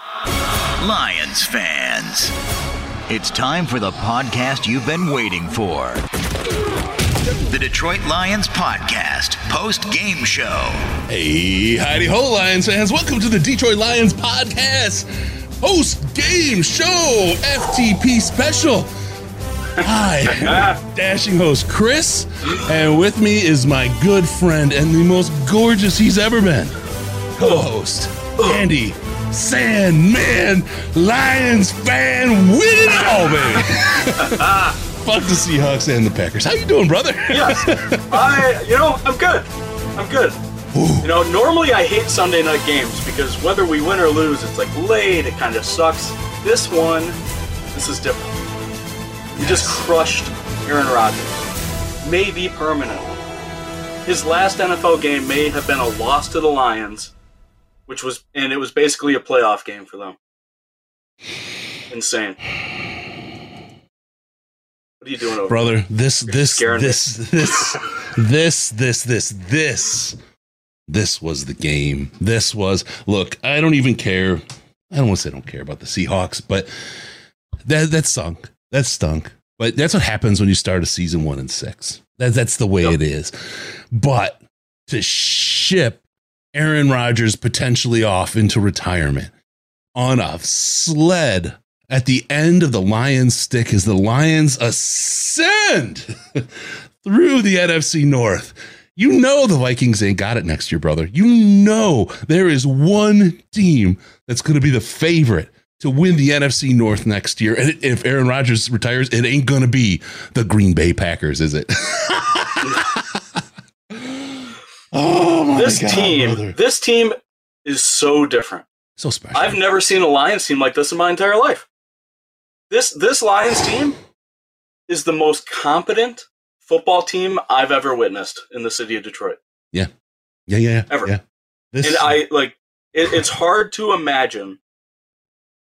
Lions fans, it's time for the podcast you've been waiting for. The Detroit Lions Podcast post game show. Hey, howdy ho, Lions fans. Welcome to the Detroit Lions Podcast post game show FTP special. Hi, dashing host Chris, and with me is my good friend and the most gorgeous he's ever been, co host Andy Sandman, Lions fan, win it all, baby. Fuck the Seahawks and the Packers. How you doing, brother? yes. I, you know, I'm good. I'm good. You know, normally I hate Sunday night games because whether we win or lose, it's like late, it kind of sucks. This one, this is different. We just crushed Aaron Rodgers. Maybe permanently. His last NFL game may have been a loss to the Lions, which was, and it was basically a playoff game for them. Insane. What are you doing over brother? This, this, me. this, this, this, this, this, this, this was the game. This was. Look, I don't even care. I don't want to say I don't care about the Seahawks, but that that stunk. That stunk. But that's what happens when you start a season one and six. That, that's the way Yep. it is. But to ship Aaron Rodgers potentially off into retirement on a sled at the end of the Lions stick as the Lions ascend through the NFC North. You know the Vikings ain't got it next year, brother. You know there is one team that's going to be the favorite to win the NFC North next year. And if Aaron Rodgers retires, it ain't going to be the Green Bay Packers, is it? oh my this God, team, brother. this team is so different. So special. I've never seen a Lions team like this in my entire life. This this Lions team is the most competent football team I've ever witnessed in the city of Detroit. yeah, yeah, yeah. Ever. Yeah. This, And I like it, it's hard to imagine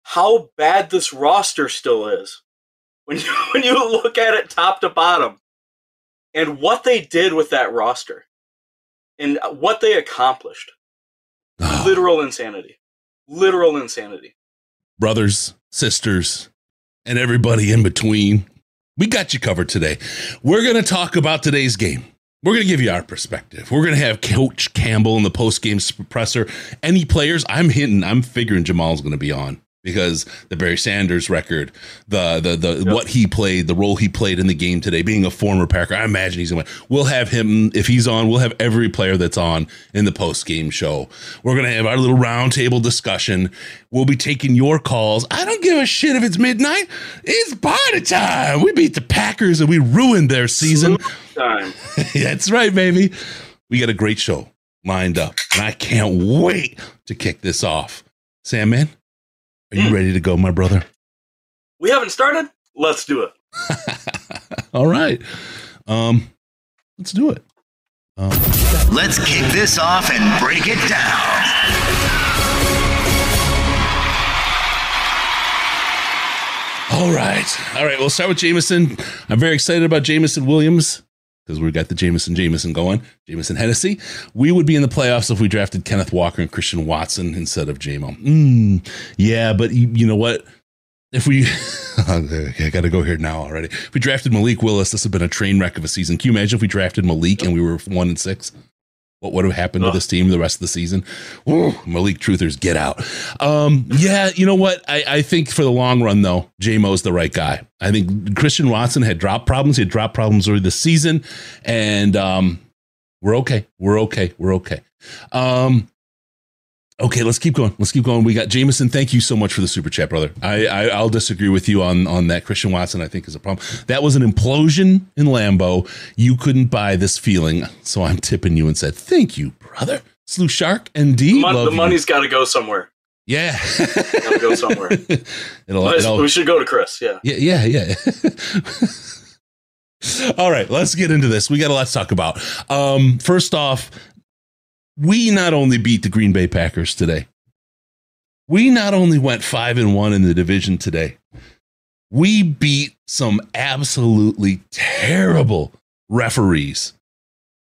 how bad this roster still is when you when you look at it top to bottom and what they did with that roster and what they accomplished. Oh. Literal insanity. Literal insanity. brothers, sisters, and everybody in between. We got you covered today. We're going to talk about today's game. We're going to give you our perspective. We're going to have Coach Campbell in the post game presser. Any players, I'm hinting, I'm figuring Jamal's going to be on because the Barry Sanders record, the the the Yep. what he played, the role he played in the game today, being a former Packer, I imagine he's going to. We'll have him if he's on. We'll have every player that's on in the post game show. We're going to have our little roundtable discussion. We'll be taking your calls. I don't give a shit if it's midnight. It's party time. We beat the Packers and we ruined their season. Time. That's right, baby. We got a great show lined up, and I can't wait to kick this off. Sandman, are you Mm. ready to go, my brother? We haven't started? Let's do it. All right. Um, let's do it. Um, Let's kick this off and break it down. all right. All right. We'll start with Jameson. I'm very excited about Jameson Williams because we got the Jameson Jameson going. Jameson Hennessy. We would be in the playoffs if we drafted Kenneth Walker and Christian Watson instead of JMO. Mm, yeah, but you, you know what? If we, I got to go here now already. If we drafted Malik Willis, this would have been a train wreck of a season. Can you imagine if we drafted Malik and we were one and six? What would have happened to this team the rest of the season? Ooh, Malik Truthers, get out. Um, yeah, you know what? I, I think for the long run, though, JMO's the right guy. I think Christian Watson had drop problems. He had drop problems early this season, and um, we're okay. We're okay. We're okay. Um, okay, let's keep going. Let's keep going. We got Jameson. Thank you so much for the super chat, brother. I, I I'll disagree with you on on that. Christian Watson, I think, is a problem. That was an implosion in Lambeau. You couldn't buy this feeling, so I'm tipping you and said, "Thank you, brother." Slew Shark and D. Mon- love the money's got to go somewhere. Yeah. Gotta go somewhere. it'll, it'll, we should go to Chris. Yeah. yeah, yeah, yeah. All right, let's get into this. We got a lot to talk about. Um, first off, we not only beat the Green Bay Packers today, we not only went five and one in the division today, we beat some absolutely terrible referees.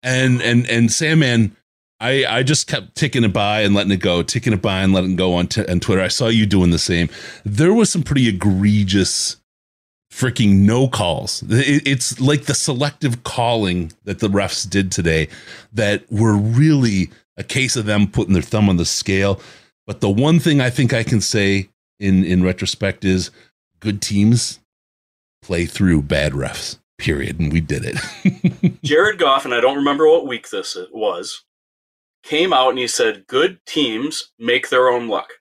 And and and Sandman, I I just kept ticking it by and letting it go, ticking it by and letting it go on, t- on Twitter. I saw you doing the same. There was some pretty egregious freaking no calls. It- It's like the selective calling that the refs did today that were really a case of them putting their thumb on the scale. But the one thing I think I can say in in retrospect is good teams play through bad refs. Period, and we did it. Jared Goff, and I don't remember what week this was, came out and he said, Good teams make their own luck.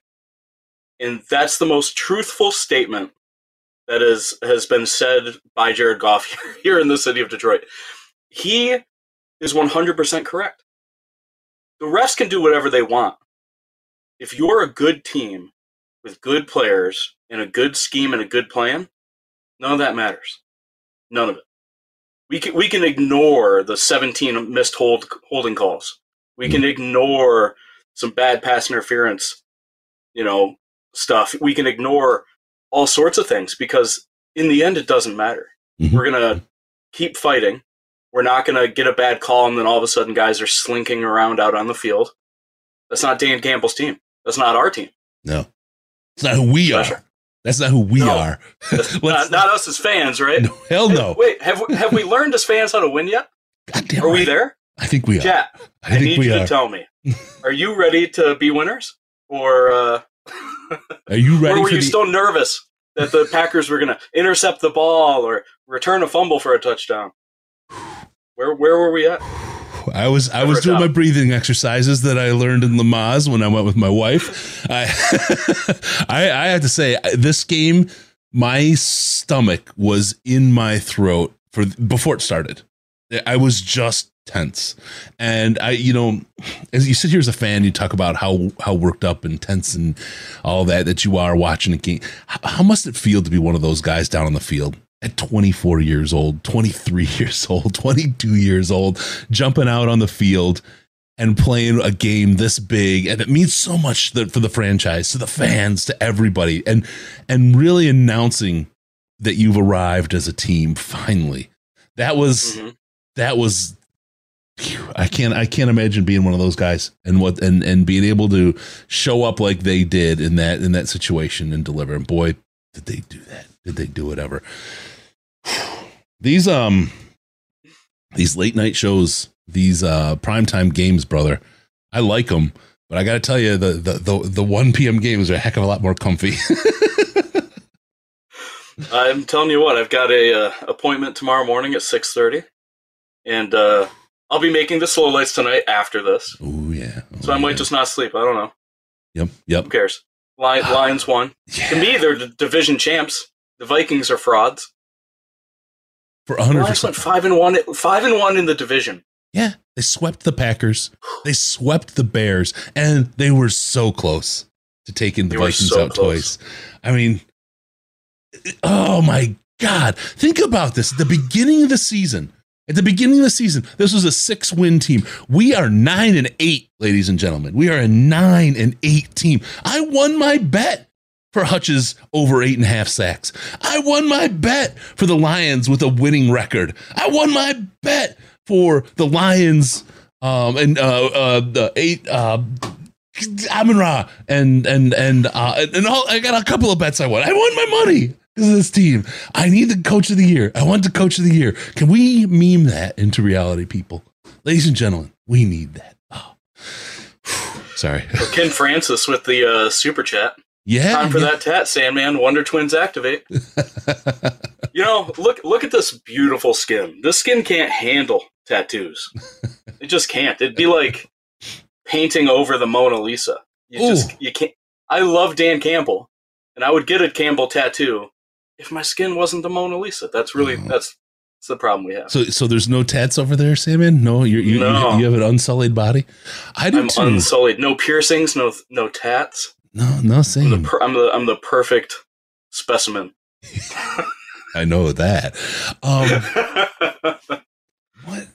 And that's the most truthful statement that is, has been said by Jared Goff here in the city of Detroit. He is 100% correct. The refs can do whatever they want. If you're a good team with good players and a good scheme and a good plan, none of that matters. None of it. We can we can ignore the 17 missed hold holding calls. We can ignore some bad pass interference, you know, stuff. We can ignore all sorts of things because in the end it doesn't matter. Mhm. We're going to keep fighting. We're not going to get a bad call and then all of a sudden guys are slinking around out on the field. That's not Dan Campbell's team. That's not our team. no, it's not who we are. That's not who we No. are. Not, not us as fans, right? no, hell no. Wait, have we, have we learned as fans how to win yet? Goddamn Are we there? I think we are. Chat. I I, think need we you are. to tell me. Are you ready to be winners, or uh, Are you ready or were for you the? still nervous that the Packers were going to intercept the ball or return a fumble for a touchdown? Where where were we at? I was I was doing my breathing exercises that I learned in Lamaze when I went with my wife. I I, I have to say this game, my stomach was in my throat for before it started. I was just tense, and I you know as you sit here as a fan, you talk about how how worked up and tense and all that that you are watching a game. How, how must it feel to be one of those guys down on the field? At 24 years old, 23 years old, 22 years old, jumping out on the field and playing a game this big. And it means so much for the franchise to the fans to everybody. And and really announcing that you've arrived as a team finally. That was Mhm. that was I can't I can't imagine being one of those guys and what and and being able to show up like they did in that in that situation and deliver. And boy did they do that. Did they do it ever these um these late night shows these uh primetime games brother I like them but I got to tell you the, the the the 1 p.m. games are a heck of a lot more comfy I'm telling you what, I've got a uh, appointment tomorrow morning at six thirty, and uh, I'll be making the slow lights tonight after this. oh yeah So I might yeah. just not sleep. I don't know. yep yep Who cares? Lion, Lions won. To me, they're the division champs. The Vikings are frauds. For 100 Lions went five and one. Five and one in the division. Yeah, they swept the Packers. They swept the Bears, and they were so close to taking the They Vikings so out close. twice. I mean, oh my God. Think about this. At the beginning of the season, at the beginning of the season, this was a six win team. We are nine and eight, ladies and gentlemen. We are a nine and eight team. I won my bet for Hutch's over eight and a half sacks. I won my bet for the Lions with a winning record. I won my bet for the Lions um, and uh, uh, the eight. Uh, Amon Ra and and and uh, and all, I got a couple of bets I won. I won my money because of this team. I need the coach of the year. I want the coach of the year. Can we meme that into reality, people? Ladies and gentlemen, we need that. Oh. Sorry. Ken Francis with the uh, super chat. Yeah. Time for yeah. that tat, Sandman. Wonder Twins activate. You know, look look at this beautiful skin. This skin can't handle tattoos. it just can't. It'd be like painting over the Mona Lisa. You just you can't. I love Dan Campbell, and I would get a Campbell tattoo if my skin wasn't the Mona Lisa. That's really Oh. that's that's the problem we have. so so there's no tats over there, Sandman? No, you're, you No. you you have an unsullied body. I do I'm too. unsullied. No piercings. No no tats. No, no, I'm same. the, per- I'm the I'm the perfect specimen. I know that. Um, what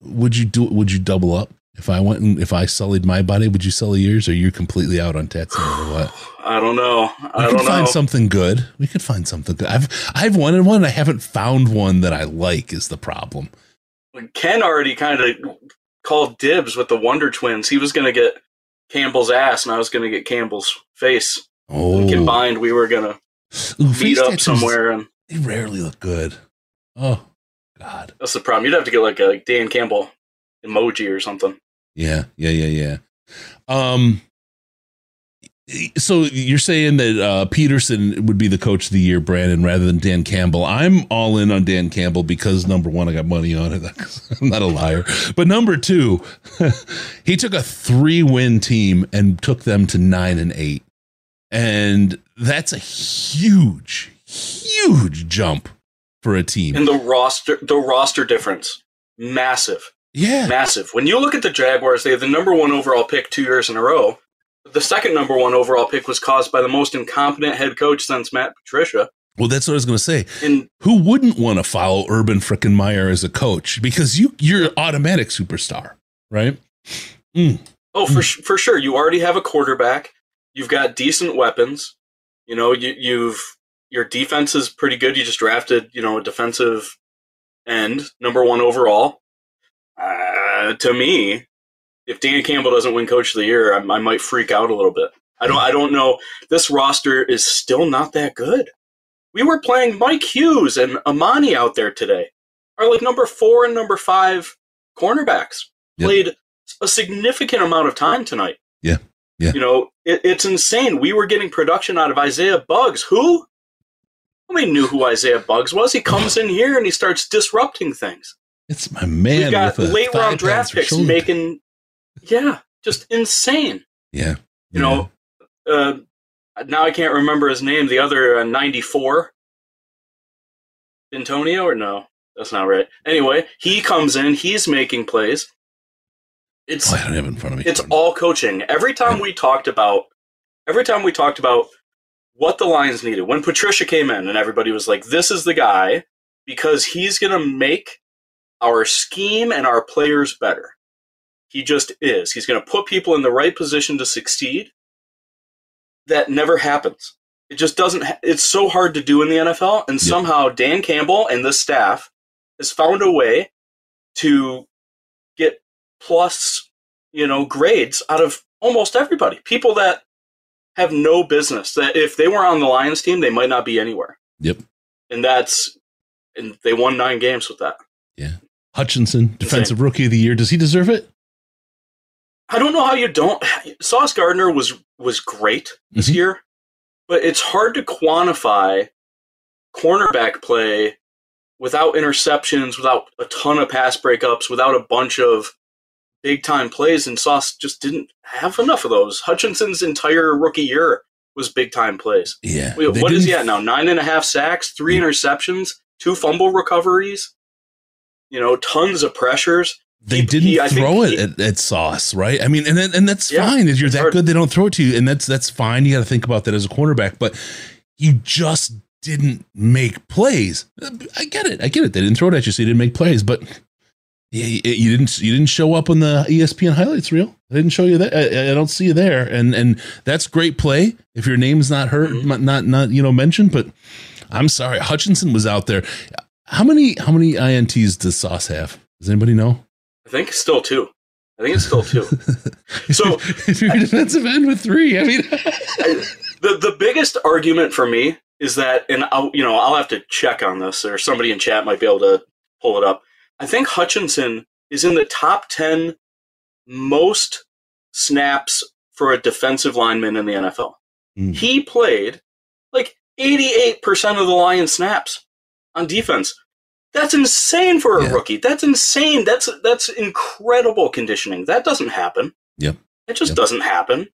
would you do? Would you double up if I went and if I sullied my body? Would you sully yours? Or you're completely out on Tetsu or what? I don't know. We I could find know. something good. We could find something good. I've I've wanted one. I haven't found one that I like. Is the problem? Ken already kind of called dibs with the Wonder Twins. He was going to get Campbell's ass, and I was going to get Campbell's face. Oh, And combined, we were going to meet up somewhere, and They rarely look good. Oh God. that's the problem. You'd have to get like a like Dan Campbell emoji or something. Yeah, yeah, yeah, yeah. Um. So you're saying that uh, Pederson would be the coach of the year, Brandon, rather than Dan Campbell. I'm all in on Dan Campbell because number one, I got money on it. I'm not a liar. But number two, he took a three win team and took them to nine and eight, and that's a huge, huge jump for a team. And the roster, the roster difference, massive. yeah, massive. When you look at the Jaguars, they have the number one overall pick two years in a row. The second number one overall pick was caused by the most incompetent head coach since Matt Patricia. well, that's what I was going to say. And who wouldn't want to follow Urban frickin' Meyer as a coach? Because you you're automatic superstar, right? Mm. oh, for sh- for sure, you already have a quarterback. You've got decent weapons. You know, you, you've your defense is pretty good. You just drafted, you know, a defensive end, number one overall. Uh, to me, if Dan Campbell doesn't win Coach of the Year, I, I might freak out a little bit. I don't. I don't know. This roster is still not that good. We were playing Mike Hughes and Amani out there today. Are like number four and number five cornerbacks Yep. played a significant amount of time tonight. Yeah. Yeah. You know, it, it's insane. We were getting production out of Isaiah Buggs. Who? Nobody knew who Isaiah Buggs was. He comes in here and he starts disrupting things. It's my man. We've got late round draft picks making, yeah, just insane. Yeah. You know, uh, now I can't remember his name. The other uh, 94, Antonio, or no? That's not right. Anyway, he comes in, he's making plays. It's Oh, I don't have in front of me. it's all coaching. Every time we talked about, every time we talked about what the Lions needed, when Patricia came in and everybody was like, "This is the guy," because he's going to make our scheme and our players better. He just is. He's going to put people in the right position to succeed. That never happens. It just doesn't. Ha- it's so hard to do in the NFL, and Yeah. somehow Dan Campbell and this staff has found a way to get plus, you know, grades out of almost everybody. People that have no business. That if they were on the Lions team, they might not be anywhere. Yep. And that's and they won nine games with that. Yeah. Hutchinson, defensive rookie of the year. Does he deserve it? I don't know how you don't. Sauce Gardner was was great this Mhm. year, but it's hard to quantify cornerback play without interceptions, without a ton of pass breakups, without a bunch of big time plays. And Sauce just didn't have enough of those. Hutchinson's entire rookie year was big time plays. Yeah. Wait, what is he at now? Nine and a half sacks, three interceptions, two fumble recoveries. You know, tons of pressures. They He- didn't he- throw it he- at, at Sauce, right? I mean, and then- and that's Yeah, fine. If you're that hard. good, they don't throw it to you, and that's that's fine. You got to think about that as a cornerback, but you just didn't make plays. I get it. I get it. They didn't throw it at you, so you didn't make plays. But you, you didn't you didn't show up on the ESPN highlights reel. I didn't show you that. I, I don't see you there, and and that's great play. If your name's not hurt, Mm-hmm. not not you know mentioned, but I'm sorry, Hutchinson was out there. How many how many ints does Sauce have? Does anybody know? I think it's still two. I think it's still two. So- if you're a defensive end with three, I mean, I- the the biggest argument for me is that, and I'll you know I'll have to check on this, or somebody in chat might be able to pull it up. I think Hutchinson is in the top ten most snaps for a defensive lineman in the NFL. Mm. He played like eighty eight percent of the Lions snaps on defense. That's insane for a Yeah. rookie. That's insane. That's that's incredible conditioning. That doesn't happen. Yep. It just Yep. doesn't happen.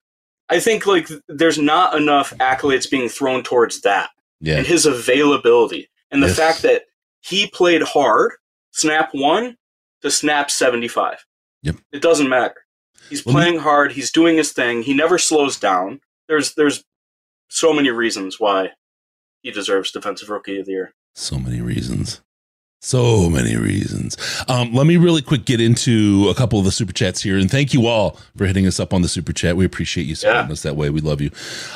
I think like there's not enough accolades being thrown towards that yeah, and his availability and the Yes. fact that he played hard, snap one to snap 75. Yep. It doesn't matter. He's Well, playing hard. He's doing his thing. He never slows down. there's there's so many reasons why he deserves defensive rookie of the year. So many reasons. So many reasons. Um, let me really quick get into a couple of the super chats here, and thank you all for hitting us up on the super chat. We appreciate you supporting Yeah. us that way. We love you.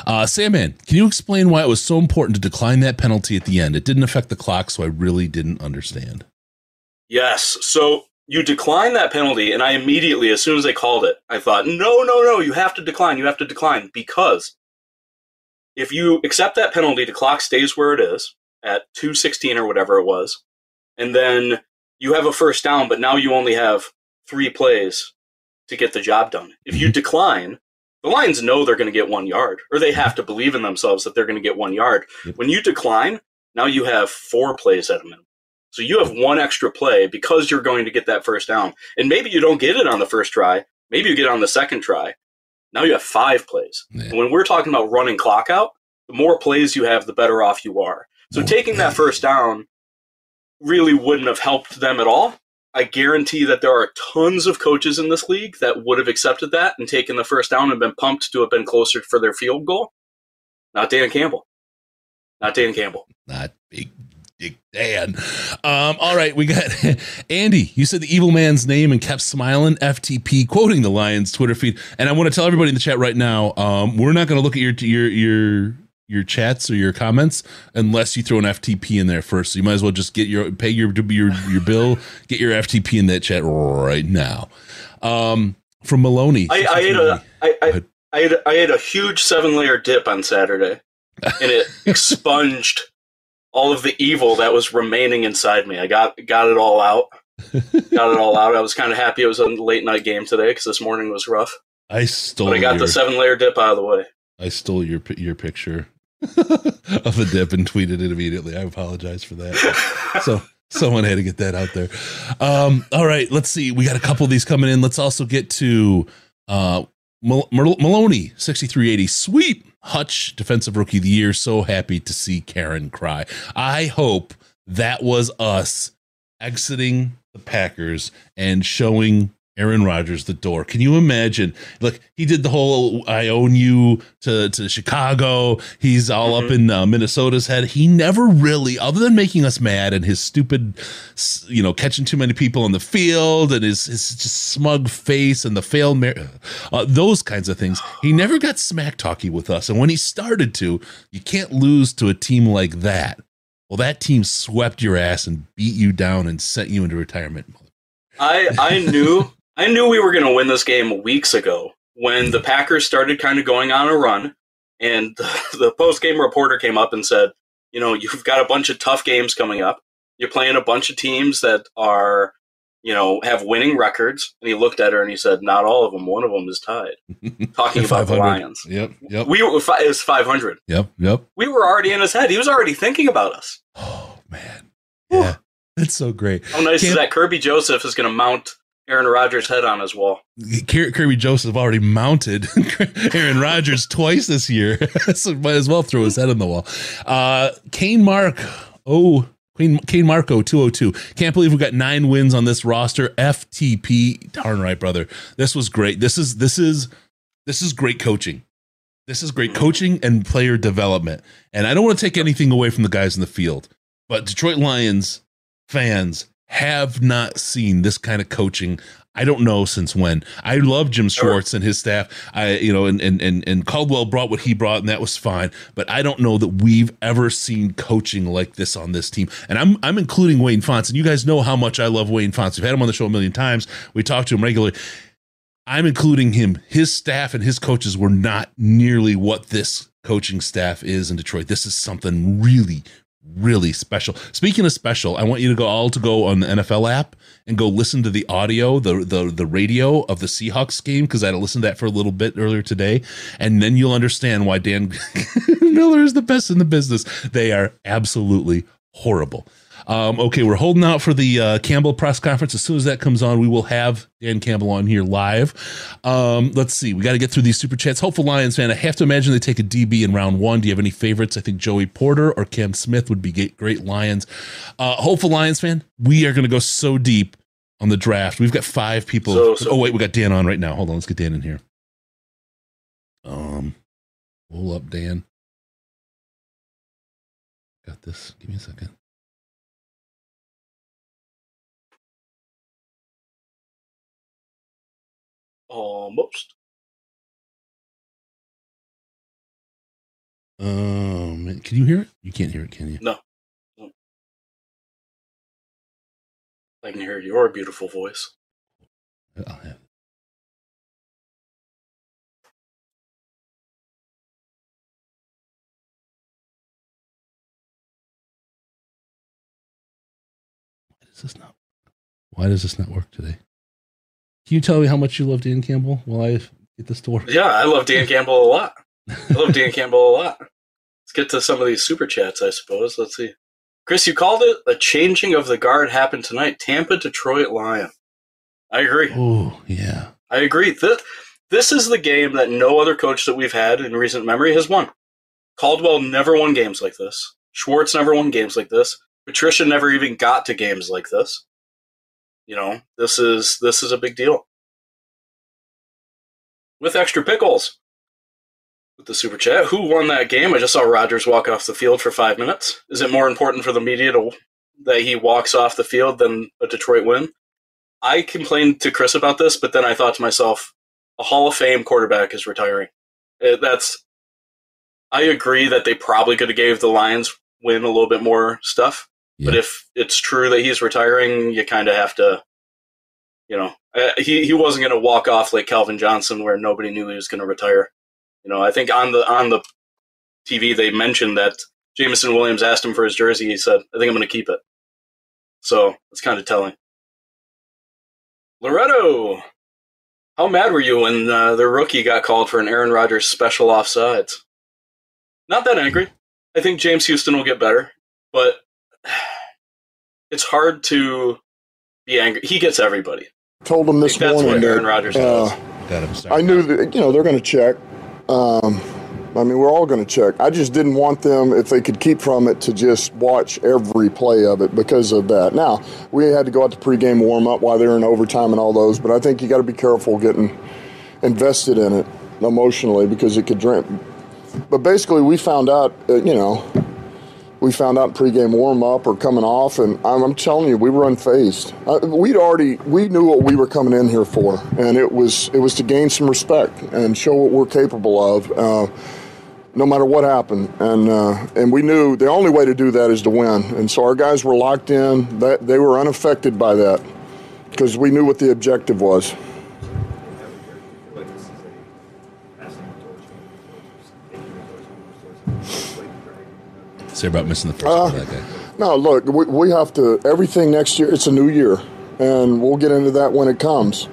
Uh, Sandman, can you explain why it was so important to decline that penalty at the end? It didn't affect the clock, so I really didn't understand. Yes. So you decline that penalty, and I immediately, as soon as they called it, I thought, no, no, no, you have to decline. You have to decline because if you accept that penalty, the clock stays where it is at 216 or whatever it was, and then you have a first down, but now you only have three plays to get the job done. If you mhm. decline, the Lions know they're going to get one yard, or they have to believe in themselves that they're going to get one yard. When you decline, now you have four plays at a minimum. So you have one extra play because you're going to get that first down. And maybe you don't get it on the first try. Maybe you get it on the second try. Now you have five plays. Yeah. And when we're talking about running clock out, the more plays you have, the better off you are. So taking that first down really wouldn't have helped them at all. I guarantee that there are tons of coaches in this league that would have accepted that and taken the first down and been pumped to have been closer for their field goal. Not Dan Campbell. Not Dan Campbell. Not big Dan. Um, all right, we got Andy. You said the evil man's name and kept smiling. FTP quoting the Lions Twitter feed, and I want to tell everybody in the chat right now. Um, we're not going to look at your your your your chats or your comments unless you throw an FTP in there first. So you might as well just get your pay your your your bill, get your FTP in that chat right now. Um, from Maloney. I, I ate a I, Go I, ate a, I ate a huge seven layer dip on Saturday, and it expunged all of the evil that was remaining inside me. I got got it all out. got it all out. I was kind of happy it was a late night game today because this morning was rough. I stole. But I got your, the seven layer dip out of the way. I stole your your picture of the dip and tweeted it immediately. I apologize for that. so someone had to get that out there. Um, all right, let's see. We got a couple of these coming in. Let's also get to uh, Mal- Mal- Maloney sixty three eighty. Sweet Hutch defensive rookie of the year. So happy to see Karen cry. I hope that was us exiting the Packers and showing Aaron Rodgers the door. Can you imagine? Look, he did the whole "I own you" to to Chicago. He's all up in uh, Minnesota's head. He never really, other than making us mad and his stupid, you know, catching too many people on the field and his his just smug face and the failed, mar- uh, those kinds of things. He never got smack talky with us. And when he started to, you can't lose to a team like that. Well, that team swept your ass and beat you down and sent you into retirement. I I knew I knew we were going to win this game weeks ago when the Packers started kind of going on a run, and the, the post game reporter came up and said, you know, you've got a bunch of tough games coming up. You're playing a bunch of teams that are, you know, have winning records. And he looked at her and he said, not all of them. One of them is tied. Talking about the Lions. Yep, yep, We were it was 500. yep, yep. We were already in his head. He was already thinking about us. Oh man, yeah, that's so great. How nice is Can't- that? Kerby Joseph is going to mount Aaron Rodgers' head on his wall. Kerby Joseph already mounted Aaron Rodgers twice this year, so might as well throw his head on the wall. Uh, Kane Mark, oh, Kane, Kane Marco, two hundred two. Can't believe we got nine wins on this roster. FTP, darn right, brother. This was great. This is this is this is great coaching. This is great coaching and player development. And I don't want to take anything away from the guys in the field, but Detroit Lions fans have not seen this kind of coaching. I don't know since when. I love Jim Schwartz and his staff. I, you know, and, and and and Caldwell brought what he brought, and that was fine. But I don't know that we've ever seen coaching like this on this team. And I'm I'm including Wayne Fontes, and you guys know how much I love Wayne Fontes. We've had him on the show a million times. We talk to him regularly. I'm including him. His staff and his coaches were not nearly what this coaching staff is in Detroit. This is something really, really special. Speaking of special, I want you to go all to go on the NFL app and go listen to the audio, the the the radio of the Seahawks game because I had to listen to that for a little bit earlier today, and then you'll understand why Dan Miller is the best in the business. They are absolutely horrible. Um, okay, we're holding out for the uh, Campbell press conference. As soon as that comes on, we will have Dan Campbell on here live. Um, let's see. We got to get through these super chats. Hopeful Lions fan. I have to imagine they take a DB in round one. Do you have any favorites? I think Joey Porter or Cam Smith would be great Lions. Uh, hopeful Lions fan. We are going to go so deep on the draft. We've got five people. So- so- oh wait, we got Dan on right now. Hold on, let's get Dan in here. Um, Hold up, Dan. Got this. Give me a second. Almost. Um, Man, can you hear it? You can't hear it, can you? No. no. I can hear your beautiful voice. I'll have. Why does this not? Why does this not work today? Can you tell me how much you love Dan Campbell while I get this to work? Yeah, I love Dan Campbell a lot. I love Dan Campbell a lot. Let's get to some of these super chats, I suppose. Let's see. Chris, you called it a changing of the guard happened tonight. Tampa, Detroit, Lion. I agree. Oh yeah. I agree. This, this is the game that no other coach that we've had in recent memory has won. Caldwell never won games like this. Schwartz never won games like this. Patricia never even got to games like this. You know, this is this is a big deal. With extra pickles. With the super chat, who won that game? I just saw Rodgers walk off the field for five minutes. Is it more important for the media to, that he walks off the field than a Detroit win? I complained to Chris about this, but then I thought to myself, a Hall of Fame quarterback is retiring. It, that's. I agree that they probably could have gave the Lions win a little bit more stuff, Yeah. but if it's true that he's retiring, you kind of have to. You know, uh, he he wasn't going to walk off like Calvin Johnson, where nobody knew he was going to retire. You know, I think on the on the TV they mentioned that Jameson Williams asked him for his jersey. He said, "I think I'm going to keep it." So it's kind of telling. Loretto, how mad were you when uh, the rookie got called for an Aaron Rodgers special offsides? Not that angry. I think James Houston will get better, but it's hard to be angry. He gets everybody. Told him I this think that's morning what Aaron that Rodgers does. uh, Got him started. I knew that you know they're going to check. Um, I mean, we're all going to check. I just didn't want them, if they could keep from it, to just watch every play of it because of that. Now we had to go out to pregame warm up while they're in overtime and all those, but I think you got to be careful getting invested in it emotionally because it could drain. But basically, we found out, uh, you know, we found out in pregame warm up or coming off, and I'm, I'm telling you, we were unfazed. Uh, we'd already we knew what we were coming in here for, and it was it was to gain some respect and show what we're capable of, uh, no matter what happened. And uh, and we knew the only way to do that is to win, and so our guys were locked in. That they were unaffected by that because we knew what the objective was. Say about missing the first Uh, one of that guy. No, look, we, we have to, everything next year, it's a new year, and we'll get into that when it comes.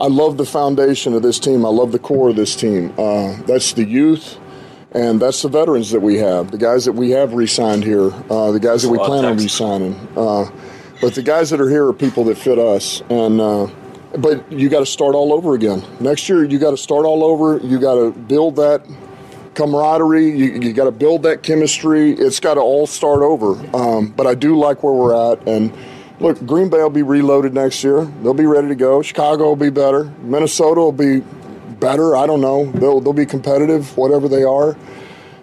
I love the foundation of this team. I love the core of this team. Uh, that's the youth, and that's the veterans that we have, the guys that we have re signed here, uh, the guys that we a lot of plan on re signing. Uh, but the guys that are here are people that fit us. And, uh, but you got to start all over again. Next year, you got to start all over. You got to build that camaraderie. You, you got to build that chemistry. It's got to all start over. Um, but I do like where we're at. And look, Green Bay will be reloaded next year. They'll be ready to go. Chicago will be better. Minnesota will be better. I don't know. They'll they'll be competitive, whatever they are.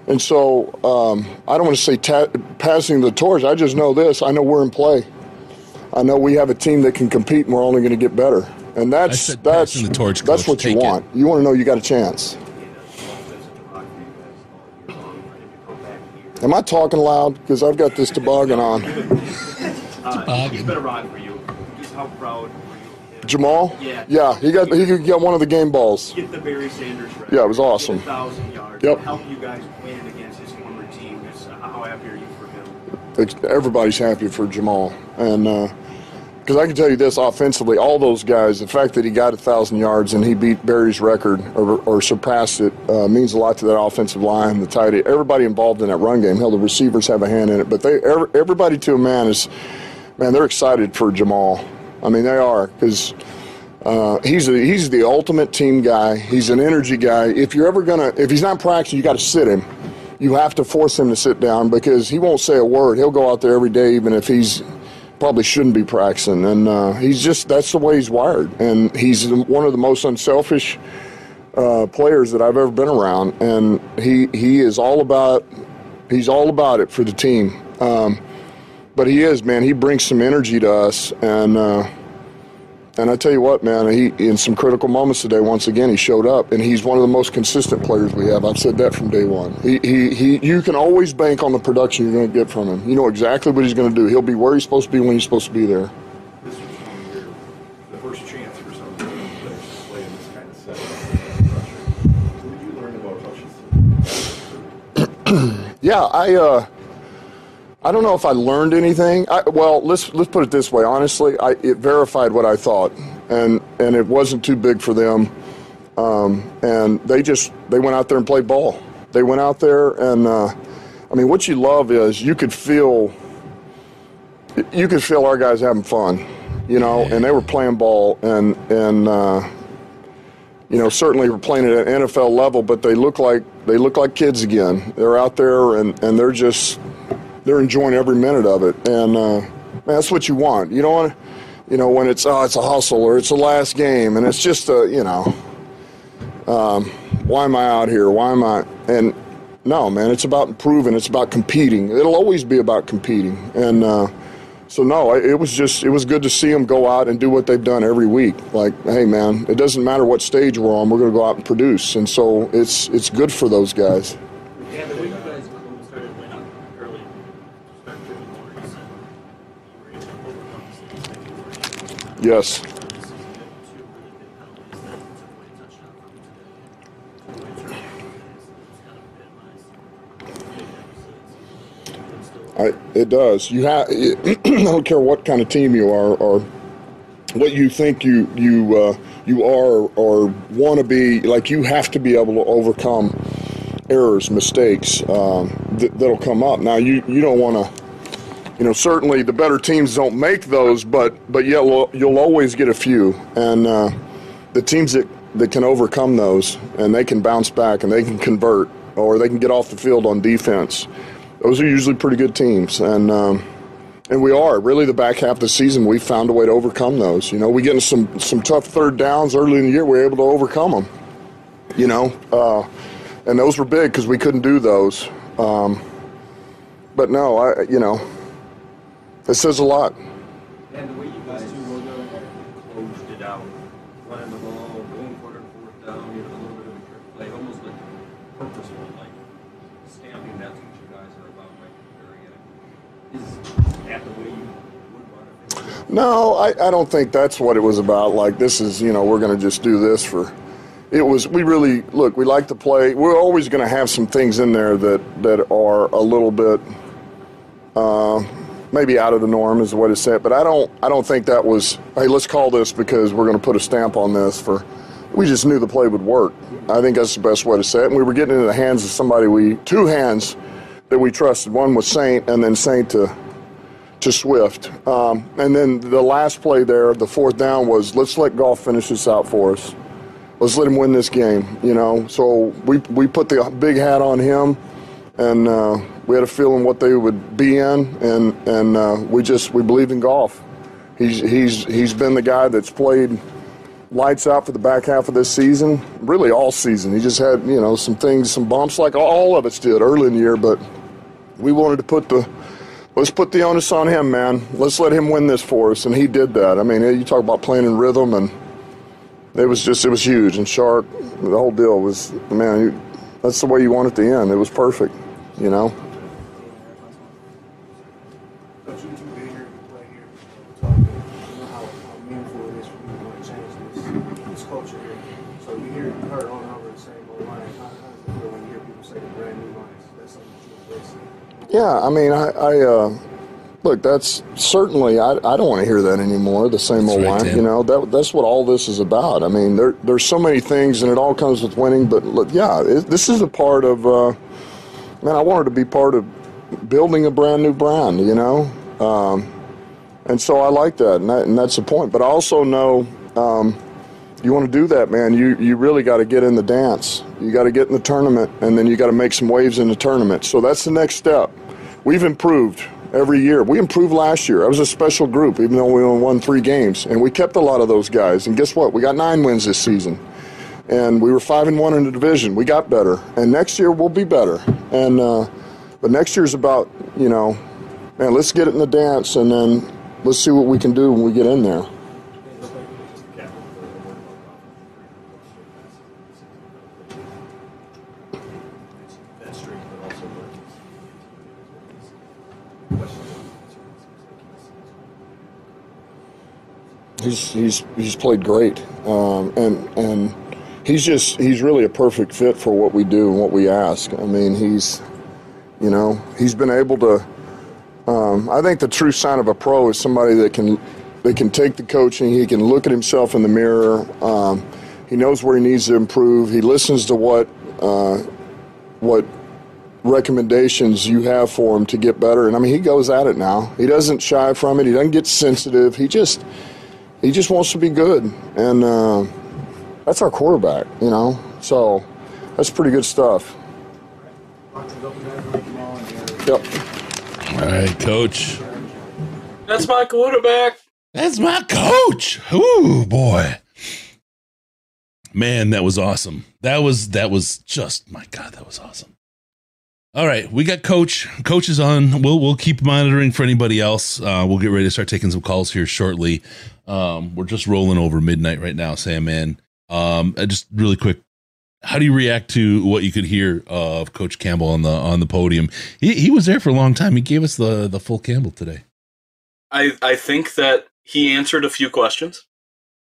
And so um, I don't want to say ta- passing the torch. I just know this. I know we're in play. I know we have a team that can compete, and we're only going to get better. And that's that's the torch, that's coach. what you Take it. want. You want to know you got a chance. Am I talking loud? Because I've got this toboggan on. Uh, it's been a ride for you. Just how proud were you? Jamal? Yeah. Yeah, he got he got one of the game balls. Get the Barry Sanders record. Yeah, it was awesome. Get a thousand yards. Yep. Help you guys win against his former team. Just how happy are you for him? It's- Everybody's happy for Jamal, and because I can tell you this offensively, all those guys, the fact that he got a thousand yards and he beat Barry's record or, or surpassed it uh, means a lot to that offensive line, the tight end, everybody involved in that run game. Hell, the receivers have a hand in it, but they every, everybody to a man is, man, they're excited for Jamal. I mean, they are because. Uh, he's he's the ultimate team guy. He's an energy guy. If you're ever gonna, if he's not practicing, you got to sit him. You have to force him to sit down because he won't say a word. He'll go out there every day, even if he's probably shouldn't be practicing. And uh, he's just that's the way he's wired. And he's one of the most unselfish uh, players that I've ever been around, and he he is all about he's all about it for the team. Um, but he is man. He brings some energy to us, and uh, and I tell you what, man. He in some critical moments today. Once again, he showed up, and he's one of the most consistent players we have. I've said that from day one. He he, he you can always bank on the production you're going to get from him. You know exactly what he's going to do. He'll be where he's supposed to be when he's supposed to be there. This was your, the first chance for some of the young players to play in this kind of setting. What did you learn about Hutchinson? Yeah, I uh, I don't know if I learned anything. I, well, let's let's put it this way. Honestly, I, it verified what I thought, and and it wasn't too big for them. Um, and they just they went out there and played ball. They went out there and uh, I mean, what you love is you could feel you could feel our guys having fun, you know, and they were playing ball and and. Uh, you know, certainly we're playing at an NFL level, but they look like they look like kids again. They're out there and, and they're just they're enjoying every minute of it, and uh, that's what you want. You don't want, you know, when it's oh it's a hustle or it's the last game, and it's just a you know, um, why am I out here? Why am I? And no, man, it's about improving. It's about competing. It'll always be about competing, and. Uh, so no, it was just it was good to see them go out and do what they've done every week. Like, hey man, it doesn't matter what stage we're on, we're going to go out and produce, and so it's it's good for those guys. Still, I, it does. You have. I don't care what kind of team you are or what you think you you uh, you are or want to be. Like you have to be able to overcome errors, mistakes um, th- that'll come up. Now you you don't want to. You know, certainly the better teams don't make those, but but yet you'll, you'll always get a few, and uh, the teams that, that can overcome those and they can bounce back and they can convert or they can get off the field on defense those are usually pretty good teams, and um, and we are really the back half of the season. We found a way to overcome those. You know, we get in some some tough third downs early in the year. We are able to overcome them. You know, uh, and those were big because we couldn't do those. Um, but no, I you know, it says a lot. And the way you guys closed it out, running the ball, going for it fourth down, you know, a little bit of a trick play, almost like purposeful, like stamping that's what you guys are about right at very end. Is that the way you would want it? No, I, I don't think that's what it was about. Like this is, you know, we're going to just do this for. It was. We really look. We like to play. We're always going to have some things in there that that are a little bit, uh, maybe out of the norm is the way to say it. But I don't. I don't think that was. Hey, let's call this because we're going to put a stamp on this. For we just knew the play would work. I think that's the best way to say it. And we were getting into the hands of somebody we two hands that we trusted. One was Saint, and then Saint to to Swift. Um, and then the last play there, the fourth down, was let's let Goff finish this out for us. Let's let him win this game, you know. So we, we put the big hat on him, and uh, we had a feeling what they would be in, and, and uh, we just we believed in Goff. He's, he's, he's been the guy that's played lights out for the back half of this season, really all season. He just had, you know, some things, some bumps like all of us did early in the year, but we wanted to put the let's put the onus on him, man. Let's let him win this for us, and he did that. I mean, you talk about playing in rhythm, and it was just it was huge and sharp. The whole deal was, man. You, that's the way you want it to end. It was perfect, you know. Yeah, I mean, I, I uh, look. That's certainly. I, I don't want to hear that anymore. The same That's old right, line. Tim. You know that that's what all this is about. I mean, there there's so many things, and it all comes with winning. But look, yeah, it, this is a part of. Uh, man, I wanted to be part of building a brand new brand. You know, um, and so I like that, and, that, and that's the point. But I also know. Um, you want to do that, man, you, you really got to get in the dance. You got to get in the tournament, and then you got to make some waves in the tournament. So that's the next step. We've improved every year. We improved last year. I was a special group, even though we only won three games, and we kept a lot of those guys. And guess what? We got nine wins this season. and we were five and one in the division. We got better, and next year we'll be better. And uh, but next year's about you know, man, let's get it in the dance, and then let's see what we can do when we get in there. He's he's he's played great, um, and and he's just he's really a perfect fit for what we do and what we ask. I mean, he's you know he's been able to. Um, I think the true sign of a pro is somebody that can that can take the coaching. He can look at himself in the mirror. Um, he knows where he needs to improve. He listens to what uh, what recommendations you have for him to get better. And I mean, he goes at it now. He doesn't shy from it. He doesn't get sensitive. He just he just wants to be good, and uh, that's our quarterback, you know. So that's pretty good stuff. Yep. All right, coach. That's my quarterback. That's my coach. Ooh, boy. Man, that was awesome. That was that was just my god, that was awesome. All right, we got coach. Coach is on. We'll we'll keep monitoring for anybody else. Uh, we'll get ready to start taking some calls here shortly. Um, we're just rolling over midnight right now, Sam. Man, um, just really quick, how do you react to what you could hear of Coach Campbell on the on the podium? He he was there for a long time. He gave us the the full Campbell today. I I think that he answered a few questions.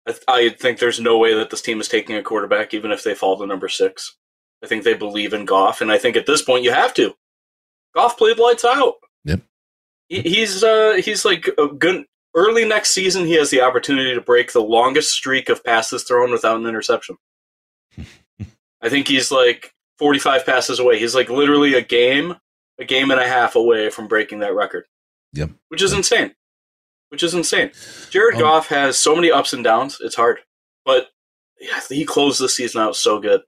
I, I think there's no way that this team is taking a quarterback, even if they fall to number six. I think they believe in Goff, and I think at this point you have to. Goff played lights out. Yep. He, he's uh he's like a good early next season. He has the opportunity to break the longest streak of passes thrown without an interception. I think he's like 45 passes away. He's like literally a game, a game and a half away from breaking that record. Yep. Which is insane. Which is insane. Jared Um, Goff has so many ups and downs. It's hard, but yeah, he closed the season out so good.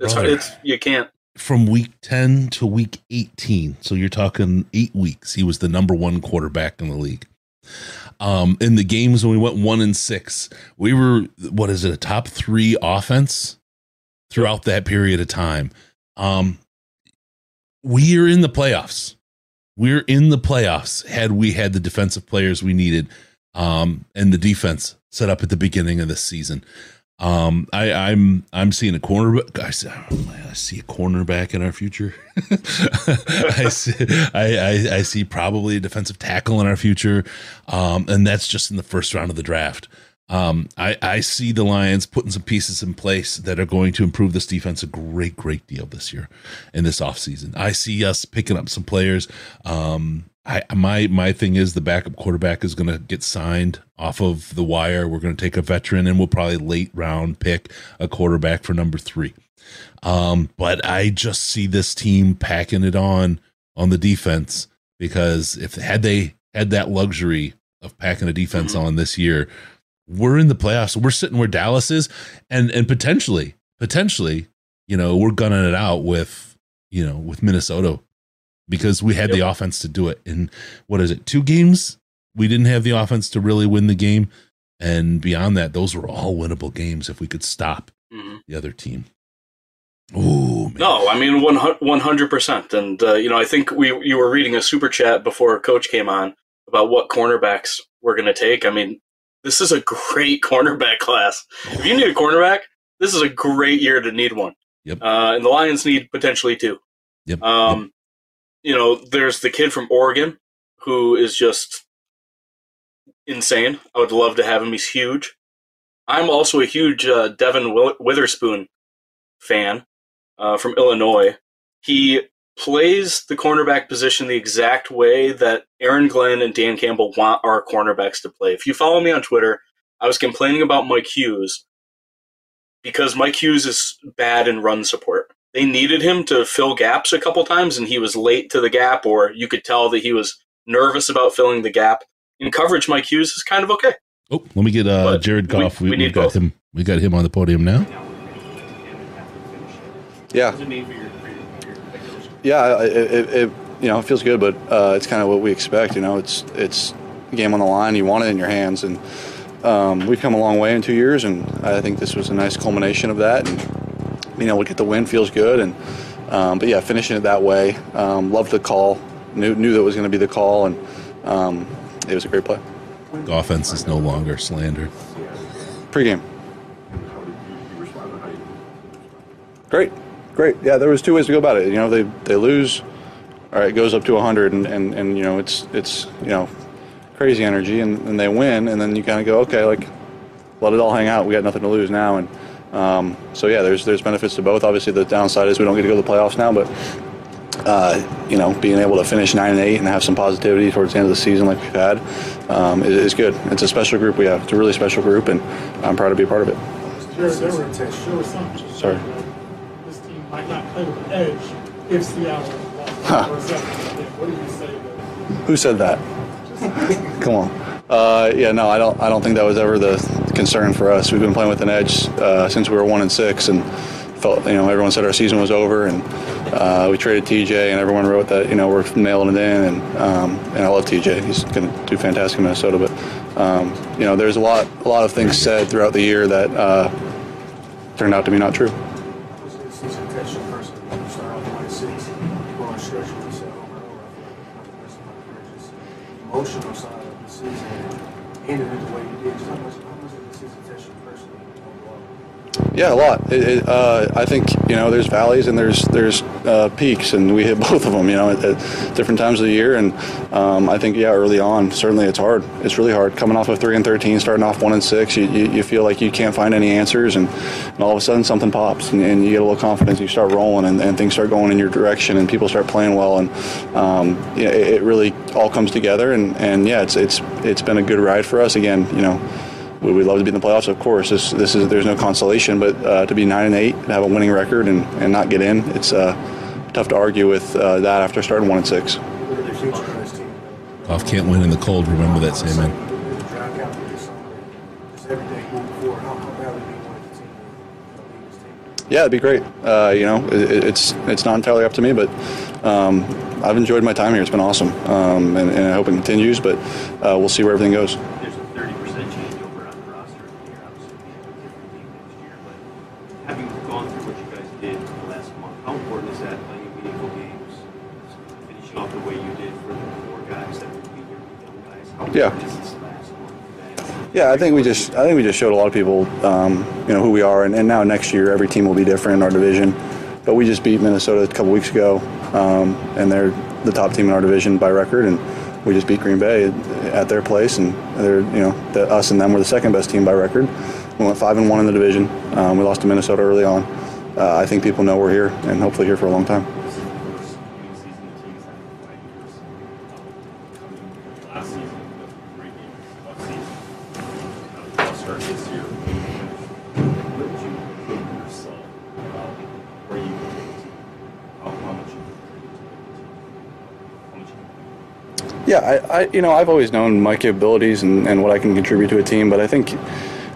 It's. Brother. It's you can't. from week 10 to week 18 so you're talking eight weeks he was the number one quarterback in the league um in the games when we went one and six we were what is it a top three offense throughout that period of time um we're in the playoffs we're in the playoffs had we had the defensive players we needed um and the defense set up at the beginning of the season um, I, I'm I'm seeing a cornerback. I see, I see a cornerback in our future. I see I, I I see probably a defensive tackle in our future, um, and that's just in the first round of the draft. Um, I I see the Lions putting some pieces in place that are going to improve this defense a great great deal this year, in this offseason. I see us picking up some players. Um, I my my thing is the backup quarterback is going to get signed off of the wire. We're going to take a veteran and we'll probably late round pick a quarterback for number three. Um, but I just see this team packing it on on the defense because if had they had that luxury of packing a defense on this year, we're in the playoffs. We're sitting where Dallas is, and and potentially potentially, you know, we're gunning it out with you know with Minnesota because we had the offense to do it. And what is it? Two games we didn't have the offense to really win the game, and beyond that, those were all winnable games if we could stop Mhm. the other team. Oh man. No, I mean one one hundred percent. And uh, you know, I think we you were reading a super chat before a Coach came on about what cornerbacks we're going to take. I mean, this is a great cornerback class. If you need a cornerback, this is a great year to need one. Yep. Uh, and the Lions need potentially two. Yep. Um, you know, there's the kid from Oregon who is just insane. I would love to have him. He's huge. I'm also a huge uh, Devon Witherspoon fan uh, from Illinois. He plays the cornerback position the exact way that Aaron Glenn and Dan Campbell want our cornerbacks to play. If you follow me on Twitter, I was complaining about Mike Hughes because Mike Hughes is bad in run support. They needed him to fill gaps a couple times, and he was late to the gap, or you could tell that he was nervous about filling the gap. In coverage, Mike Hughes is kind of okay. Oh, let me get uh, Jared we- Goff. We, we we, need got both. him. We got him on the podium now. Yeah, yeah. It, it, it you know it feels good, but uh, it's kind of what we expect. You know, it's it's a game on the line. You want it in your hands, and um, we've come a long way in two years, and I think this was a nice culmination of that. And being able to get the win feels good. And um, but yeah, finishing it that way, um, loved the call. Knew knew that was going to be the call, and um, it was a great play. Offense is no longer slandered. Pre-game. Great, great. Yeah, there was two ways to go about it. You know, they they lose, all right, it goes up to 100, and, and, and you know it's it's you know crazy energy, and, and they win, and then you kind of go, okay, like let it all hang out. We got nothing to lose now, and um, so yeah, there's there's benefits to both. Obviously, the downside is we don't get to go to the playoffs now, but uh, you know, being able to finish nine and eight and have some positivity towards the end of the season like we've had um, is, is good. It's a special group we have. It's a really special group, and I'm proud to be a part of it. There, there were there were Sorry. this team might not play with edge if Seattle Huh. or something. What do you say to Who said that? Come on. Uh, yeah, no, I don't. I don't think that was ever the concern for us. We've been playing with an edge uh, since we were one and six, and felt you know everyone said our season was over, and uh, we traded TJ, and everyone wrote that you know we're mailing it in, and um, and I love TJ. He's going to do fantastic in Minnesota, but um, you know there's a lot a lot of things said throughout the year that uh, turned out to be not true. Yeah, a lot. It, it, uh, I think you know there's valleys and there's there's uh, peaks, and we hit both of them. You know, at, at different times of the year, and um, I think yeah, early on, certainly it's hard. It's really hard coming off of three and thirteen, starting off one and six. You, you, you feel like you can't find any answers, and, and all of a sudden something pops, and, and you get a little confidence. You start rolling, and, and things start going in your direction, and people start playing well, and um, it, it really all comes together. And, and yeah, it's it's it's been a good ride for us. Again, you know. We would we love to be in the playoffs? Of course. This, this is there's no consolation, but uh, to be nine and eight, and have a winning record, and, and not get in, it's uh, tough to argue with uh, that after starting one and six. What are the future of this team? Goff can't win in the cold. Remember that statement. With the draft capital this summer, just everything moving forward, how, how badly do you want the team to lead this team? Yeah, it'd be great. Uh, you know, it, it's it's not entirely up to me, but um, I've enjoyed my time here. It's been awesome, um, and, and I hope it continues. But uh, we'll see where everything goes. There's a thirty percent changeover on the roster. You're obviously being a different team next year, but having gone through what you guys did the last month, how important is that playing meaningful games, finishing off the way you did for the four guys that would be your young guys? How Yeah. Yeah, I think we just I think we just showed a lot of people, um, you know, who we are, and, and now next year every team will be different in our division. But we just beat Minnesota a couple weeks ago, um, and they're the top team in our division by record, and we just beat Green Bay at their place, and they're you know the, us and them were the second best team by record. We went five and one in the division. Um, we lost to Minnesota early on. Uh, I think people know we're here, and hopefully here for a long time. Yeah, I, I you know I've always known my capabilities and, and what I can contribute to a team, but I think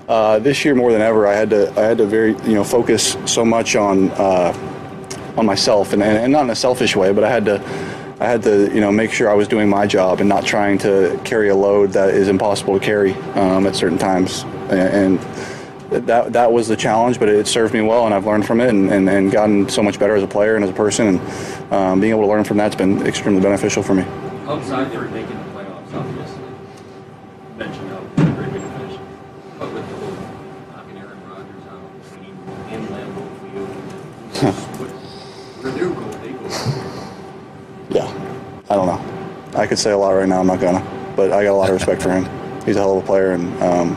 uh, this year more than ever I had to I had to very you know focus so much on uh, on myself and, and, and not in a selfish way, but I had to I had to you know make sure I was doing my job and not trying to carry a load that is impossible to carry um, at certain times and. That, that was the challenge, but it served me well, and I've learned from it and, and, and gotten so much better as a player and as a person. And um, being able to learn from that's been extremely beneficial for me. Outside for making the playoffs, obviously. You mentioned how great way to finish. But with the whole knocking Aaron Rodgers out, we need in Lambeau Field. Where their goal, they go. Yeah, I don't know. I could say a lot right now. I'm not gonna, but I got a lot of respect for him. He's a hell of a player, and um,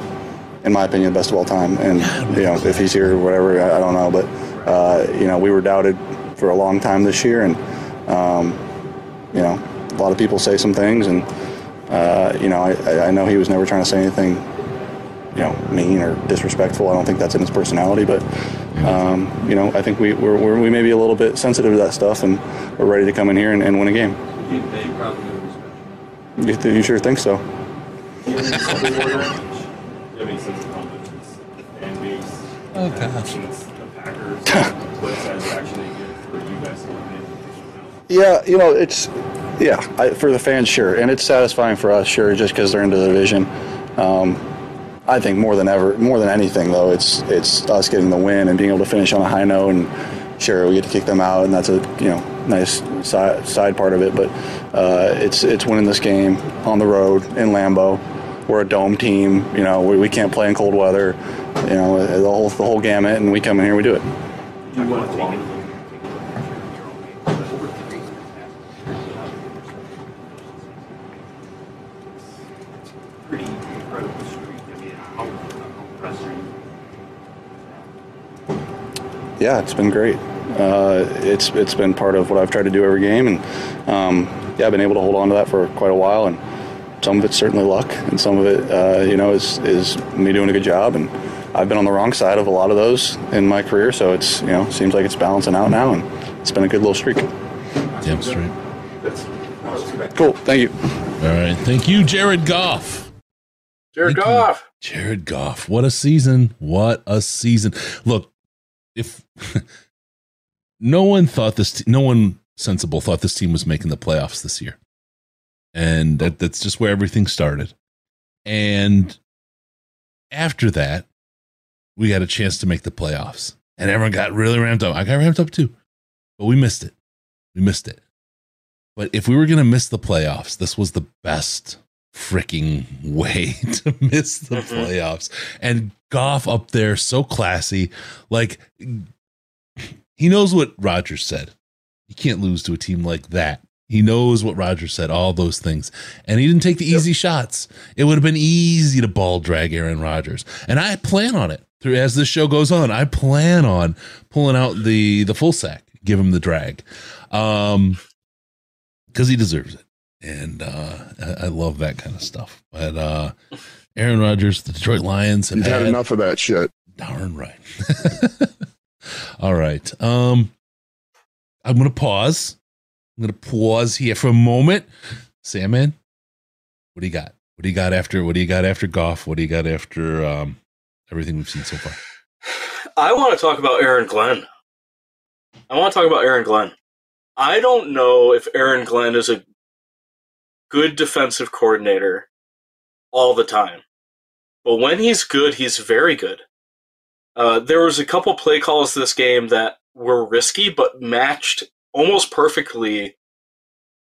in my opinion, the best of all time. And you know, if he's here or whatever, I, I don't know. But uh, you know, we were doubted for a long time this year, and um, you know, a lot of people say some things, and uh, you know, I, I know he was never trying to say anything, you know, mean or disrespectful. I don't think that's in his personality, but. Um, you know, I think we we're, we're, we may be a little bit sensitive to that stuff, and we're ready to come in here and, and win a game. You, they probably know respect. You, you sure think so? Do you have something more than that? Do you have any sense of confidence? The fan base? Oh, gosh. teams, The Packers, what satisfaction they get for you guys to win? Yeah, you know, it's yeah I, for the fans, sure, and it's satisfying for us, sure, just because they're into the division. Um, I think more than ever, more than anything though, it's it's us getting the win and being able to finish on a high note. And sure, we get to kick them out, and that's a you know nice side, side part of it. But uh, it's it's winning this game on the road in Lambeau. We're a dome team. You know, we, we can't play in cold weather. You know, the whole the whole gamut, and we come in here, and we do it. Yeah, it's been great. Uh, it's it's been part of what I've tried to do every game, and um, yeah, I've been able to hold on to that for quite a while. And some of it's certainly luck, and some of it, uh, you know, is is me doing a good job. And I've been on the wrong side of a lot of those in my career, so it's you know seems like it's balancing out now, and it's been a good little streak. Damn straight. Cool, thank you. All right. Thank you, Jared Goff. Jared Thank you. Goff. Jared Goff. What a season. What a season. Look, if no one thought this, no one sensible thought this team was making the playoffs this year. And that, that's just where everything started. And after that, we got a chance to make the playoffs. And everyone got really ramped up. I got ramped up too. But we missed it. We missed it. But if we were going to miss the playoffs, this was the best freaking way to miss the Mhm. playoffs. And Goff up there, so classy. Like, he knows what Rodgers said. You can't lose to a team like that. He knows what Rodgers said, all those things. And he didn't take the easy shots. It would have been easy to ball drag Aaron Rodgers. And I plan on it. Through as this show goes on, I plan on pulling out the the full sack, give him the drag. Um because he deserves it. And uh I, I love that kind of stuff. But uh Aaron Rodgers, the Detroit Lions have You've had had enough of that shit. Darn right. All right. Um, I'm gonna pause. I'm gonna pause here for a moment. Sandman, what do you got? What do you got after? What do you got after Goff? What do you got after um, everything we've seen so far? I want to talk about Aaron Glenn. I want to talk about Aaron Glenn. I don't know if Aaron Glenn is a good defensive coordinator all the time, but when he's good, he's very good. Uh, there was a couple play calls this game that were risky, but matched almost perfectly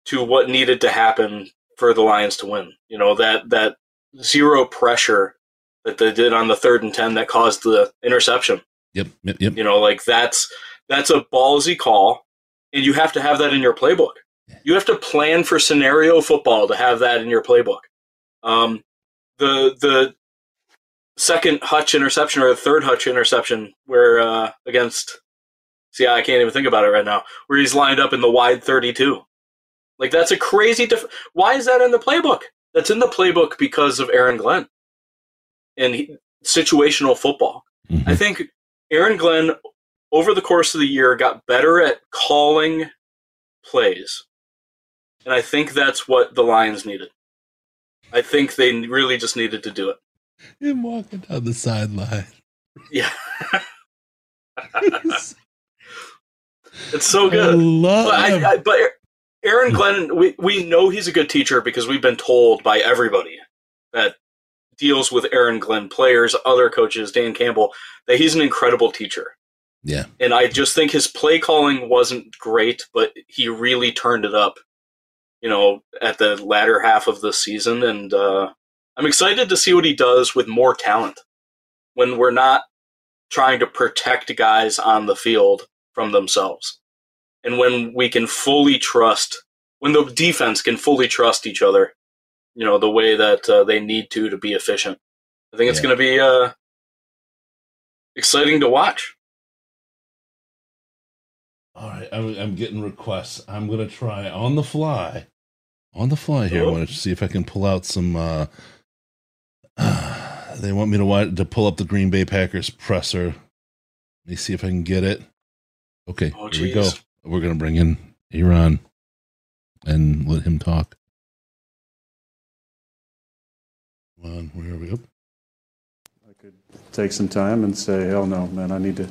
to what needed to happen for the Lions to win. You know that that zero pressure that they did on the third and ten that caused the interception. Yep, yep, yep. You know, like that's that's a ballsy call, and you have to have that in your playbook. You have to plan for scenario football to have that in your playbook. Um, the the second Hutch interception or the third Hutch interception, where uh, against, see, I can't even think about it right now, where he's lined up in the wide thirty-two. Like that's a crazy. Dif- Why is that in the playbook? That's in the playbook because of Aaron Glenn and he, situational football. Mhm. I think Aaron Glenn, over the course of the year, got better at calling plays. And I think that's what the Lions needed. I think they really just needed to do it. Him walking down the sideline. Yeah. it's so I good. love But. I, I, but Aaron Glenn, we, we know he's a good teacher because we've been told by everybody that deals with Aaron Glenn players, other coaches, Dan Campbell, that he's an incredible teacher. yeah, And I just think his play calling wasn't great, but he really turned it up, you know, at the latter half of the season. And uh, I'm excited to see what he does with more talent when we're not trying to protect guys on the field from themselves. And when we can fully trust, when the defense can fully trust each other, you know, the way that uh, they need to to be efficient. I think it's Yeah. going to be uh, exciting to watch. All right, I'm, I'm getting requests. I'm gonna try on the fly, on the fly here. I Oh. want to see if I can pull out some. Uh, they want me to watch, to pull up the Green Bay Packers presser. Let me see if I can get it. Okay, Oh, here we go. We're gonna bring in Aaron and let him talk. Come on, where are we? Up. I could take some time and say, hell no, man, I need to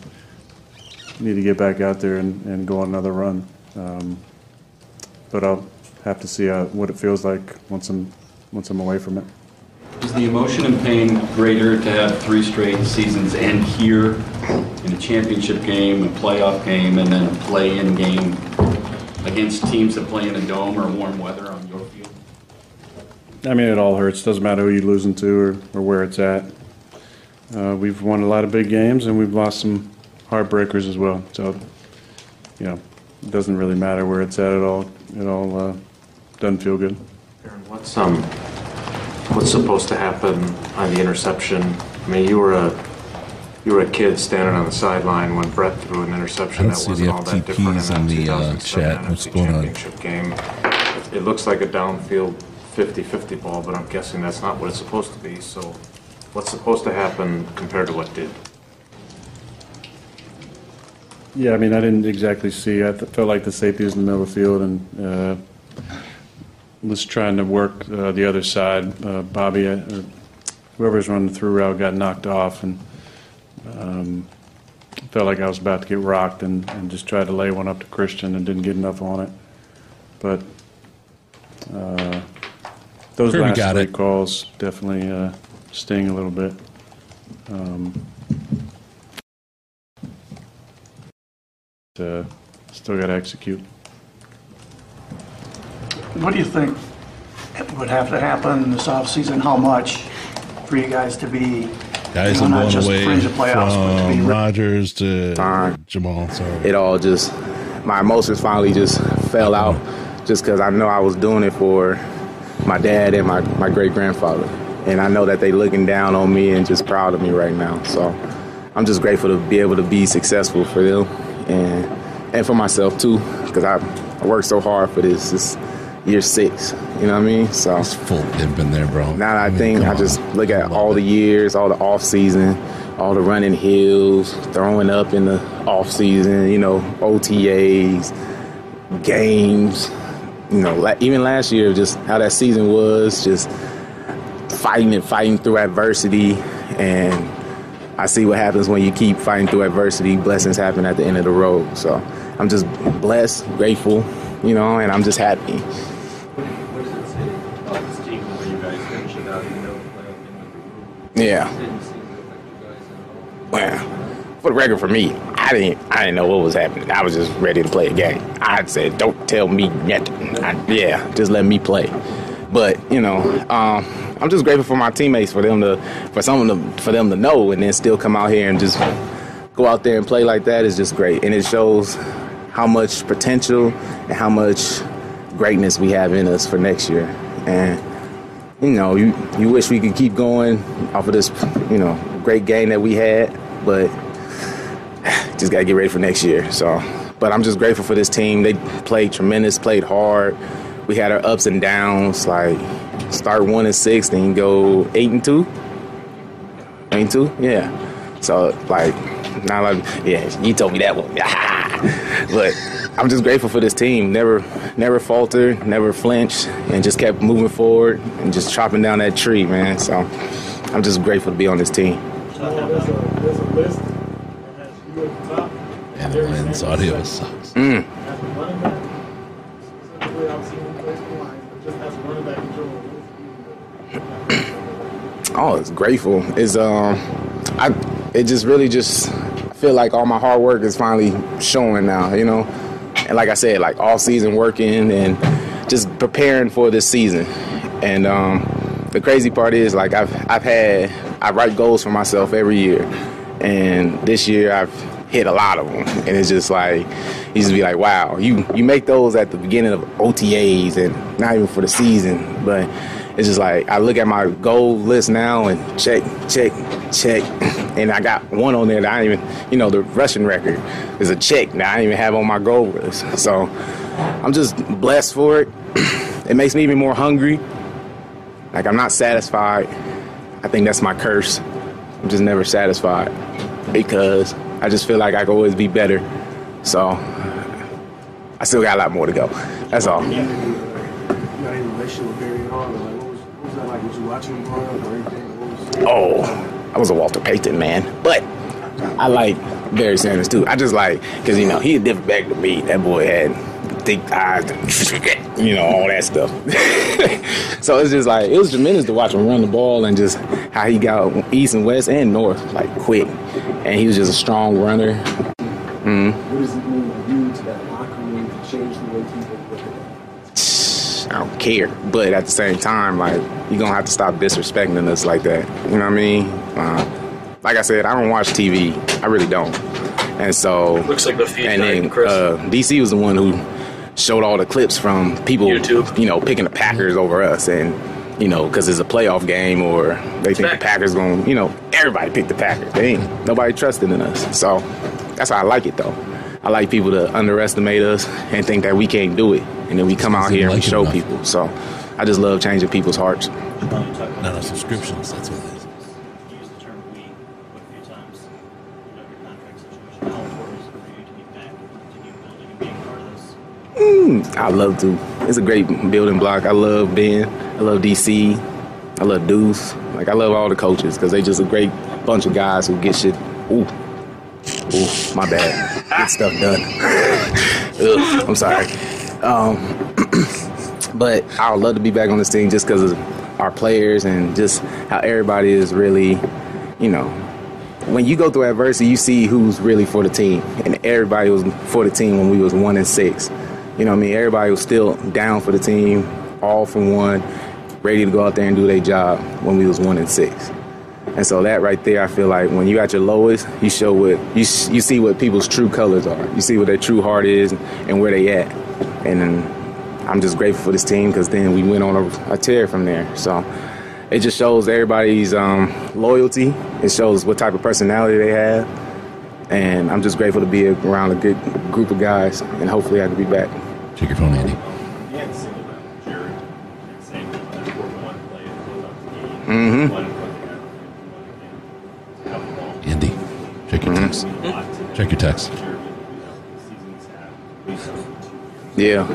need to get back out there and, and go on another run. Um, but I'll have to see how, what it feels like once I'm once I'm away from it. Is the emotion and pain greater to have three straight seasons end here in a championship game, a playoff game, and then a play-in game against teams that play in a dome or warm weather on your field? I mean, it all hurts. Doesn't matter who you're losing to or, or where it's at. Uh, we've won a lot of big games and we've lost some heartbreakers as well. So, you know, it doesn't really matter where it's at at all. It all uh, doesn't feel good. Aaron, what's um, what's supposed to happen on the interception? I mean, you were a you were a kid standing on the sideline when Brett threw an interception don't that see wasn't the all that different in that the uh, 2007 chat. What's NFC going on? championship game. It looks like a downfield 50-50 ball, but I'm guessing that's not what it's supposed to be. So, what's supposed to happen compared to what did? Yeah, I mean, I didn't exactly see. I th- felt like the safety was in the middle of the field and uh, was trying to work uh, the other side. Uh, Bobby, uh, whoever's running the through route, got knocked off, and um, felt like I was about to get rocked, and, and just tried to lay one up to Christian and didn't get enough on it. But uh, those Kerby last three it. calls definitely uh, sting a little bit. Um, uh, still got to execute. What do you think would have to happen this offseason? How much for you guys to be, Guys you know, are not going just away fringe of playoffs, but to be from re- Rogers to Fine. Jamaal. Sorry. it all just my emotions finally just fell out just because I know I was doing it for my dad and my, my great grandfather. And I know that they looking down on me and just proud of me right now. So I'm just grateful to be able to be successful for them and and for myself too because I, I worked so hard for this. This year six, you know what I mean? So It's full. They've been there, bro. now that I, mean, think I on. just look at all the years, all the off season, all the running hills, throwing up in the off season, you know, OTAs, games, you know, even last year, just how that season was, just fighting and fighting through adversity, and I see what happens when you keep fighting through adversity. Blessings happen at the end of the road. So I'm just blessed, grateful, you know, and I'm just happy. Yeah. Well, for the record, for me, I didn't, I didn't know what was happening. I was just ready to play a game. I said, "Don't tell me nothing." I, yeah, just let me play. But you know, um, I'm just grateful for my teammates for them to, for some of them, for them to know, and then still come out here and just go out there and play like that is just great, and it shows how much potential and how much greatness we have in us for next year. And you know, you you wish we could keep going off of this, you know, great game that we had, but just gotta get ready for next year. So, but I'm just grateful for this team. They played tremendous, played hard. We had our ups and downs. Like start one and six, then go eight and two. Eight and two, yeah. So like, not like yeah, you told me that one. but I'm just grateful for this team. Never, never faltered, never flinched, and just kept moving forward and just chopping down that tree, man. So I'm just grateful to be on this team. There's a, there's a list that has you at the top. And the lens audio sucks. Mm. Oh, it's grateful. It's um, I it just really just feel like all my hard work is finally showing now. You know, and like I said, like all season working and just preparing for this season. And um, the crazy part is like I've I've had I write goals for myself every year, and this year I've hit a lot of them. And it's just like you just be like, wow, you you make those at the beginning of OTAs and not even for the season, but it's just like I look at my goal list now and check, check, check, and I got one on there that I even, you know, the rushing record is a check that I even have on my goal list. So I'm just blessed for it. It makes me even more hungry. Like I'm not satisfied. I think that's my curse. I'm just never satisfied because I just feel like I can always be better. So I still got a lot more to go. That's all. Watching? Oh, I was a Walter Payton man, but I like Barry Sanders too. I just like because you know he a different to me. That boy had think I, you know, all that stuff. so it's just like it was tremendous to watch him run the ball and just how he got east and west and north like quick, and he was just a strong runner. Mm. Care, but at the same time, like you're gonna have to stop disrespecting us like that. You know what I mean? Uh, like I said, I don't watch TV. I really don't. And so Looks like the feed and then uh, DC was the one who showed all the clips from people, you know, picking the Packers over us, and you know, because it's a playoff game, or they think the Packers going, you know, everybody picked the Packers. They ain't nobody trusted in us. So that's how I like it, though. I like people to underestimate us and think that we can't do it, and then we come out here and we show people. So I just love changing people's hearts. Not on subscriptions. That's what it is. Mm, I love to. It's a great building block. I love Ben. I love DC. I love Duce. Like I love all the coaches because they just a great bunch of guys who get shit. Ooh, ooh, my bad. Get stuff done. Ugh, I'm sorry. Um, but I would love to be back on this team just because of our players and just how everybody is really, you know, when you go through adversity, you see who's really for the team, and everybody was for the team when we was one and six. You know, what I mean, everybody was still down for the team, all for one, ready to go out there and do their job when we was one and six. And so that right there, I feel like when you're at your lowest, you show what you s- you see what people's true colors are. You see what their true heart is and where they at. And then I'm just grateful for this team because then we went on a, a tear from there. So it just shows everybody's um, loyalty. It shows what type of personality they have. And I'm just grateful to be around a good group of guys, and hopefully I can be back. Check your phone, Andy. You check your text. Check your text. Yeah.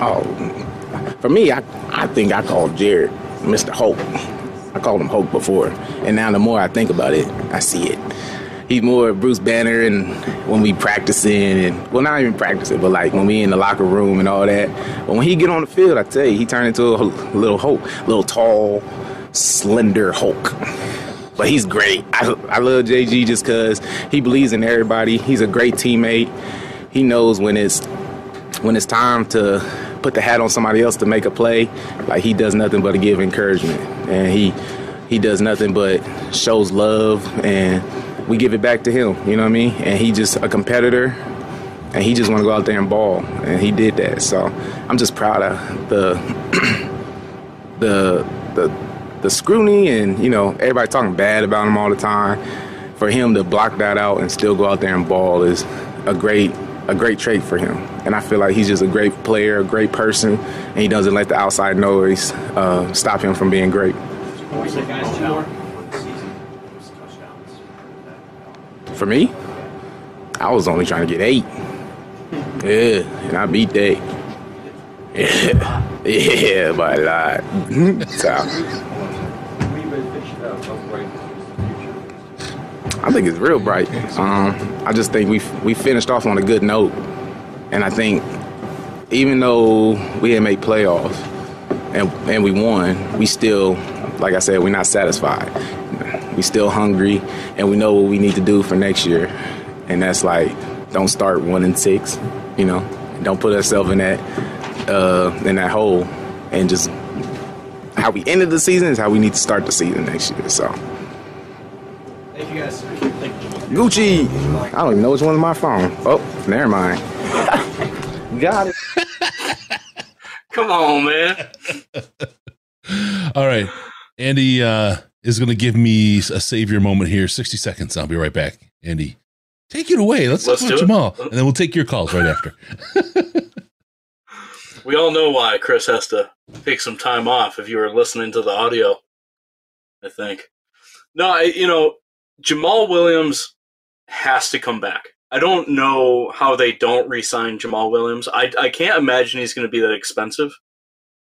Oh, for me, I, I think I called Jared Mr. Hope. I called him Hope before, and now the more I think about it, I see it. He's more Bruce Banner, and when we practicing, and well, not even practicing, but like when we in the locker room and all that. But when he get on the field, I tell you, he turned into a little Hulk, little tall, slender Hulk. But he's great. I, I love JG just because he believes in everybody. He's a great teammate. He knows when it's when it's time to put the hat on somebody else to make a play. Like he does nothing but give encouragement, and he he does nothing but shows love, and we give it back to him. You know what I mean? And he just a competitor, and he just want to go out there and ball, and he did that. So I'm just proud of the the the the scrutiny and you know everybody talking bad about him all the time. For him to block that out and still go out there and ball is a great a great trait for him. And I feel like he's just a great player, a great person, and he doesn't let the outside noise uh, stop him from being great. For me, I was only trying to get eight. Yeah, and I beat that. Yeah, yeah, by a lot. so, I think it's real bright. Um, I just think we we finished off on a good note, and I think even though we didn't make playoffs and and we won, we still, like I said, we're not satisfied. We still hungry, and we know what we need to do for next year, and that's like don't start one and six, you know, don't put ourselves in that uh, in that hole, and just how we ended the season is how we need to start the season next year. So. Thank you guys. Thank you. Gucci. I don't even know which one's my phone. Oh, never mind. Got it. Come on, man. All right. Andy uh, is going to give me a savior moment here. 60 seconds. I'll be right back. Andy, take it away. Let's, Let's talk about do it. Jamaal. And then we'll take your calls right after. We all know why Chris has to take some time off if you were listening to the audio. I think. No, I, you know, Jamaal Williams has to come back. I don't know how they don't re-sign Jamaal Williams. I, I can't imagine he's going to be that expensive.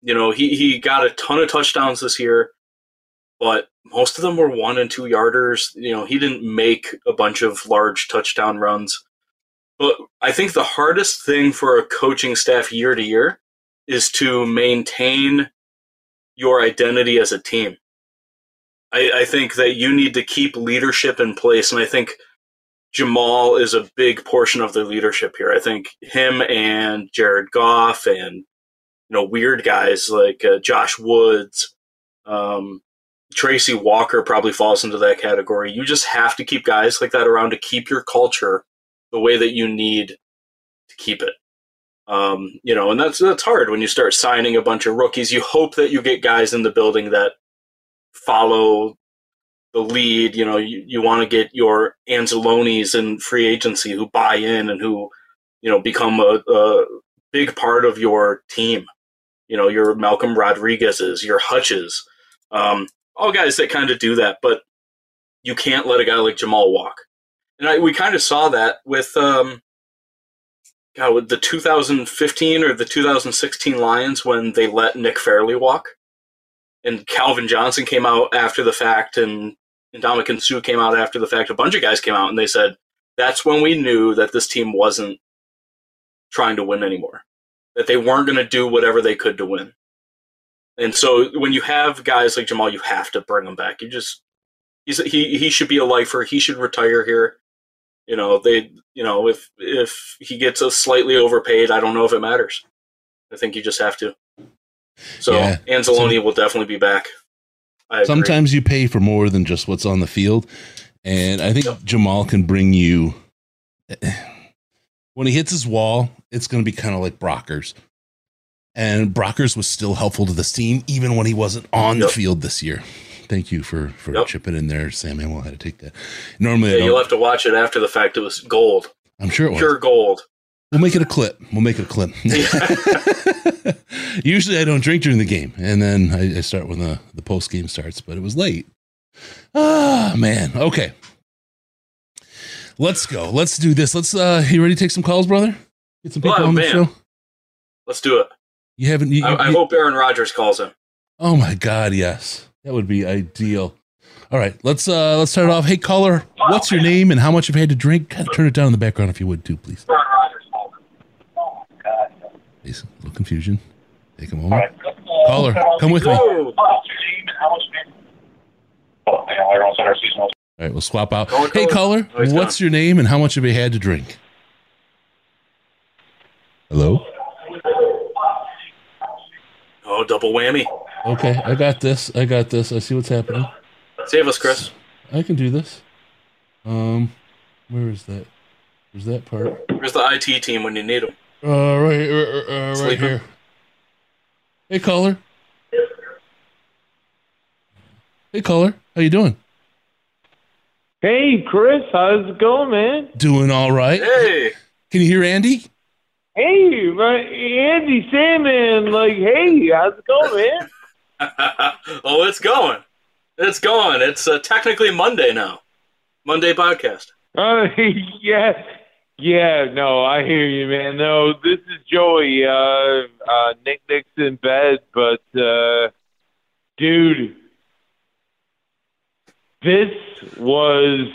You know, he, he got a ton of touchdowns this year, but most of them were one and two yarders. You know, he didn't make a bunch of large touchdown runs. But I think the hardest thing for a coaching staff year to year is to maintain your identity as a team. I, I think that you need to keep leadership in place, and I think Jamaal is a big portion of the leadership here. I think him and Jared Goff and you know weird guys like uh, Josh Woods, um, Tracy Walker probably falls into that category. You just have to keep guys like that around to keep your culture the way that you need to keep it. Um, you know, and that's that's hard when you start signing a bunch of rookies. You hope that you get guys in the building that follow the lead. You know, you, you want to get your Anzalones in free agency who buy in and who, you know, become a, a big part of your team. You know, your Malcolm Rodriguez's, your Hutches, um, all guys that kind of do that. But you can't let a guy like Jamaal walk. And I, we kind of saw that with um, God, with the 2015 or the 2016 Lions when they let Nick Fairley walk and Calvin Johnson came out after the fact, and Ndamukong Suh came out after the fact. A bunch of guys came out and they said that's when we knew that this team wasn't trying to win anymore, that they weren't going to do whatever they could to win. And so when you have guys like Jamaal, you have to bring them back. You just he's he he should be a lifer. He should retire here. You know they you know if if he gets a slightly overpaid, I don't know if it matters. I think you just have to. So Yeah. Anzalone So- will definitely be back. I. Sometimes you pay for more than just what's on the field. And I think Jamaal can bring you when he hits his wall, it's going to be kind of like Brockers. And Brockers was still helpful to this team even when he wasn't on the field this year. Thank you for for chipping in there, Sam. I will have to take that. Normally, Yeah, you'll have to watch it after the fact. It was gold, I'm sure it was. pure gold. We'll make it a clip. We'll make it a clip. Usually I don't drink during the game, and then I, I start when the, the post game starts, but it was late. Ah, man. Okay. Let's go. Let's do this. Let's, uh, you ready to take some calls, brother? Get some people Oh, on the man. show. Let's do it. You haven't, you, I, I hope Aaron Rodgers calls him. oh my God, yes. That would be ideal. All right, let's uh let's start it off. Hey caller, what's your name and how much have you had to drink? Kind of turn it down in the background if you would too, please. Please, a little confusion. Take a moment. Caller, come with me. All right, we'll swap out. Hey, caller, what's your name and how much have you had to drink? Hello? Oh, double whammy. Okay, I got this. I got this. I see what's happening. Save us, Chris. I can do this. Um, where is that? Where's that part? Where's the IT team when you need them? Uh, right, here, uh, uh, right Sleeping? here. Hey, caller. Hey, caller. How you doing? Hey, Chris, how's it going, man? Doing all right. Hey. Can you hear Andy? Hey, my Andy Sandman, like, hey, how's it going, man? oh, it's going. It's going. It's uh, technically Monday now. Monday podcast. Uh, yeah, yeah, no, I hear you, man. No, this is Joey. Uh, uh, Nick Nick's in bed, but uh, dude, this was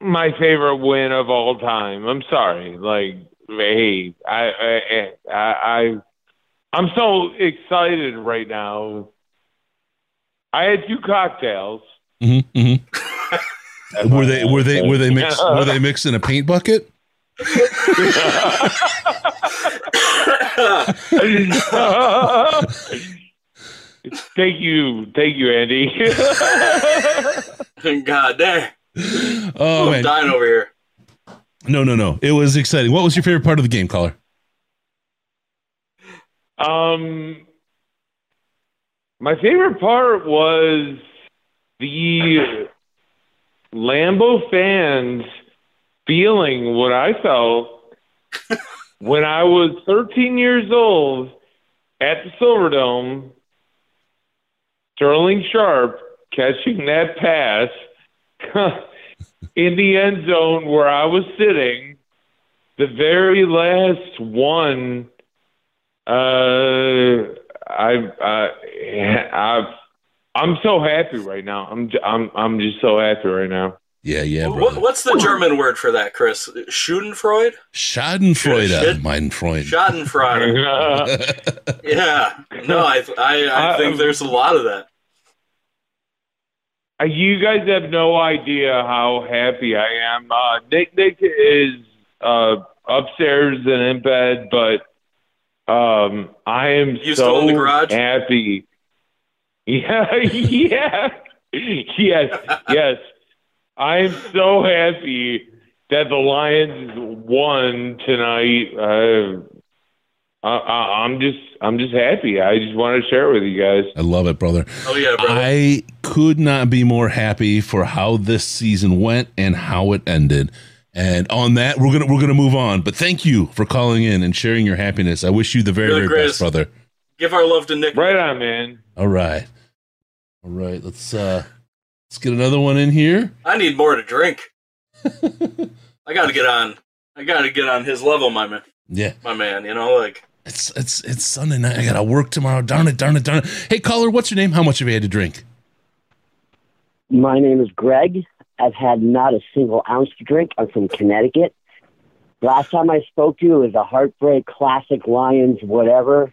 my favorite win of all time. I'm sorry, like, hey, I, I, I, I I'm so excited right now. I had two cocktails. Mm-hmm, mm-hmm. were they were they were they mixed were they mixed in a paint bucket? Thank you, thank you, Andy. God dang. Oh I'm man, dying over here. no no no! It was exciting. What was your favorite part of the game, caller? Um, my favorite part was the Lambeau fans feeling what I felt when I was 13 years old at the Silverdome. Sterling Sharpe catching that pass in the end zone where I was sitting, the very last one uh, I, I, I, I'm so happy right now. I'm, I'm, I'm just so happy right now. Yeah, yeah, What, brother. what's the German word for that, Chris? Schadenfreude? Schadenfreude, mein Freund. Schadenfreude. yeah. No, I, I, I think there's a lot of that. Uh, You guys have no idea how happy I am. Uh, Nick Nick is uh, upstairs and in bed, but um, I am You so still in the garage? happy. Yeah, yeah, yes, yes. I am so happy that the Lions won tonight. Uh, I, I, I'm just, I'm just happy. I just want to share it with you guys. I love it, brother. Oh yeah, brother. I could not be more happy for how this season went and how it ended. And on that, we're gonna we're gonna move on. But thank you for calling in and sharing your happiness. I wish you the very You're the very best, brother. Give our love to Nick. Right on, man. All right, all right. Let's uh let's get another one in here. I need more to drink. I got to get on. I got to get on his level, my man. Yeah, My man, you know, like it's it's it's Sunday night. I gotta work tomorrow. Darn it, darn it, darn it. Hey, caller, what's your name? How much have you had to drink? My name is Greg. I've had not a single ounce to drink. I'm from Connecticut. Last time I spoke to you was a heartbreak, classic Lions, whatever.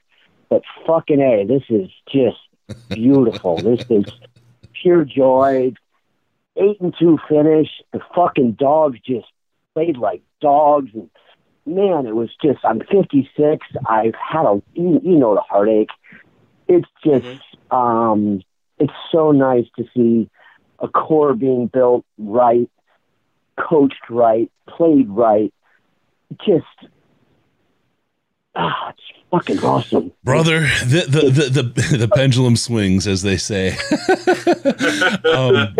But fucking A, this is just beautiful. this is pure joy. Eight and two finish. The fucking dogs just played like dogs. And man, it was just, I'm 56. I've had a, you, you know, the heartache. It's just, um, it's so nice to see a core being built right, coached right, played right. Just, ah, it's fucking awesome. Brother, the the the the, the pendulum swings, as they say. um,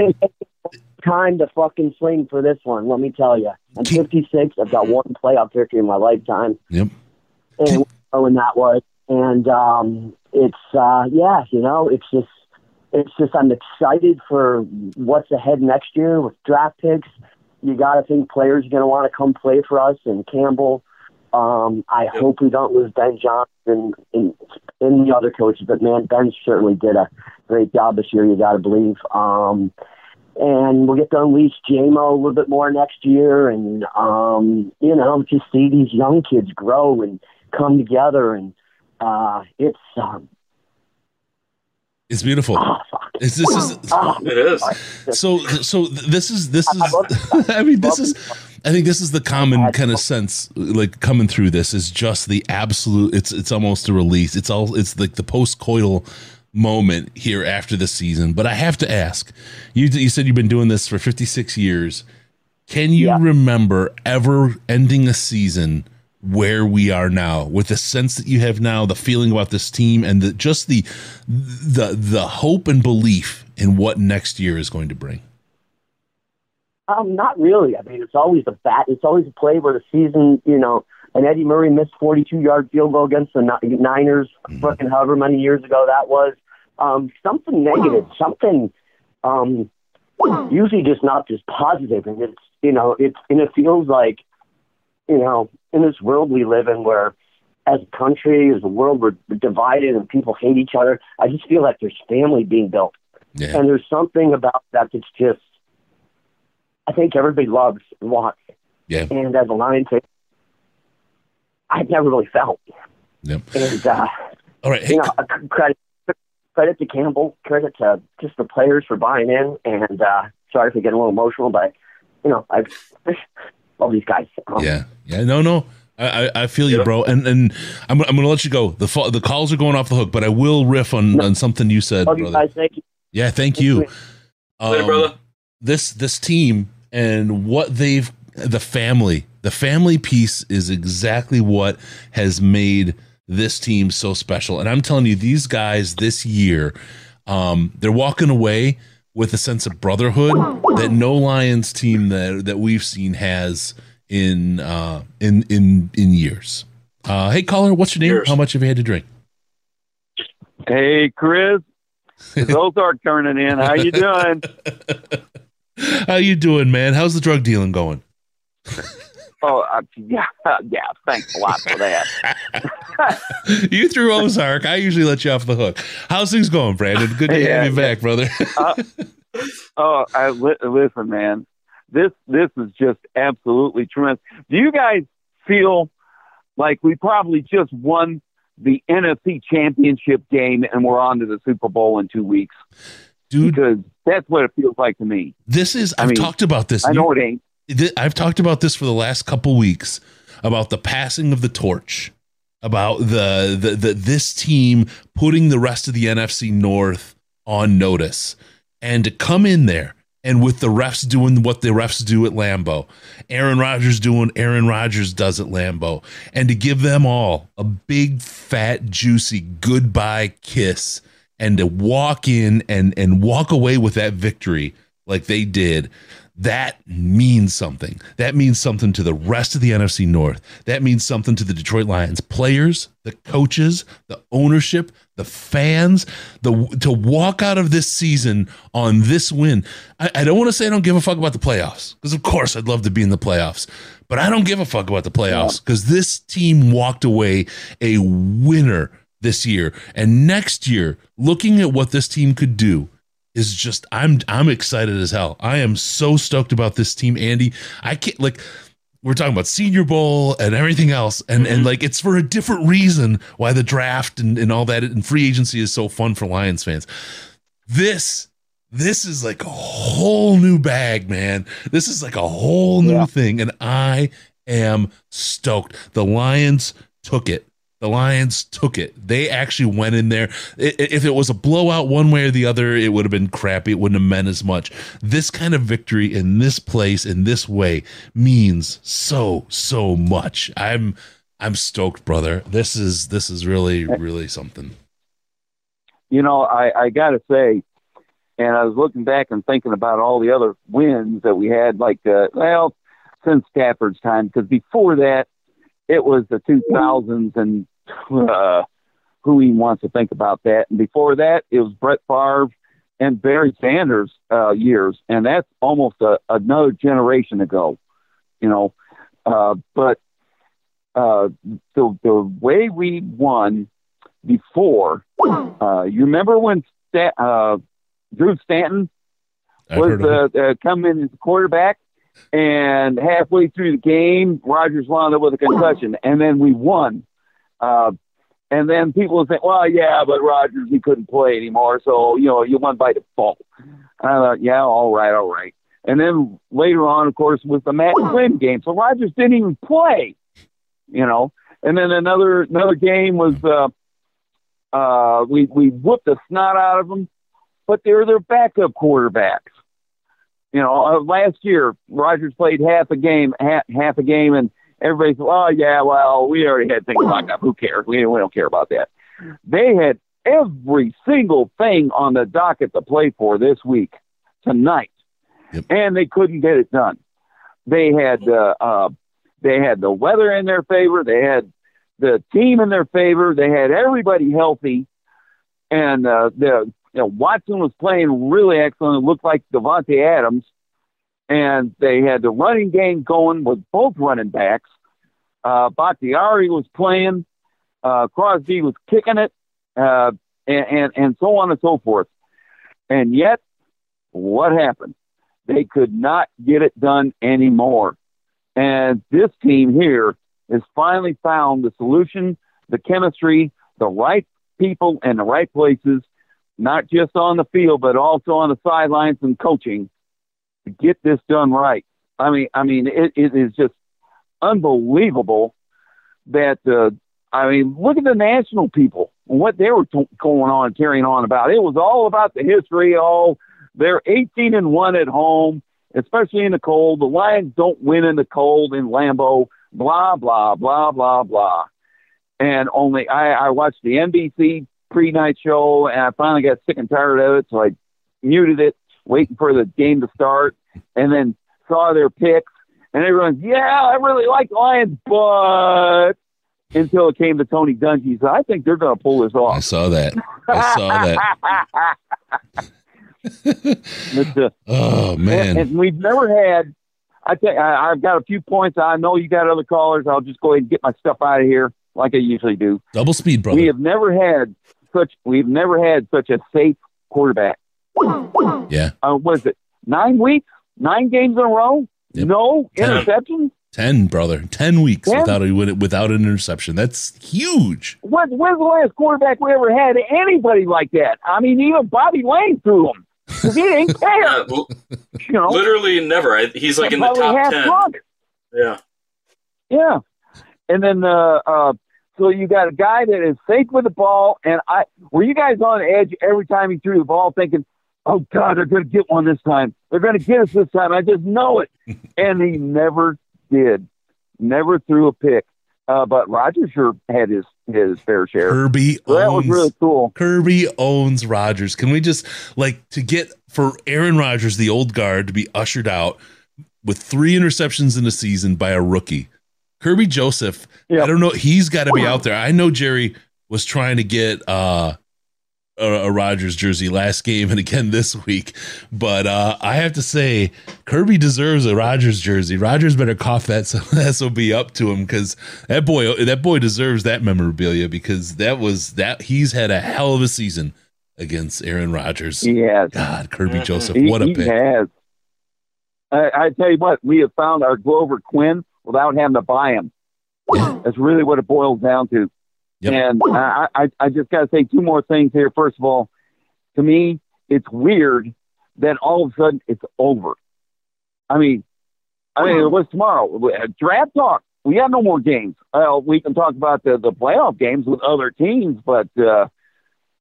Time to fucking swing for this one. Let me tell you, I'm 56. I've got one playoff victory in my lifetime, yep. and when that was, and um, it's uh, yeah, you know, it's just, it's just. I'm excited for what's ahead next year with draft picks. You got to think players are going to want to come play for us, and Campbell. Um, I hope we don't lose Ben Johnson and, and, and the other coaches, but man, Ben certainly did a great job this year. You got to believe. Um, and we'll get to unleash JMO a little bit more next year, and um, you know, just see these young kids grow and come together, and uh, it's um, It's beautiful. It's, this is it is. so so this is this is I mean this is I think this is the common kind of sense like coming through this is just the absolute it's it's almost a release. It's all it's like the post-coital moment here after the season. But I have to ask. You you said you've been doing this for 56 years. Can you remember ever ending a season where we are now with the sense that you have now, the feeling about this team and the just the the the hope and belief in what next year is going to bring? Um, not really. I mean, it's always a bat. It's always a play where the season, you know, and Eddie Murray missed 42 yard field goal against the Ni- Niners, fucking however many years ago that was. Um, something negative, something, um, usually just not just positive. And it's, you know, it's, and it feels like, you know, in this world we live in where as a country, as a world, we're divided and people hate each other. I just feel like there's family being built. Yeah. And there's something about that that's just, I think everybody loves and wants. Yeah. And as a Lions fan, I've never really felt. Yep. And, uh, All right. you know, credit, credit to Campbell, credit to just the players for buying in. And uh, sorry for getting a little emotional, but, you know, I love these guys. Um, Yeah. Yeah. No, no. I, I I feel you, bro, and and I'm I'm gonna let you go. The fa- the calls are going off the hook, but I will riff on, on something you said, Love you brother. guys. Thank you. Yeah, thank you. Later, Um, brother. This this team and what they've the family, the family piece is exactly what has made this team so special. And I'm telling you, these guys this year, um, they're walking away with a sense of brotherhood that no Lions team that that we've seen has in uh, in in in years. Uh, hey, caller, what's your name? How much have you had to drink? Hey, Chris. those are turning in. How you doing? How you doing, man? How's the drug dealing going? Oh, uh, yeah, yeah. Thanks a lot for that. you threw Ozark. I usually let you off the hook. How's things going, Brandon? Good to Yeah, have you back, brother. Uh, oh, I li- listen, man. this this is just absolutely tremendous. Do you guys feel like we probably just won the NFC Championship game and we're on to the Super Bowl in two weeks? Dude, because that's what it feels like to me. This is I've mean, talked about this. I know You- it ain't. I've talked about this for the last couple weeks about the passing of the torch, about the, the the this team putting the rest of the NFC North on notice, and to come in there and with the refs doing what the refs do at Lambeau, Aaron Rodgers doing Aaron Rodgers does at Lambeau, and to give them all a big fat juicy goodbye kiss and to walk in and and walk away with that victory like they did that means something. That means something to the rest of the NFC North. That means something to the Detroit Lions players the coaches the ownership the fans the to walk out of this season on this win. I, I don't want to say I don't give a fuck about the playoffs because of course I'd love to be in the playoffs but I don't give a fuck about the playoffs because this team walked away a winner this year. And next year looking at what this team could do is just I'm I'm excited as hell. I am so stoked about this team, Andy. I can't like we're talking about Senior Bowl and everything else, and and mm-hmm. like it's for a different reason why the draft and, and all that and free agency is so fun for Lions fans. This this is like a whole new bag, man. This is like a whole new thing, and I am stoked. The Lions took it. The Lions took it. They actually went in there. If it was a blowout one way or the other, it would have been crappy. It wouldn't have meant as much. This kind of victory in this place, in this way, means so, so much. I'm I'm stoked, brother. This is this is really, really something. you know, I, I got to say, and I was looking back and thinking about all the other wins that we had, like, uh, well, since Stafford's time, because before that, it was the 2000s, and uh, who even wants to think about that? And before that, it was Brett Favre and Barry Sanders uh, years, and that's almost a, another generation ago, you know. Uh, but uh, the the way we won before, uh, you remember when Sta- uh, Drew Stanton was uh, uh, coming as a quarterback, and halfway through the game, Rodgers wound up with a concussion, and then we won. Uh, and then people would think, well, yeah, but Rodgers he couldn't play anymore, so you know you won by default. And I thought, yeah, all right, all right. And then later on, of course, was the Matt Flynn game, so Rodgers didn't even play, you know. And then another another game was uh, uh, we we whooped the snot out of them, but they were their backup quarterbacks. You know, uh, last year Rodgers played half a game, half, half a game, and everybody said, "Oh yeah, well we already had things locked up. Who cares? We we don't care about that." They had every single thing on the docket to play for this week, tonight, and they couldn't get it done. They had uh, uh, they had the weather in their favor. They had the team in their favor. They had everybody healthy, and uh, the you know Watson was playing really excellent. It looked like Davante Adams, and they had the running game going with both running backs. Uh, Bakhtiari was playing. Uh, Crosby was kicking it, uh, and, and and so on and so forth. And yet, what happened? They could not get it done anymore. And this team here has finally found the solution, the chemistry, the right people in the right places, not just on the field, but also on the sidelines and coaching get this done right. I mean, I mean, it, it is just unbelievable that, uh, I mean, look at the national people, and what they were t- going on, carrying on about. It was all about the history. Oh, they're 18 and one at home, especially in the cold. The Lions don't win in the cold in Lambeau. Blah blah blah blah blah. And only I, I watched the NBC pre-night show, and I finally got sick and tired of it, so I muted it, waiting for the game to start, and then saw their picks, and everyone's yeah, I really like Lions, but until it came to Tony Dungy, so I think they're going to pull this off. I saw that. I saw that. But, uh, Oh man. and, and we've never had. I think I, I've got a few points. I know you got other callers. I'll just go ahead and get my stuff out of here, like I usually do. Double speed, brother. We have never had such. We've never had such a safe quarterback. Yeah. Uh, was it nine weeks? Nine games in a row, no Ten. interceptions. Ten, brother. Ten weeks Ten? without a without an interception. That's huge. When, when's the last quarterback we ever had anybody like that? I mean, even Bobby Layne threw him. 'Cause he didn't care. Yeah, l- you know, literally never. I, he's like in the top half ten. drunk. Yeah. Yeah. And then uh uh so you got a guy that is safe with the ball and I were you guys on edge every time he threw the ball thinking, Oh God, they're gonna get one this time. They're gonna get us this time. I just know it. and he never did. Never threw a pick. Uh but Rodgers sure had his his fair share. Kerby So that was really cool. Kerby owns Rodgers. Can we just like to get for Aaron Rodgers, the old guard, to be ushered out with three interceptions in a season by a rookie? Kerby Joseph, I don't know. He's got to be out there. I know Jerry was trying to get uh, a, a Rodgers jersey last game and again this week, but uh, I have to say Kerby deserves a Rodgers jersey. Rodgers better cough that sob up to him because that boy that boy deserves that memorabilia because that was that he's had a hell of a season against Aaron Rodgers. He has. God, Kerby Joseph, He- what a he pick! has. I, I tell you what, we have found our Glover Quin without having to buy him. That's really what it boils down to. And I, I, I just got to say two more things here. First of all, to me, it's weird that all of a sudden it's over. I mean, I mean, what's tomorrow? Uh, Draft talk. We have no more games. Well, we can talk about the, the playoff games with other teams, but uh,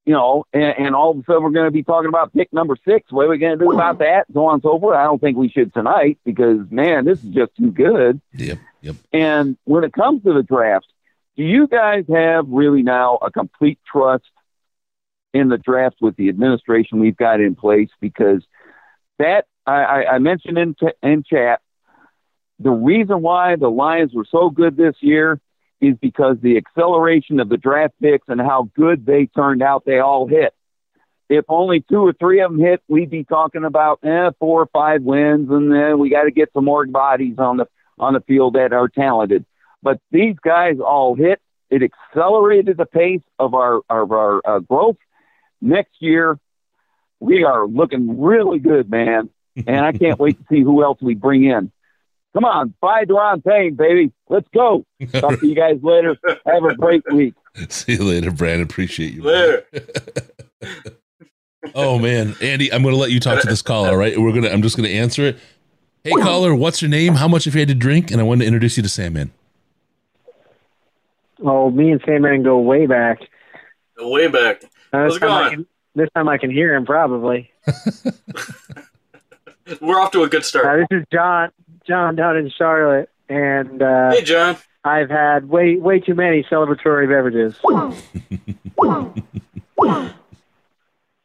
you know, and, and all of a sudden we're going to be talking about pick number six. What are we going to do about that? So on and so forth. I don't think we should tonight because man, this is just too good. Yep, yep. And when it comes to the draft, do you guys have really now a complete trust in the draft with the administration we've got in place? Because that I, I, mentioned in t- in chat, the reason why the Lions were so good this year is because the acceleration of the draft picks and how good they turned out. They all hit. If only two or three of them hit, we'd be talking about eh, four or five wins, and then we got to get some more bodies on the on the field that are talented. But these guys all hit. It accelerated the pace of our of our uh, growth. Next year, we are looking really good, man, and I can't wait to see who else we bring in. Come on, buy Daron Payne, baby. Let's go. Talk to you guys later. Have a great week. See you later, Brandon. Appreciate you. Later. Oh man, Andy, I'm going to let you talk to this caller. All right, we're gonna. I'm just going to answer it. Hey, caller, what's your name? How much have you had to drink? And I wanted to introduce you to Sandman. Oh, me and Sandman go way back. Way back. Uh, How's this, it time I going? can, this time I can hear him probably. We're off to a good start. Uh, this is John. John down in Charlotte, and uh, Hey, John. I've had way way too many celebratory beverages.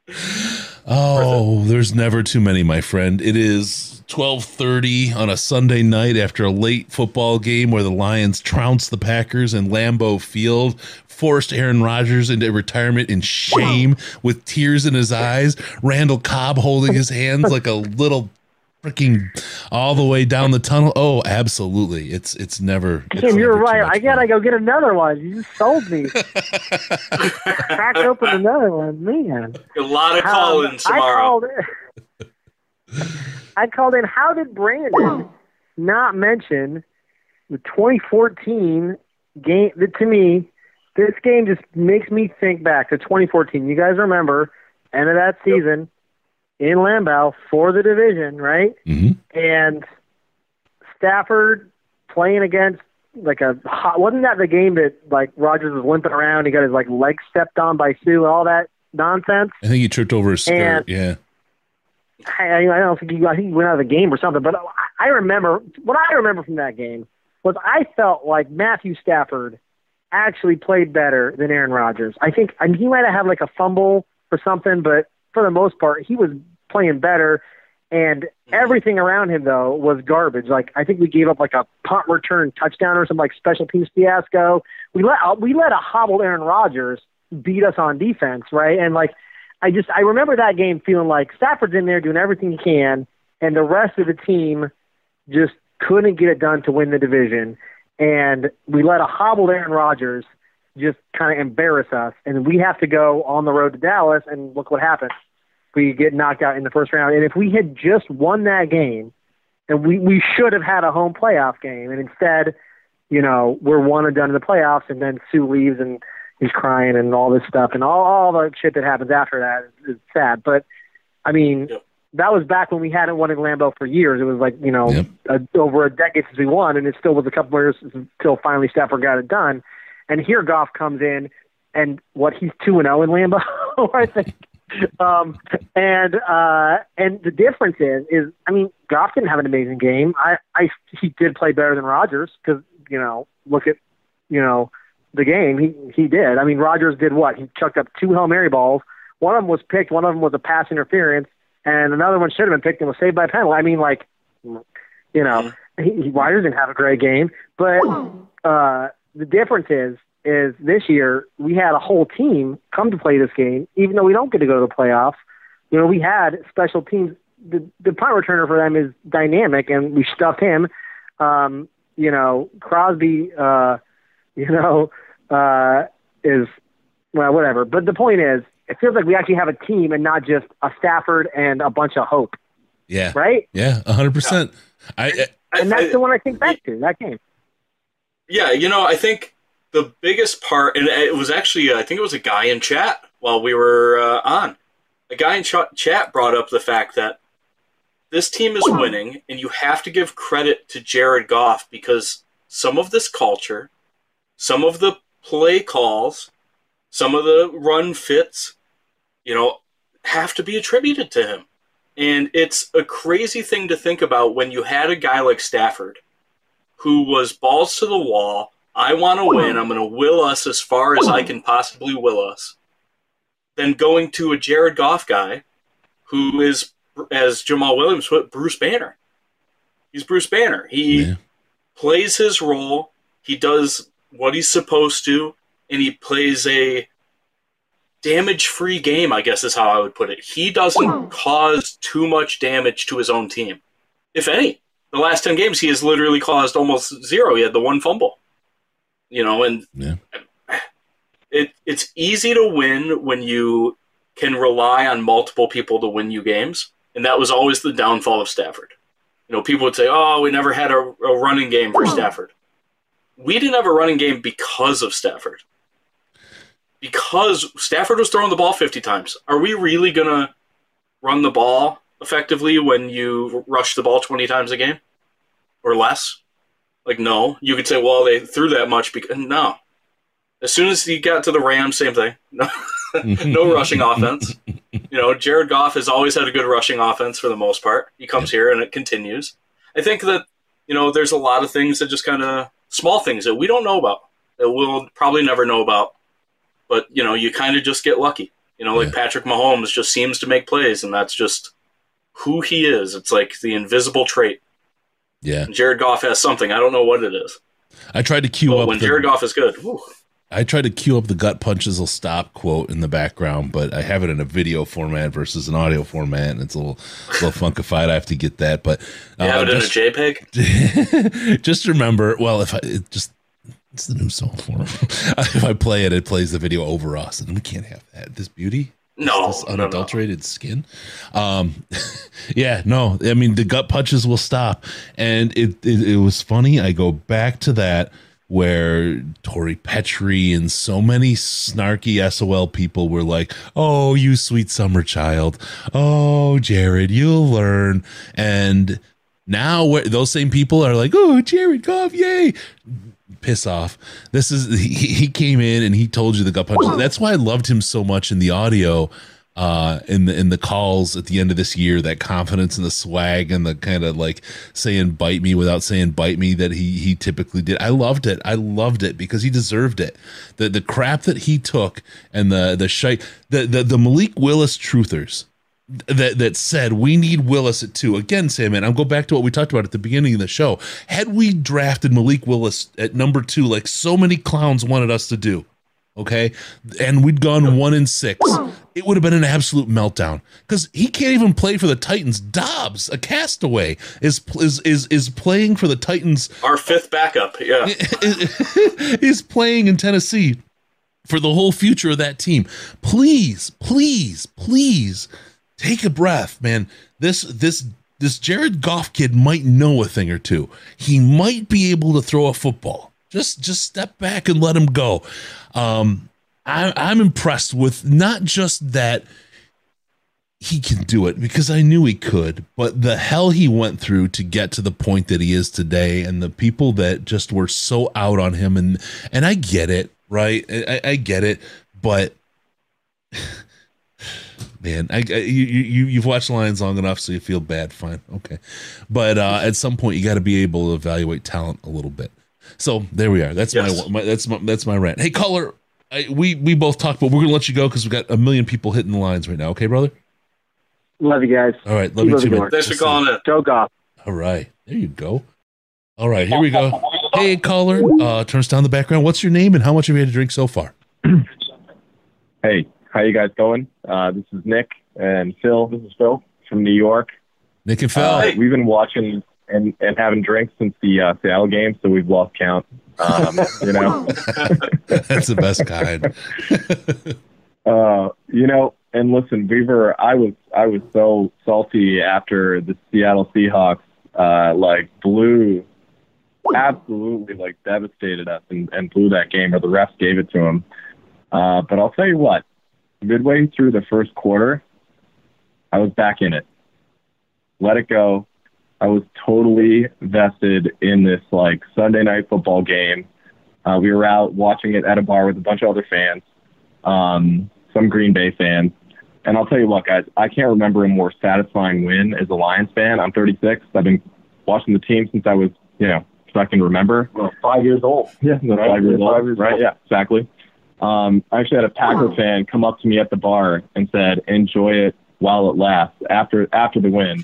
Oh, there's never too many, my friend. It is 12:30 on a Sunday night after a late football game where the Lions trounced the Packers in Lambeau Field, forced Aaron Rodgers into retirement in shame with tears in his eyes. Randall Cobb holding his hands like a little freaking all the way down the tunnel. Oh, absolutely. It's it's never it's Tim, you're never right. I gotta go get another one. You just sold me. Crack open another one, man. A lot of Um, call-ins I tomorrow. called in. I called in. How did Brandon not mention the 2014 game? that To me, this game just makes me think back to 2014. You guys remember end of that season in Lambeau for the division, right? Mm-hmm. And Stafford playing against like a hot, wasn't that the game that like Rodgers was limping around? He got his like leg stepped on by Suh, all that nonsense. I think he tripped over his skirt. And- yeah. I, I don't think he, I think he went out of the game or something. But I, I remember what I remember from that game was I felt like Matthew Stafford actually played better than Aaron Rodgers. I think I mean, he might have had like a fumble or something, but for the most part, he was playing better. And mm-hmm. everything around him though was garbage. Like I think we gave up like a punt return touchdown or some like special teams fiasco. We let uh, we let a hobbled Aaron Rodgers beat us on defense, right? And like I just I remember that game feeling like Stafford's in there doing everything he can, and the rest of the team just couldn't get it done to win the division. And we let a hobbled Aaron Rodgers just kind of embarrass us, and we have to go on the road to Dallas, and look what happened. We get knocked out in the first round. And if we had just won that game, and we we should have had a home playoff game, and instead, you know, we're one and done in the playoffs, and then Suh leaves and he's crying and all this stuff, and all all the shit that happens after that is, is sad. But I mean, that was back when we hadn't won in Lambeau for years. It was like you know a, over a decade since we won, and it still was a couple more years until finally Stafford got it done. And here Goff comes in, and what he's two and zero in Lambeau, I think. Um, and uh, and the difference is is I mean Goff didn't have an amazing game. I I he did play better than Rodgers because you know look at you know the game he he did. I mean Rodgers did what he chucked up two hail mary balls. One of them was picked. One of them was a pass interference, and another one should have been picked and was saved by a penalty. I mean like you know he, he Rodgers didn't have a great game, but uh, the difference is is this year we had a whole team come to play this game, even though we don't get to go to the playoffs. You know, we had special teams. The the punt returner for them is dynamic, and we stuffed him. Um, you know, Crosby. Uh, you know, uh, is well, whatever. But the point is, it feels like we actually have a team and not just a Stafford and a bunch of hope. Yeah. Right. Yeah. hundred percent. I, and that's the one I think back to that game. Yeah, you know, I think the biggest part, and it was actually, I think it was a guy in chat while we were uh, on. A guy in ch- chat brought up the fact that this team is winning, and you have to give credit to Jared Goff because some of this culture, some of the play calls, some of the run fits, you know, have to be attributed to him. And it's a crazy thing to think about when you had a guy like Stafford who was balls to the wall. I want to win. I'm going to will us as far as I can possibly will us. Then going to a Jared Goff guy who is, as Jamaal Williams put, Bruce Banner. He's Bruce Banner. He plays his role. He does what he's supposed to, and he plays a damage free game, I guess is how I would put it. He doesn't cause too much damage to his own team, if any. The last 10 games, he has literally caused almost zero. He had the one fumble. You know, and it, it's easy to win when you can rely on multiple people to win you games. And that was always the downfall of Stafford. You know, people would say, oh, we never had a, a running game for Stafford. We didn't have a running game because of Stafford because Stafford was throwing the ball 50 times. Are we really going to run the ball effectively when you rush the ball 20 times a game or less? Like, no. You could say, well, they threw that much because no. As soon as he got to the Rams, same thing. No, no rushing offense. You know, Jared Goff has always had a good rushing offense for the most part. He comes here and it continues. I think that, you know, there's a lot of things that just kind of small things that we don't know about that we'll probably never know about but you know you kind of just get lucky you know like patrick mahomes just seems to make plays and that's just who he is it's like the invisible trait Yeah. jared goff has something i don't know what it is I tried to cue but up when the, jared goff is good whew, I tried to cue up the gut punches will stop quote in the background, but I have it in a video format versus an audio format, and it's a little, a little funkified. I have to get that, but uh, you have it just, in a jpeg just remember. Well, if I it just it's the new song form. if I play it, it plays the video over us, and we can't have that. This beauty, No, this no, no. unadulterated skin. Um, yeah, no, I mean the gut punches will stop, and it, it it was funny. I go back to that where Tori Petrie and so many snarky SOL people were like, "Oh, you sweet summer child. Oh, Jared, you'll learn." And now those same people are like, "Oh, Jared Goff, yay!" Piss off. This is he, he came in and he told you the gut punch. That's why I loved him so much in the audio uh in the in the calls at the end of this year that confidence and the swag and the kind of like saying bite me without saying bite me that he he typically did i loved it i loved it because he deserved it the the crap that he took and the the shite the the, the malik willis truthers that that said we need Willis at two. Again, Sam, and I'll go back to what we talked about at the beginning of the show. Had we drafted Malik Willis at number two, like so many clowns wanted us to do, okay, and we'd gone one in six, it would have been an absolute meltdown because he can't even play for the Titans. Dobbs, a castaway, is is is is playing for the Titans. our fifth backup yeah is playing in Tennessee for the whole future of that team. Please, please, please take a breath, man. This this this Jared Goff kid might know a thing or two. He might be able to throw a football. Just just step back and let him go. Um, I, I'm impressed with not just that he can do it because I knew he could, but the hell he went through to get to the point that he is today, and the people that just were so out on him, and and I get it, right? I, I get it, but man, I, I you you you've watched Lions long enough, so you feel bad. Fine, okay, but uh, at some point you got to be able to evaluate talent a little bit. So there we are. That's Yes. my, my that's my that's my rant. Hey, caller, I, we we both talked, but we're gonna let you go because we got a million people hitting the lines right now. Okay, brother. Love you guys. All right, love you too, man. Thanks for calling in. Go Goff. All right, there you go. All right, here we go. Hey, caller, uh, turns down the background. What's your name and how much have you had to drink so far? Hey, how you guys going? Uh, this is Nick and Phil. This is Phil from New York. Nick and Phil. Uh, we've been watching and, and having drinks since the uh, Seattle game, so we've lost count. Um, you know, That's the best kind. uh, you know, and listen, we were. I was I was so salty after the Seattle Seahawks uh, like blew, absolutely like devastated us and, and blew that game, or the refs gave it to them. Uh, but I'll tell you what, midway through the first quarter, I was back in it. Let it go. I was totally vested in this like Sunday night football game. Uh, we were out watching it at a bar with a bunch of other fans, um, some Green Bay fans. And I'll tell you what, guys, I can't remember a more satisfying win as a Lions fan. I'm 36. I've been watching the team since I was, you know, so I can remember. Well, five years old. Yeah, no, Right, five years five old. years right, old. yeah, exactly. Um, I actually had a Packer fan come up to me at the bar and said, "Enjoy it while it lasts." After after the win,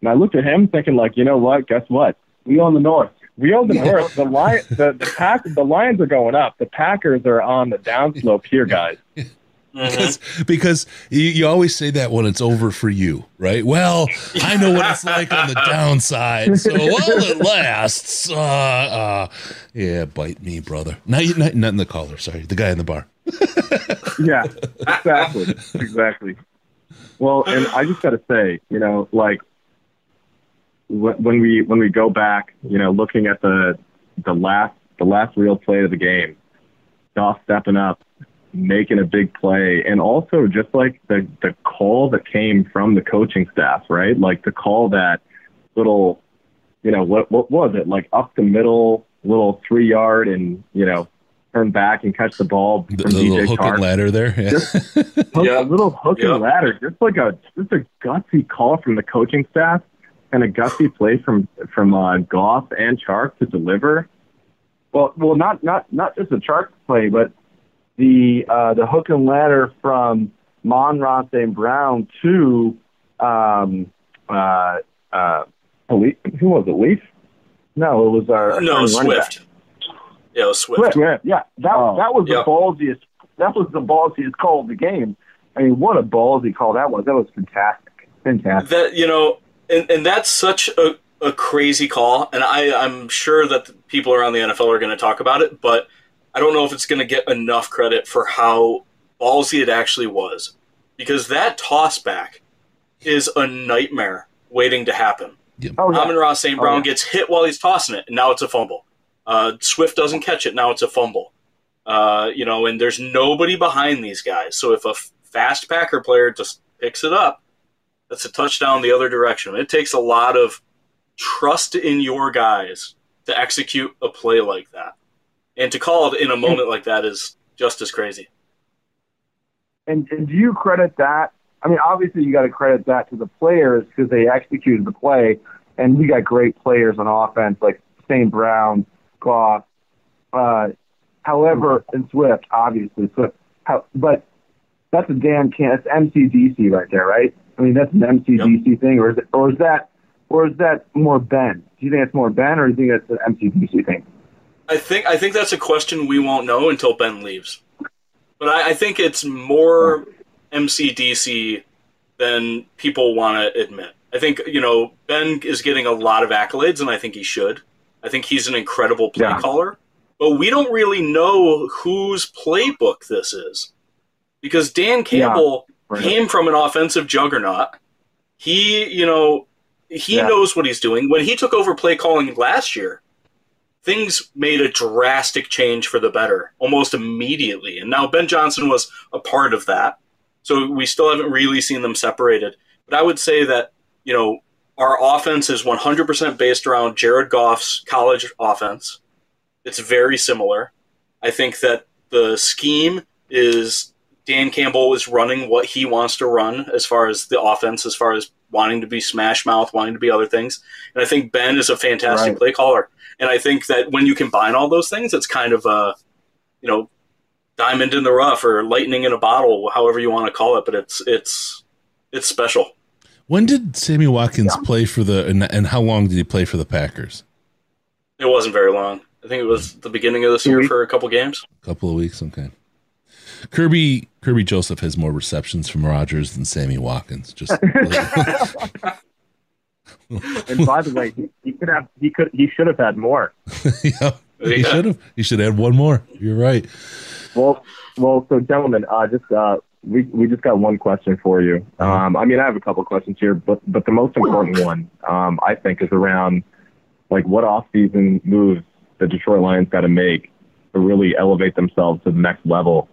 and I looked at him thinking, like, you know what? Guess what? We own the North. We own the North. The lion, the the pack, the Lions are going up. The Packers are on the downslope here, guys. because because you, you always say that when it's over for you, right? Well, I know what it's like on the downside, so while it lasts, uh, uh, yeah, bite me, brother. Not, not not in the collar, Sorry, the guy in the bar. yeah, exactly, exactly. Well, and I just got to say, you know, like when we when we go back, you know, looking at the the last the last real play of the game, Goff stepping up, making a big play, and also just like the the call that came from the coaching staff, right? Like the call that little, you know, what what was it? Like up the middle, little three yard, and you know, turn back and catch the ball The, from the DJ little hook Chark and ladder there. Yeah. hook, a little hook and ladder, just like a just a gutsy call from the coaching staff and a gutsy play from from uh, Goff and Chark to deliver. Well, well, not not not just the Chark play, but the uh, the hook and ladder from Monroe and Brown to um, uh, uh, who was it? Leaf? No, it was our No, our. Swift. Yeah, it was Swift. Swift. Yeah, that Oh. that was Yep. the ballsiest. That was the ballsiest call of the game. I mean, what a ballsy call that was. That was fantastic. Fantastic. that you know and, and that's such a, a crazy call and I, i'm sure that the people around the nfl are going to talk about it but i don't know if it's going to get enough credit for how ballsy it actually was because that toss back is a nightmare waiting to happen Oh, yeah. Amon Ross St. Oh, Brown yeah. gets hit while he's tossing it, and now it's a fumble. Uh, Swift doesn't catch it, now it's a fumble. Uh, you know, and there's nobody behind these guys. So if a f- fast Packer player just picks it up, that's a touchdown the other direction. It takes a lot of trust in your guys to execute a play like that. And to call it in a moment like that is just as crazy. And, and do you credit that? I mean, obviously you got to credit that to the players because they executed the play, and we got great players on offense like St. Brown, Goff. Uh, however, and Swift, obviously Swift. How, but that's a damn can. That's MCDC right there, right? I mean, that's an MCDC thing, or is it, or is that, or is that more Ben? Do you think it's more Ben, or do you think it's an MCDC thing? I think I think that's a question we won't know until Ben leaves. But I, I think it's more MCDC than people want to admit. I think you know Ben is getting a lot of accolades, and I think he should. I think he's an incredible play caller, but we don't really know whose playbook this is because Dan Campbell right. came from an offensive juggernaut. He, you know, he Yeah. knows what he's doing. When he took over play calling last year, things made a drastic change for the better almost immediately. And now Ben Johnson was a part of that. So we still haven't really seen them separated. But I would say that, you know, our offense is 100% based around Jared Goff's college offense. It's very similar. I think that the scheme is Dan Campbell is running what he wants to run as far as the offense, as far as wanting to be smash mouth, wanting to be other things. And I think Ben is a fantastic Right. play caller. And I think that when you combine all those things, it's kind of a, you know, diamond in the rough or lightning in a bottle, however you want to call it. But it's it's it's special. When did Sammy Watkins play for the and, and how long did he play for the Packers? It wasn't very long. I think it was the beginning of this year for a couple games. A couple of weeks, okay. Kerby Kerby Joseph has more receptions from Rodgers than Sammy Watkins. Just And by the way, he, he could have he could he should have had more. yeah, he should have. He should add one more. You're right. Well, well, so gentlemen, uh, just uh, we we just got one question for you. Um, I mean, I have a couple questions here, but but the most important one, um, I think, is around like what off-season moves the Detroit Lions got to make to really elevate themselves to the next level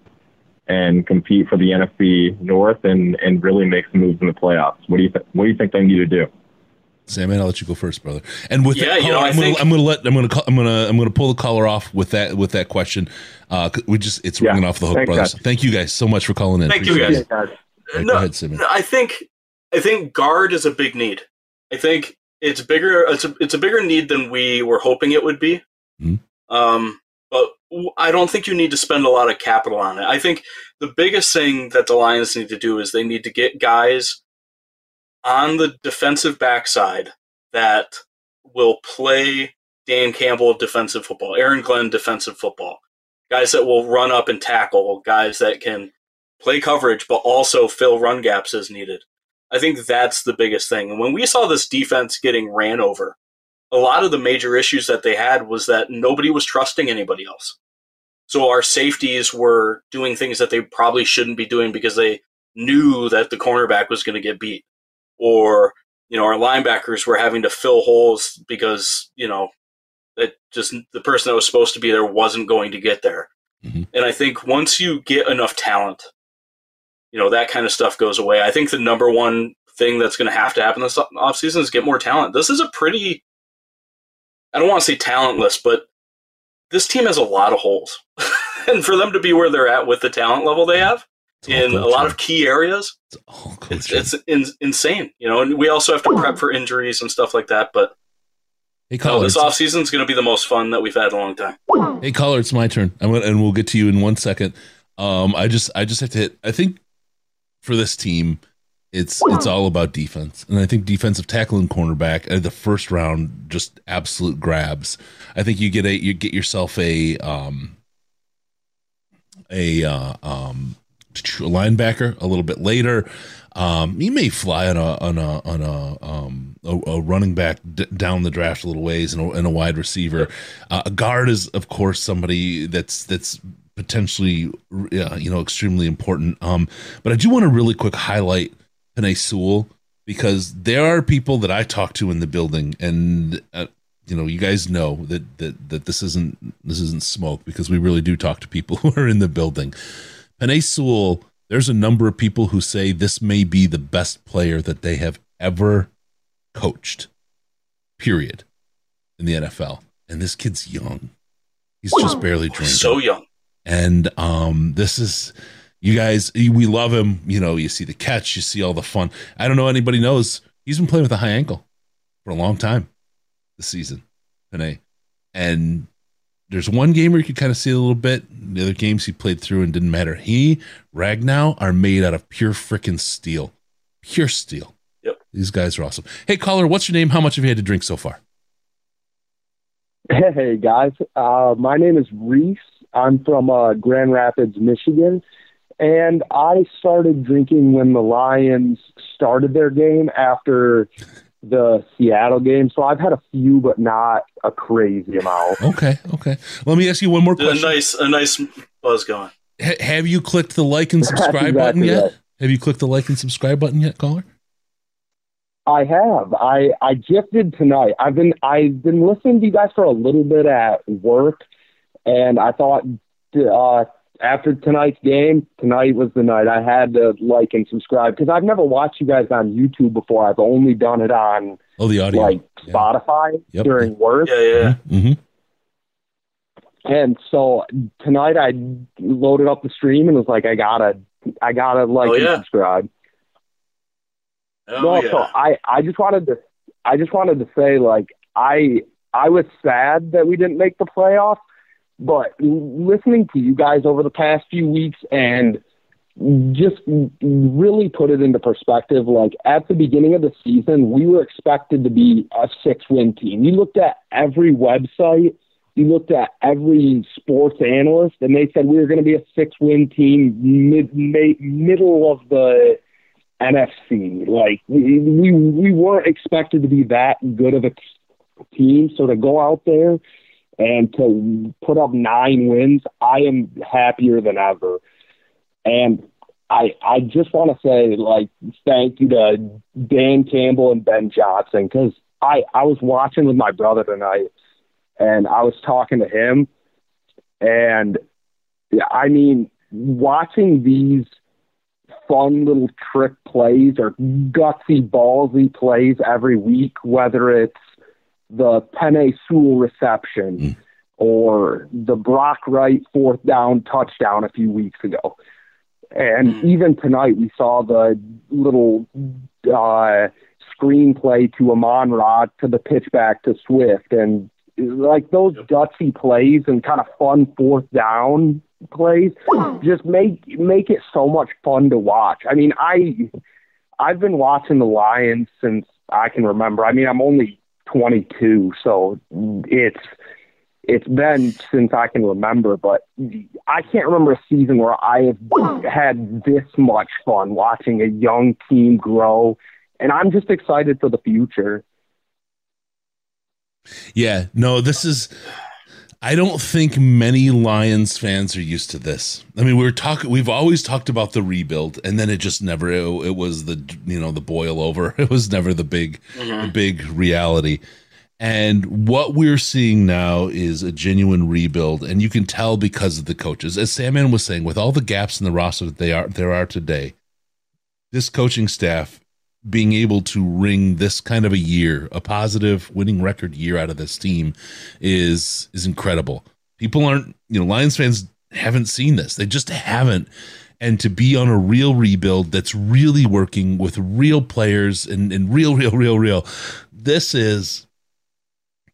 and compete for the NFC North and and really make some moves in the playoffs. What do you th- What do you think they need to do? Sammy, I'll let you go first, brother. And with Yeah, that, you know, I I'm, gonna, think- I'm gonna let I'm gonna call, I'm gonna I'm gonna pull the collar off with that with that question. Uh, 'cause we just it's ringing off the hook, Thanks, brothers. guys. Thank you guys so much for calling in. Thank you, guys. it. Yeah, no, go ahead, Sammy. no, I think I think guard is a big need. I think it's bigger. It's a, it's a bigger need than we were hoping it would be. Mhm. Um, but w- I don't think you need to spend a lot of capital on it. I think the biggest thing that the Lions need to do is they need to get guys on the defensive backside that will play Dan Campbell defensive football, Aaron Glenn defensive football, guys that will run up and tackle, guys that can play coverage but also fill run gaps as needed. I think that's the biggest thing. And when we saw this defense getting ran over, a lot of the major issues that they had was that nobody was trusting anybody else. So our safeties were doing things that they probably shouldn't be doing because they knew that the cornerback was going to get beat. Or, you know, our linebackers were having to fill holes because, you know, that just the person that was supposed to be there wasn't going to get there. Mm-hmm. And I think once you get enough talent, you know, that kind of stuff goes away. I think the number one thing that's going to have to happen this offseason is get more talent. This is a pretty, I don't want to say talentless, but this team has a lot of holes. and for them to be where they're at with the talent level they have in a lot of key areas, it's, it's in, insane. You know, and we also have to prep for injuries and stuff like that. But Hey, no, caller, this it's- offseason is going to be the most fun that we've had in a long time. Hey, caller, it's my turn. I'm gonna, and we'll get to you in one second. Um, I just, I just have to hit. I think for this team, it's it's all about defense, and I think defensive tackle and cornerback at the first round just absolute grabs. I think you get a you get yourself a um a uh, um linebacker a little bit later. Um, you may fly on a on a on a um a, a running back d- down the draft a little ways and a, and a wide receiver. Uh, a guard is of course somebody that's that's potentially uh, you know extremely important. Um, but I do want to really quick highlight Penei Sewell because there are people that I talk to in the building and. Uh, you know, you guys know that, that that this isn't this isn't smoke because we really do talk to people who are in the building. Penei Sewell, there's a number of people who say this may be the best player that they have ever coached. Period. In the NFL. And this kid's young. He's just barely drinking. So young. And um this is you guys we love him, you know, you see the catch, you see all the fun. I don't know anybody knows he's been playing with a high ankle for a long time this season. Penei. And there's one game where you could kind of see it a little bit. The other games he played through and didn't matter. He, Ragnow, are made out of pure freaking steel. Pure steel. Yep. These guys are awesome. Hey, caller, what's your name? How much have you had to drink so far? Hey guys, uh, my name is Reese. I'm from uh, Grand Rapids, Michigan, and I started drinking when the Lions started their game after the Seattle game. So I've had a few, but not a crazy amount. Okay, okay. Let me ask you one more question. A nice, a nice buzz going. Ha- have you clicked the like and subscribe button yet? right. Have you clicked the like and subscribe button yet, caller? I have. I I gifted tonight. I've been I've been listening to you guys for a little bit at work, and I thought uh, after tonight's game, tonight was the night I had to like and subscribe because I've never watched you guys on YouTube before. I've only done it on Oh, the audio. like Spotify Yep. during work. Yeah, yeah. Mm-hmm. And so tonight I loaded up the stream and was like, I gotta, I gotta like Oh, and subscribe. Oh, no, yeah. so I, I just wanted to, I just wanted to say like I, I was sad that we didn't make the playoffs, but listening to you guys over the past few weeks and just really put it into perspective. Like at the beginning of the season, we were expected to be a six win team. You looked at every website, you looked at every sports analyst, and they said we were going to be a six win team mid, mid, middle of the NFC. Like we, we, we weren't expected to be that good of a team. So to go out there and to put up nine wins, I am happier than ever. And I I just want to say like thank you to Dan Campbell and Ben Johnson because I I was watching with my brother tonight and I was talking to him and I mean watching these fun little trick plays or gutsy ballsy plays every week whether it's the Penei Sewell reception hmm. or the Brock Wright fourth down touchdown a few weeks ago. And hmm. even tonight, we saw the little uh, screenplay to Amon-Ra to the pitch back to Swift, and like those gutsy plays and kind of fun fourth down plays hmm. just make make it so much fun to watch. I mean, I I've been watching the Lions since I can remember. I mean, I'm only 22, so it's it's been since I can remember, but I can't remember a season where I have had this much fun watching a young team grow, and I'm just excited for the future. Yeah, no, this is. I don't think many Lions fans are used to this. I mean, we were talking. We've always talked about the rebuild, and then it just never. It, it was the you know the boil over. It was never the big, the mm-hmm. big reality. And what we're seeing now is a genuine rebuild, and you can tell because of the coaches. As Sandman was saying, with all the gaps in the roster that they are there are today, this coaching staff being able to wring this kind of a year, a positive winning record year out of this team is is incredible. People aren't, you know, Lions fans haven't seen this. They just haven't. And to be on a real rebuild that's really working with real players and, and real, real, real, real. This is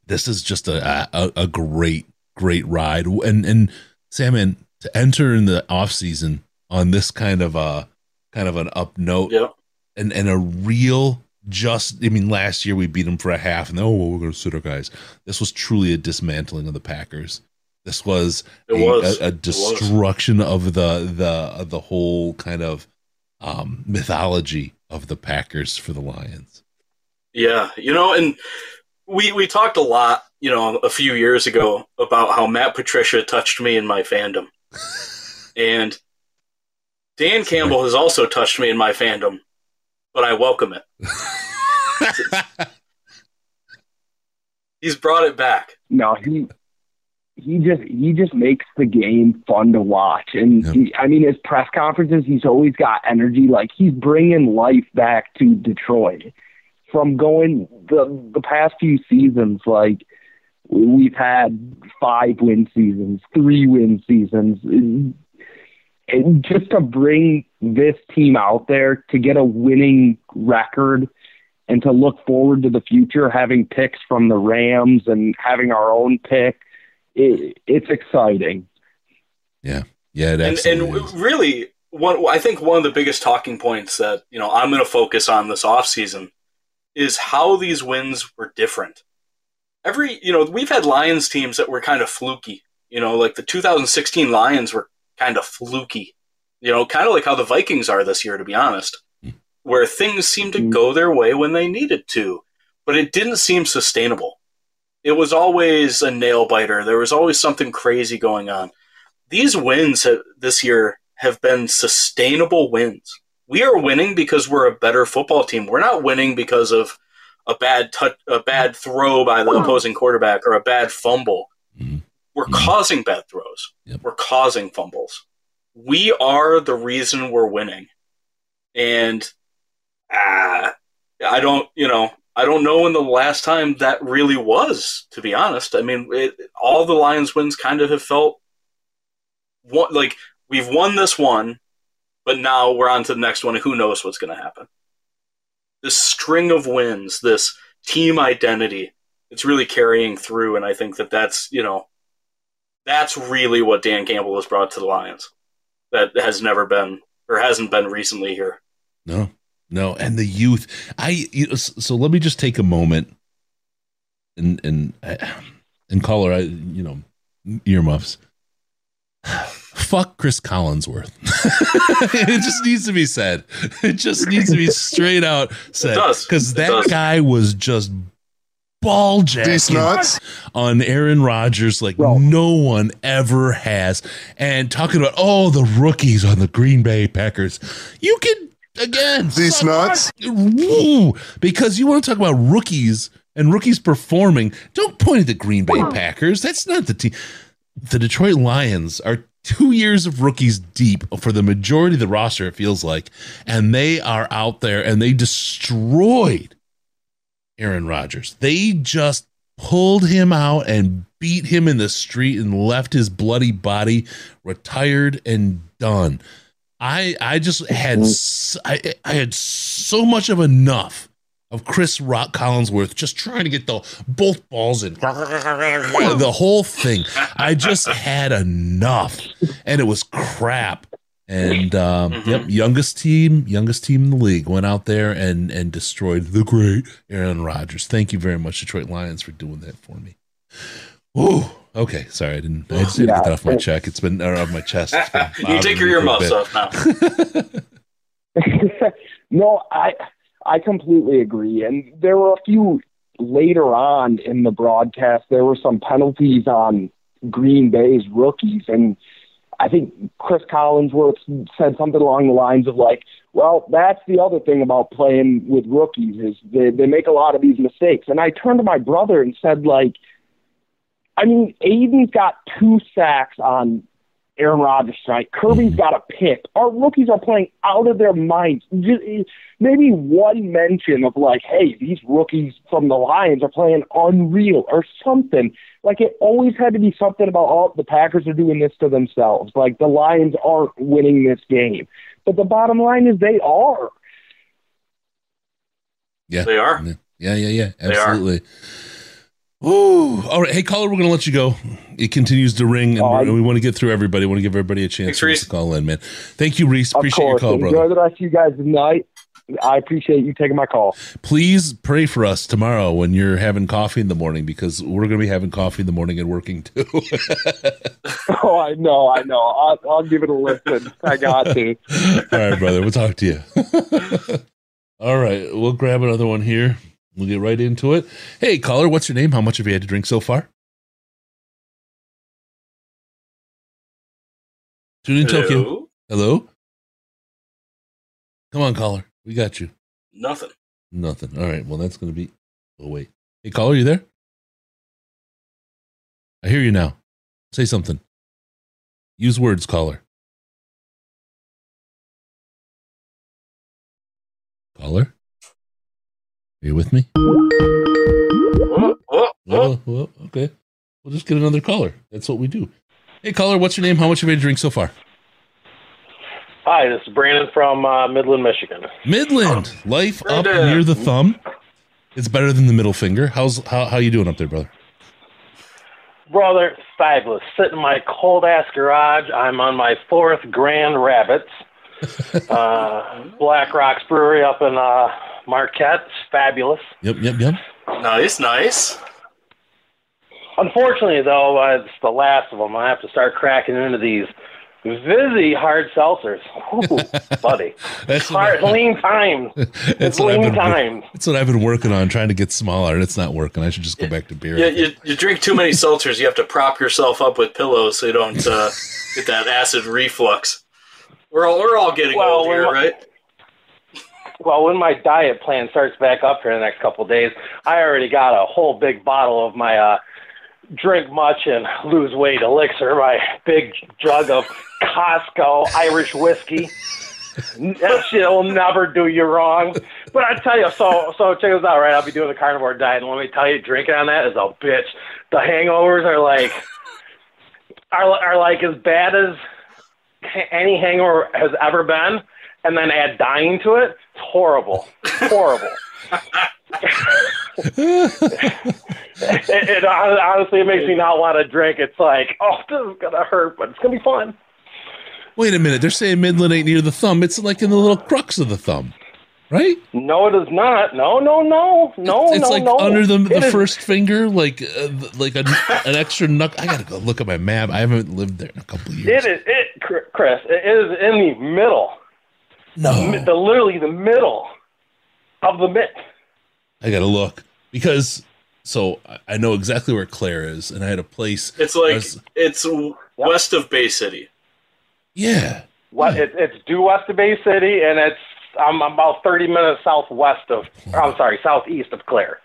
this is just a, a, a great, great ride. And and Sandman to enter in the off season on this kind of a kind of an up note and and a real just I mean last year we beat them for a half and then, oh we're gonna sit our guys. This was truly a dismantling of the Packers. This was, It a, was. a, a It was. destruction of the the of the whole kind of um mythology of the Packers for the Lions. Yeah, you know, and we we talked a lot, you know, a few years ago about how Matt Patricia touched me in my fandom, and Dan Campbell has also touched me in my fandom, but I welcome it. He's brought it back. No, he he just he just makes the game fun to watch, and he, I mean his press conferences, he's always got energy. Like he's bringing life back to Detroit from going the the past few seasons. Like we've had five win seasons, three win seasons. And just to bring this team out there to get a winning record and to look forward to the future, having picks from the Rams and having our own pick, it, it's exciting. Yeah, yeah, it and, absolutely and really one I think one of the biggest talking points that you know I'm going to focus on this offseason is how these wins were different. Every you know we've had Lions teams that were kind of fluky. You know, like the 2016 Lions were kind of fluky. You know, kind of like how the Vikings are this year, to be honest, hmm. where things seemed to hmm. go their way when they needed to, but it didn't seem sustainable. It was always a nail biter. There was always something crazy going on these wins have, this year have been sustainable wins we are winning because we're a better football team. We're not winning because of a bad touch, a bad throw by the opposing quarterback or a bad fumble. Hmm. We're causing bad throws. We're causing fumbles. We are the reason we're winning. And uh, I don't, you know, I don't know when the last time that really was, to be honest. I mean, it, all the Lions wins kind of have felt one, like we've won this one, but now we're on to the next one, and who knows what's going to happen. This string of wins, this team identity, it's really carrying through, and I think that that's, you know, that's really what Dan Campbell has brought to the Lions. That has never been or hasn't been recently here. No, no, and the youth. I you know, so let me just take a moment and and and caller, I you know earmuffs. Fuck Chris Collinsworth. it just needs to be said. It just needs to be straight out said. Because that guy was just ball jacking nuts. on Aaron Rodgers like no one ever has. And talking about oh the rookies on the Green Bay Packers. You can again These nuts. Woo! because you want to talk about rookies and rookies performing. Don't point at the Green Bay Packers. That's not the team. The Detroit Lions are two years of rookies deep for the majority of the roster, it feels like. And they are out there and they destroyed Aaron Rodgers. They just pulled him out and beat him in the street and left his bloody body retired and done. I I just had mm-hmm. I, I had so much of enough of Chris Rock Collinsworth just trying to get the both balls in the whole thing. I just had enough, and it was crap. And um, yep, youngest team, youngest team in the league went out there and and destroyed the great Aaron Rodgers. Thank you very much, Detroit Lions, for doing that for me. Ooh, okay, sorry, I didn't. I just had to get that off my check. It's been or off my chest. You take your me earmuffs off now. no, I I completely agree. And there were a few later on in the broadcast. There were some penalties on Green Bay's rookies, and I think Chris Collinsworth said something along the lines of like, "Well, that's the other thing about playing with rookies is they they make a lot of these mistakes." And I turned to my brother and said like. I mean, Aidan's got two sacks on Aaron Rodgers tonight. Kerby's mm-hmm. got a pick. Our rookies are playing out of their minds. Just, maybe one mention of like, hey, these rookies from the Lions are playing unreal or something. Like it always had to be something about oh, the Packers are doing this to themselves. Like the Lions aren't winning this game. But the bottom line is they are. Yeah, They are. Yeah, yeah, yeah. They. Absolutely. Ooh. All right. Hey, caller, we're going to let you go. It continues to ring, and we- we want to get through everybody. We want to give everybody a chance to call in, man. Thank you, Reese. Of Appreciate your course. call, Enjoy brother. the rest of you guys tonight. I appreciate you taking my call. Please pray for us tomorrow when you're having coffee in the morning because we're going to be having coffee in the morning and working too. oh, I know, I know. I'll, I'll give it a listen. I got to. All right, brother. We'll talk to you. All right. We'll grab another one here. We'll get right into it. Hey, caller, what's your name? How much have you had to drink so far? Tune in Hello? Tokyo. Hello? Come on, caller. We got you. Nothing. Nothing. All right. Well, that's going to be. Oh, wait. Hey, caller, you there? I hear you now. Say something. Use words, caller. Caller? Are you with me? Oh, oh, okay. We'll just get another caller. That's what we do. Hey, caller, what's your name? How much have you drink so far? Hi, this is Brandon from uh, Midland, Michigan. Midland. Life up Brandon. near the thumb. It's better than the middle finger. How's how how you doing up there, brother? Brother, fabulous. Sitting in my cold ass garage. I'm on my fourth Grand Rabbits. uh, Black Rocks Brewery up in uh, Marquette. It's fabulous. Yep, yep, yep. Nice, nice. Unfortunately, though, uh, it's the last of them. I have to start cracking into these Vizzy hard seltzers. Ooh, buddy. That's hard, lean time. That's what, I've lean been, time. that's what I've been working on, trying to get smaller, and it's not working. I should just go back to beer. You, you, you drink too many seltzers, you have to prop yourself up with pillows so you don't uh, get that acid reflux. We're all we're all getting Well, old here, when- right? well, when my diet plan starts back up here in the next couple of days, I already got a whole big bottle of my uh, drink much and lose weight elixir, my big jug of Costco Irish whiskey. that shit will never do you wrong. But I tell you, so so check this out, right? I'll be doing the carnivore diet, and let me tell you, drinking on that is a bitch. The hangovers are like are are like as bad as any hangover has ever been, and then add dying to it. It's horrible, horrible. it, it, honestly, it makes me not want to drink. It's like, oh, this is gonna hurt, but it's gonna be fun. Wait a minute. They're saying Midland ain't near the thumb. It's like in the little crux of the thumb, right? No, it is not. No, no, no, no, it's no, like no. under the, the It is- first finger, like uh, like a, an extra knuck. I gotta go look at my map. I haven't lived there in a couple of years. It is it, Chris. It is in the middle. No, the literally the middle of the mitt. I gotta look because so I- I know exactly where Clare is, and I had a place. It's like was- it's w west of Bay City. yeah, What it, it's due west of Bay City, and it's I'm about 30 minutes southwest of. I'm sorry, southeast of Clare.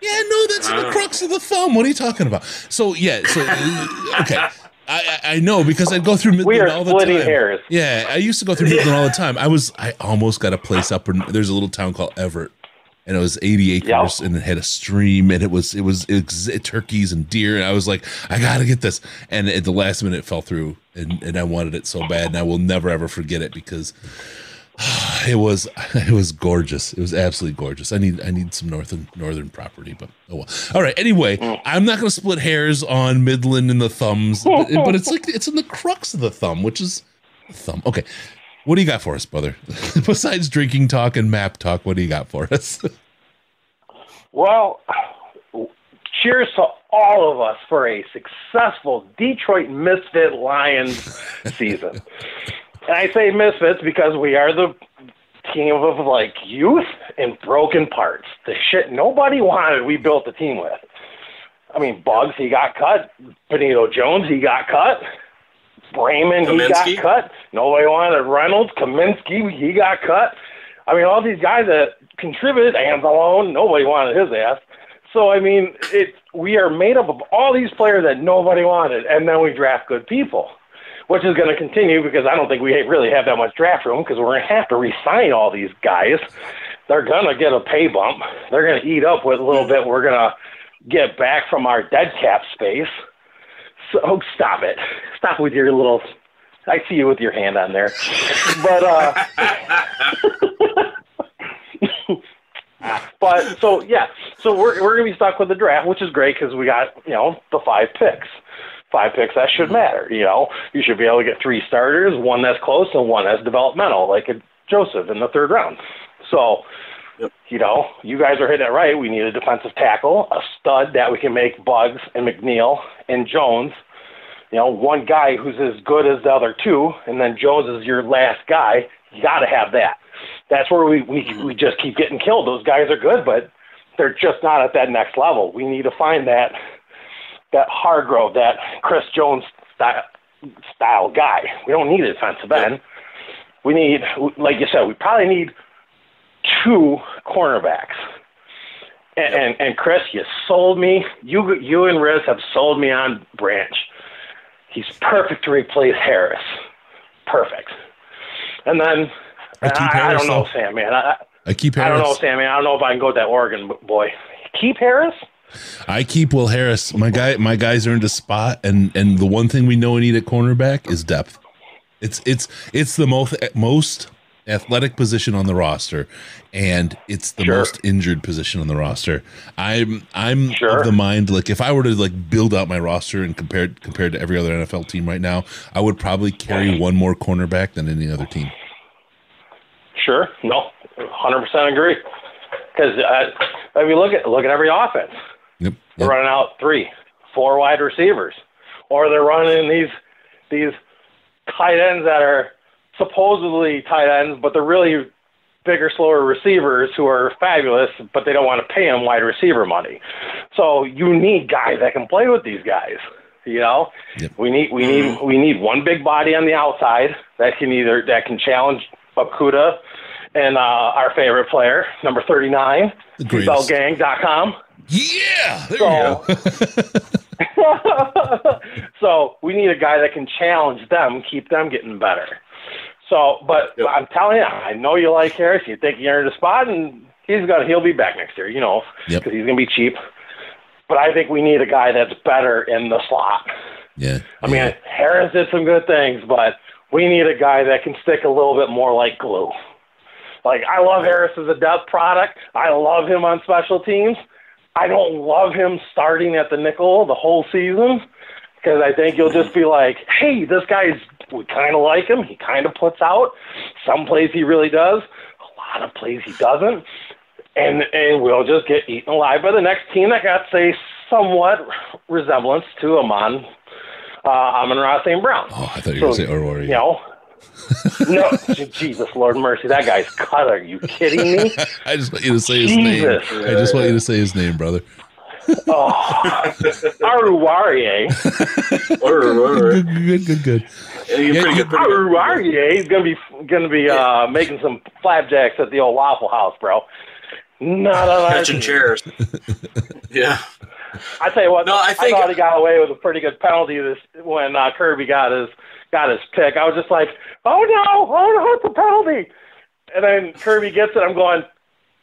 Yeah, no, that's in the ah. crux of the thumb. What are you talking about? So yeah, so uh, okay. I, I I know because I'd go through Midland We are all the splitting time. hairs. Yeah, I used to go through Midland all the time. I was I almost got a place up in there's a little town called Everett, and it was 80 acres, and it had a stream, and it was it was, it was turkeys and deer, and I was like, I gotta get this, and at the last minute it fell through, and and I wanted it so bad, and I will never ever forget it because it was it was gorgeous. It was absolutely gorgeous. I need I need some northern northern property, but oh well. All right. Anyway, mm. I'm not going to split hairs on Midland and the thumbs, but, but it's like it's in the crux of the thumb, which is thumb. Okay. What do you got for us, brother? Besides drinking talk and map talk, what do you got for us? Well, cheers to all of us for a successful Detroit Misfit Lions season. and I say misfits because we are the team of like youth and broken parts. The shit nobody wanted, we built the team with. I mean, Buggs, he got cut. Benito Jones, he got cut. Brayman, he got cut. Nobody wanted Reynolds. Kaminsky, he got cut. I mean, all these guys that contributed, Anzalone, nobody wanted his ass. So I mean, it we are made up of all these players that nobody wanted, and then we draft good people, which is going to continue because I don't think we really have that much draft room because we're going to have to re-sign all these guys. They're going to get a pay bump. They're going to eat up with a little mm. bit we're going to get back from our dead cap space. So oh, stop it. Stop with your little. I see you with your hand on there, but uh. but so yeah, so we're we're gonna be stuck with the draft, which is great because we got you know the five picks. Five picks that should matter. You know, you should be able to get three starters, one that's close and one that's developmental, like a Joseph in the third round. So, you know, you guys are hitting it right. We need a defensive tackle, a stud that we can make Buggs and McNeill and Jones. You know, one guy who's as good as the other two, and then Jones is your last guy. You got to have that. That's where we, we we just keep getting killed. Those guys are good, but they're just not at that next level. We need to find that that Hargrave, that Chris Jones style, style guy. We don't need a defensive end. We need, like you said, we probably need two cornerbacks. And, and and Chris, you sold me. You you and Riz have sold me on Branch. He's perfect to replace Harris. Perfect. And then I keep I, I Harris, don't know, though. Sandman. I, I keep I don't know, Harris. Sandman. I don't know if I can go with that Oregon boy. Keep Harris. I keep Will Harris. My guy, my guys earned a spot, and and the one thing we know we need at cornerback is depth. It's it's it's the most most athletic position on the roster, and it's the most injured position on the roster. I'm I'm of the mind like if I were to like build out my roster and compared compared to every other NFL team right now, I would probably carry one more cornerback than any other team. Sure. No, hundred percent agree. Because uh, I mean, look at look at every offense. Yep. They're running out three, four wide receivers, or they're running these these tight ends that are supposedly tight ends, but they're really bigger, slower receivers who are fabulous, but they don't want to pay them wide receiver money. So you need guys that can play with these guys. You know, we need we need we need one big body on the outside that can either that can challenge Okudah and uh, our favorite player, number 39, greatest. seatbeltgang.com. Yeah, there so, you go. so we need a guy that can challenge them, keep them getting better. So, but I'm telling you, I know you like Harris. You think he earned a spot, and he's gonna he'll be back next year, you know, because Yep. he's gonna be cheap. But I think we need a guy that's better in the slot. Yeah. I mean, Harris did some good things, but we need a guy that can stick a little bit more like glue. Like I love Harris as a depth product. I love him on special teams. I don't love him starting at the nickel the whole season because I think you'll just be like, hey, this guy's we kind of like him. He kind of puts out some plays he really does, a lot of plays he doesn't, and and we'll just get eaten alive by the next team that got say somewhat resemblance to Amon uh, Amon-Ra St. Brown. Oh, I thought you were So, going to say Aurora. You know. no, Jesus, Lord mercy, that guy's cut. Are you kidding me? I just want you to say his Jesus. name. I just want you to say his name, brother. Oh, Oruwariye. good, good, good, good. Oruwariye is gonna be gonna be uh, making some flapjacks at the old Waffle House, bro. Not on our Catching chairs. yeah. I tell you what, No, I think- thought he got away with a pretty good penalty this when uh, Kerby got his got his pick. I was just like, oh no, oh no, it's a penalty. And then Kerby gets it. I'm going,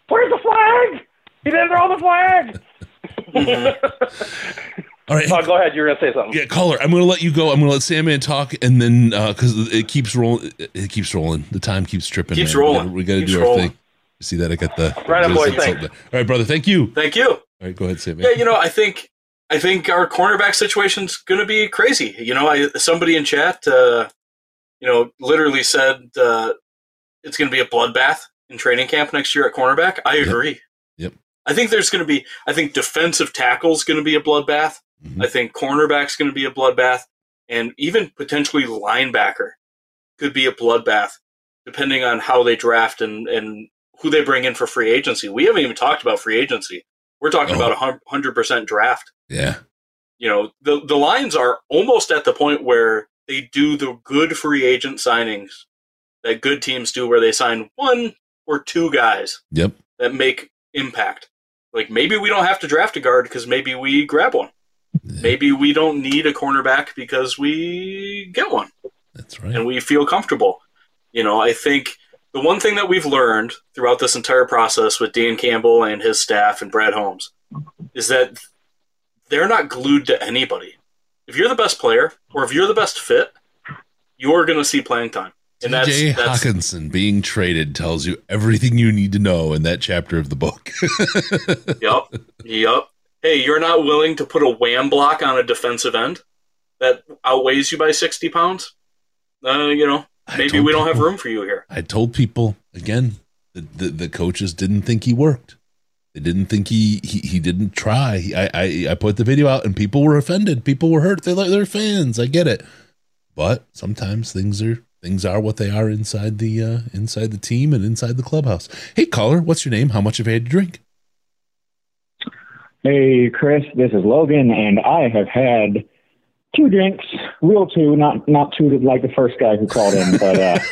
where's the flag? He didn't throw the flag. All right. Oh, go ahead. You're gonna say something. Yeah, caller. I'm going to let you go. I'm going to let Sandman talk, and then because it keeps rolling, it, it keeps rolling. The time keeps tripping. Keeps man. rolling. We got to do our rolling. thing. You see that? I got the Right on, boy, All thanks. right, brother. Thank you. Thank you. All right, go ahead, Sandman. Yeah, you know, I think I think our cornerback situation's going to be crazy. You know, I somebody in chat, uh, you know, literally said uh, it's going to be a bloodbath in training camp next year at cornerback. I agree. Yep. I think there's going to be. I think defensive tackle is going to be a bloodbath. Mm-hmm. I think cornerback's going to be a bloodbath, and even potentially linebacker could be a bloodbath, depending on how they draft and and who they bring in for free agency. We haven't even talked about free agency. We're talking Oh. about a hundred percent draft. Yeah. You know, the the Lions are almost at the point where they do the good free agent signings that good teams do, where they sign one or two guys Yep. that make impact. Like maybe we don't have to draft a guard because maybe we grab one. Maybe we don't need a cornerback because we get one. That's right. And we feel comfortable. You know, I think the one thing that we've learned throughout this entire process with Dan Campbell and his staff and Brad Holmes is that they're not glued to anybody. If you're the best player or if you're the best fit, you're going to see playing time. And that's Hockenson being traded tells you everything you need to know in that chapter of the book. yep, yep. Hey, you're not willing to put a wham block on a defensive end that outweighs you by 60 pounds? Uh, you know, maybe we don't have room for you here. I told people again, the, the, the coaches didn't think he worked. They didn't think he he, he didn't try. I, I I put the video out and people were offended. People were hurt. They like they're fans. I get it, but sometimes things are things are what they are inside the uh, inside the team and inside the clubhouse. Hey, caller, what's your name? How much have you had to drink? Hey, Chris, this is Logan, and I have had two drinks, real two, not not two like the first guy who called in, but uh,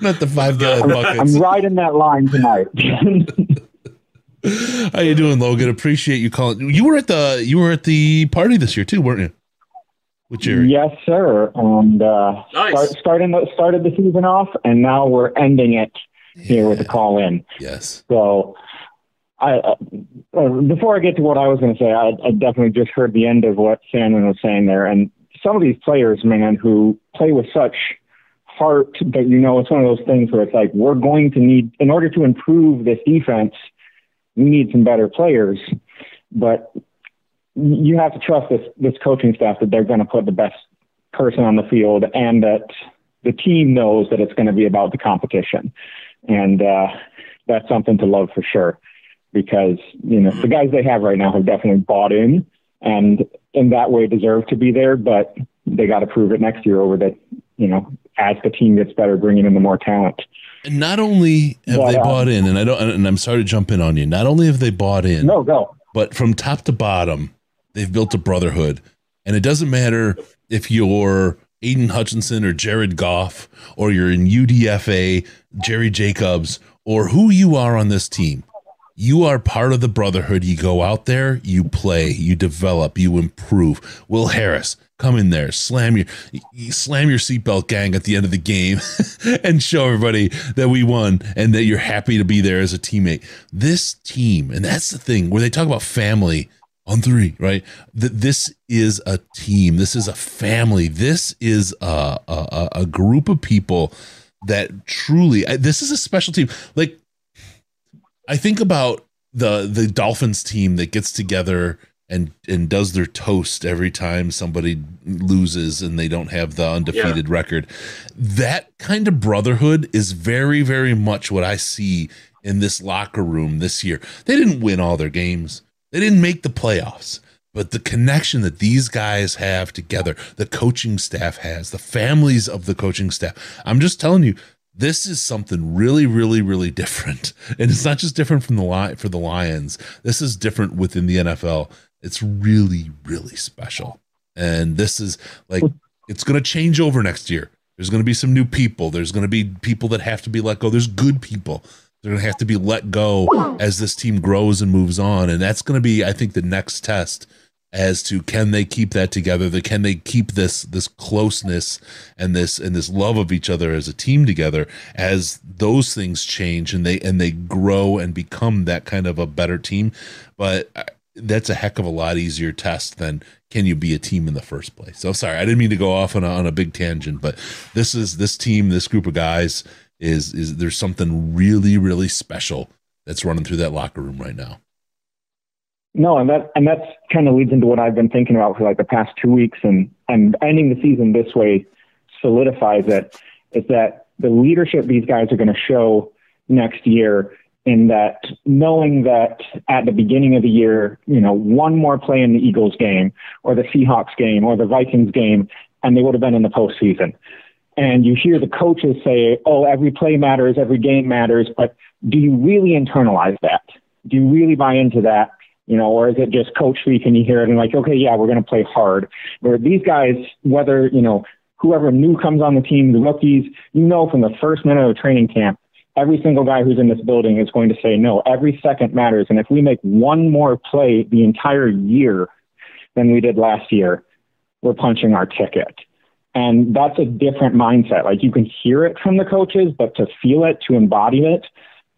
Not the five gallon I'm, buckets. I'm riding that line tonight. How you doing, Logan? Appreciate you calling. You were at the you were at the party this year too, weren't you? With Jerry. yes, sir. And uh, Nice. start, starting the, started the season off, and now we're ending it here with a call in. Yes. So, I uh, uh, before I get to what I was going to say, I, I definitely just heard the end of what Sandman was saying there, and some of these players, man, who play with such heart that you know it's one of those things where it's like we're going to need in order to improve this defense, we need some better players, but you have to trust this this coaching staff that they're going to put the best person on the field and that the team knows that it's going to be about the competition, and uh, that's something to love for sure. Because you know the guys they have right now have definitely bought in, and in that way deserve to be there. But they got to prove it next year over that you know as the team gets better, bringing in the more talent. And not only have But, they um, bought in, and I don't, and I'm sorry to jump in on you. Not only have they bought in, no, go. But from top to bottom, they've built a brotherhood, and it doesn't matter if you're Aidan Hutchinson or Jared Goff, or you're in UDFA, Jerry Jacobs, or who you are on this team. You are part of the brotherhood. You go out there, you play, you develop, you improve. Will Harris, come in there, slam your you slam your seatbelt gang at the end of the game and show everybody that we won and that you're happy to be there as a teammate. This team, and that's the thing where they talk about family on three, right? That this is a team. This is a family. This is a, a, a group of people that truly, this is a special team. Like, I think about the the Dolphins team that gets together and and does their toast every time somebody loses and they don't have the undefeated yeah. record. That kind of brotherhood is very very much what I see in this locker room this year. They didn't win all their games. They didn't make the playoffs. But the connection that these guys have together, the coaching staff has, the families of the coaching staff. I'm just telling you, this is something really really really different. And it's not just different from the for the lions. This is different within the nfl it's really really special. And this is like it's going to change over next year. There's going to be some new people. There's going to be people that have to be let go. There's good people they're going to have to be let go as this team grows and moves on. And that's going to be i think the next test as to can they keep that together? The can they keep this this closeness and this and this love of each other as a team together as those things change and they and they grow and become that kind of a better team? But uh, that's a heck of a lot easier test than can you be a team in the first place? So sorry i didn't mean to go off on a, on a big tangent but this is this team this group of guys is is there's something really really special that's running through that locker room right now no, and that and that's kind of leads into what I've been thinking about for like the past two weeks, and and ending the season this way solidifies it. Is that the leadership these guys are going to show next year? In that, knowing that at the beginning of the year, you know, one more play in the Eagles game, or the Seahawks game, or the Vikings game, and they would have been in the postseason. And you hear the coaches say, "Oh, every play matters, every game matters," but do you really internalize that? Do you really buy into that? you know, or is it just coach speak and you hear it and like, okay, yeah, we're going to play hard. Where these guys, whether, you know, whoever new comes on the team, the rookies, you know, from the first minute of training camp, every single guy who's in this building is going to say, no, every second matters. And if we make one more play the entire year than we did last year, we're punching our ticket. And that's a different mindset. Like you can hear it from the coaches, but to feel it, to embody it,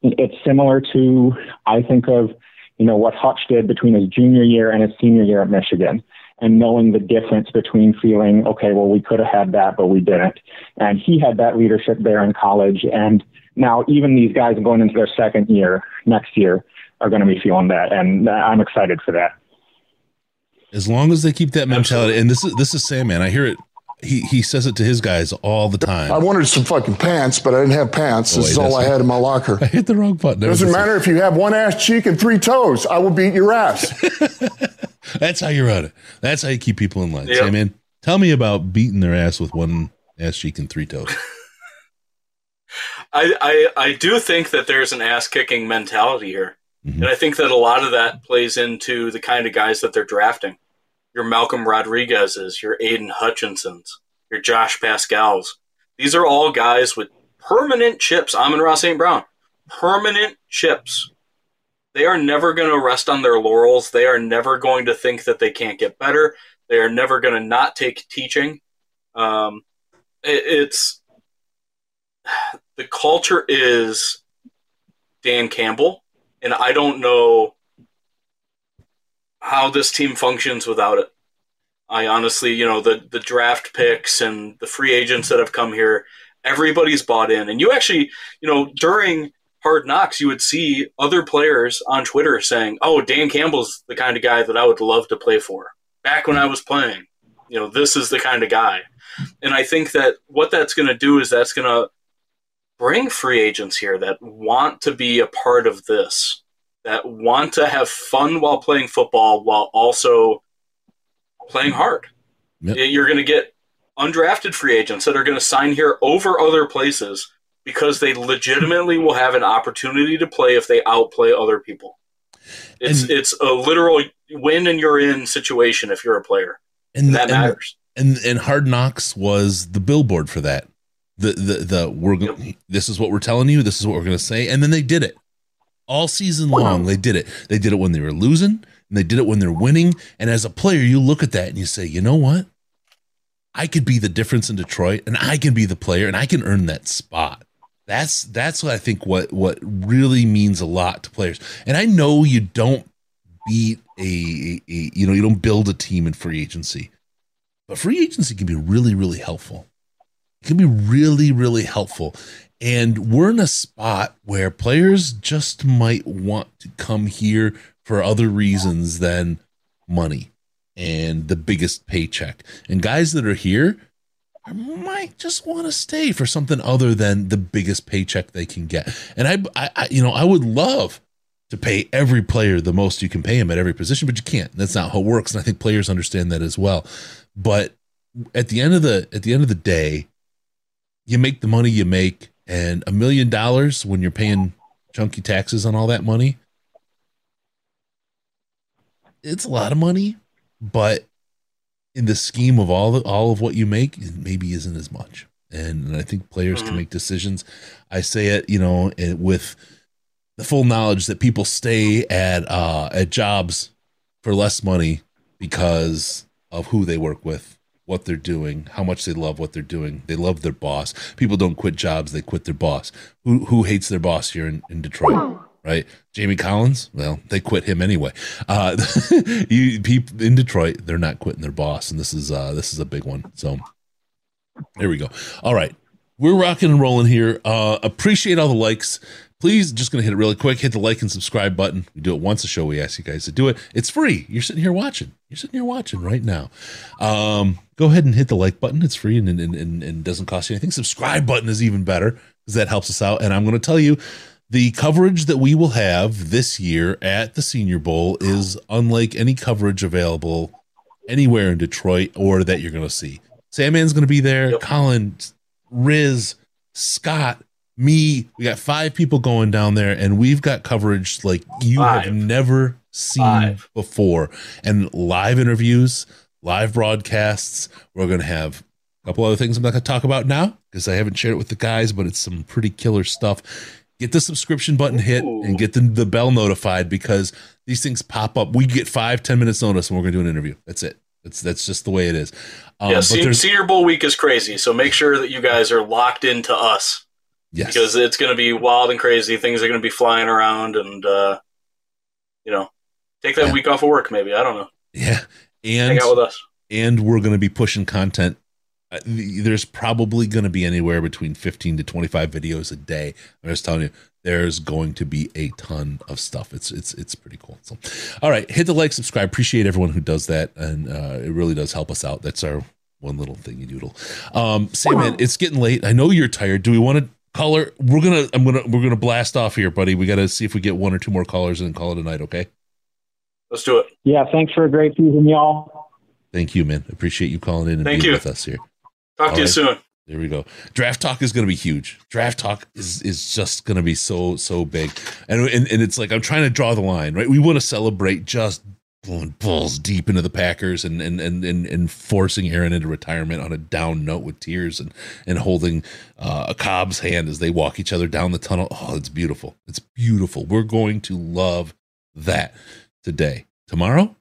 it's similar to, I think of, you know, what Hutch did between his junior year and his senior year at Michigan and knowing the difference between feeling, okay, well, we could have had that, but we didn't. And he had that leadership there in college. And now even these guys going into their second year next year are going to be feeling that. And I'm excited for that. As long as they keep that mentality, and this is this is Sandman. I hear it he he says it to his guys all the time. I wanted some fucking pants, but I didn't have pants. This is all I had in my locker. I hit the wrong button. Doesn't matter if you have one ass cheek and three toes. I will beat your ass. That's how you run it. That's how you keep people in line. Yep. Say, man, tell me about beating their ass with one ass cheek and three toes. I, I I do think that there's an ass kicking mentality here. Mm-hmm. And I think that a lot of that plays into the kind of guys that they're drafting your Malcolm Rodriguez's, your Aidan Hutchinson's, your Josh Paschal's. These are all guys with permanent chips. Amon-Ra St. Brown, permanent chips. They are never going to rest on their laurels. They are never going to think that they can't get better. They are never going to not take teaching. Um, it, it's the culture is Dan Campbell, and I don't know how this team functions without it. I honestly, you know, the the draft picks and the free agents that have come here, everybody's bought in. And you actually, you know, during Hard Knocks, you would see other players on Twitter saying, "Oh, Dan Campbell's the kind of guy that I would love to play for." Back when I was playing, you know, this is the kind of guy. And I think that what that's going to do is that's going to bring free agents here that want to be a part of this that want to have fun while playing football while also playing hard. Yep. You're going to get undrafted free agents that are going to sign here over other places because they legitimately will have an opportunity to play if they outplay other people. It's and, it's a literal win and you're in situation if you're a player. And that and matters. and and Hard Knocks was the billboard for that. The the the we're go- this is what we're telling you. This is what we're going to say, and then they did it all season long. They did it. They did it when they were losing, and they did it when they're winning. And as a player, you look at that and you say, you know what? I could be the difference in Detroit, and I can be the player, and I can earn that spot. That's that's what I think what what really means a lot to players. And I know you don't beat a, a, a you know you don't build a team in free agency, but free agency can be really really helpful. It can be really really helpful. And we're in a spot where players just might want to come here for other reasons than money and the biggest paycheck. And guys that are here might just want to stay for something other than the biggest paycheck they can get. And I, I, I, you know, I would love to pay every player the most you can pay him at every position, but you can't. That's not how it works, and I think players understand that as well. But at the end of the at the end of the day, you make the money you make, and a million dollars when you're paying chunky taxes on all that money, it's a lot of money, but in the scheme of all the, all of what you make, it maybe isn't as much. And, and I think players can make decisions. I say it, you know, it, with the full knowledge that people stay at uh, at jobs for less money because of who they work with, what they're doing, how much they love what they're doing. They love their boss. People don't quit jobs; they quit their boss. Who who hates their boss here in, in Detroit? Right, Jamie Collins. Well, they quit him anyway. Uh, you people in Detroit, they're not quitting their boss, and this is uh, this is a big one. So there we go. All right, we're rocking and rolling here. Uh, appreciate all the likes. Please, just gonna hit it really quick. Hit the like and subscribe button. We do it once a show. We ask you guys to do it. It's free. You're sitting here watching. You're sitting here watching right now. Um, go ahead and hit the like button. It's free and and, and, and doesn't cost you anything. Subscribe button is even better because that helps us out. And I'm going to tell you, the coverage that we will have this year at the Senior Bowl is unlike any coverage available anywhere in Detroit or that you're going to see. Sandman's going to be there. Colin, Riz, Scott, me. We got five people going down there, and we've got coverage like you have never seen before, and live interviews, live broadcasts. We're going to have a couple other things I'm not going to talk about now because I haven't shared it with the guys, but it's some pretty killer stuff. Get the subscription button hit and get the, the bell notified because these things pop up. We get five, ten minutes notice and we're going to do an interview. That's it. That's that's just the way it is. Um, yeah, Senior Bowl week is crazy, so make sure that you guys are locked into us. Yes. Because it's going to be wild and crazy. Things are going to be flying around, and uh, you know, take that week off of work. Maybe I don't know. Yeah, and Hang out with us. and we're going to be pushing content. Uh, There's probably going to be anywhere between 15 to 25 videos a day. I'm just telling you, there's going to be a ton of stuff. It's it's it's pretty cool. So, all right, hit the like, subscribe. Appreciate everyone who does that, and uh, it really does help us out. That's our one little thing you doodle. Um, Sandman, it's getting late. I know you're tired. Do we want to caller? We're gonna I'm gonna we're gonna blast off here, buddy. We got to see if we get one or two more callers and call it a night. Okay. Let's do it. Yeah, thanks for a great season, y'all. Thank you, man. Appreciate you calling in and Thank being you. with us here. Talk All to you right. soon. There we go. Draft talk is going to be huge. Draft talk is is just going to be so so big, and, and and it's like I'm trying to draw the line. Right, we want to celebrate just blowing balls deep into the Packers and and and and, and forcing Aaron into retirement on a down note with tears and and holding uh, a Cobb's hand as they walk each other down the tunnel. Oh, it's beautiful. It's beautiful. We're going to love that today. Tomorrow,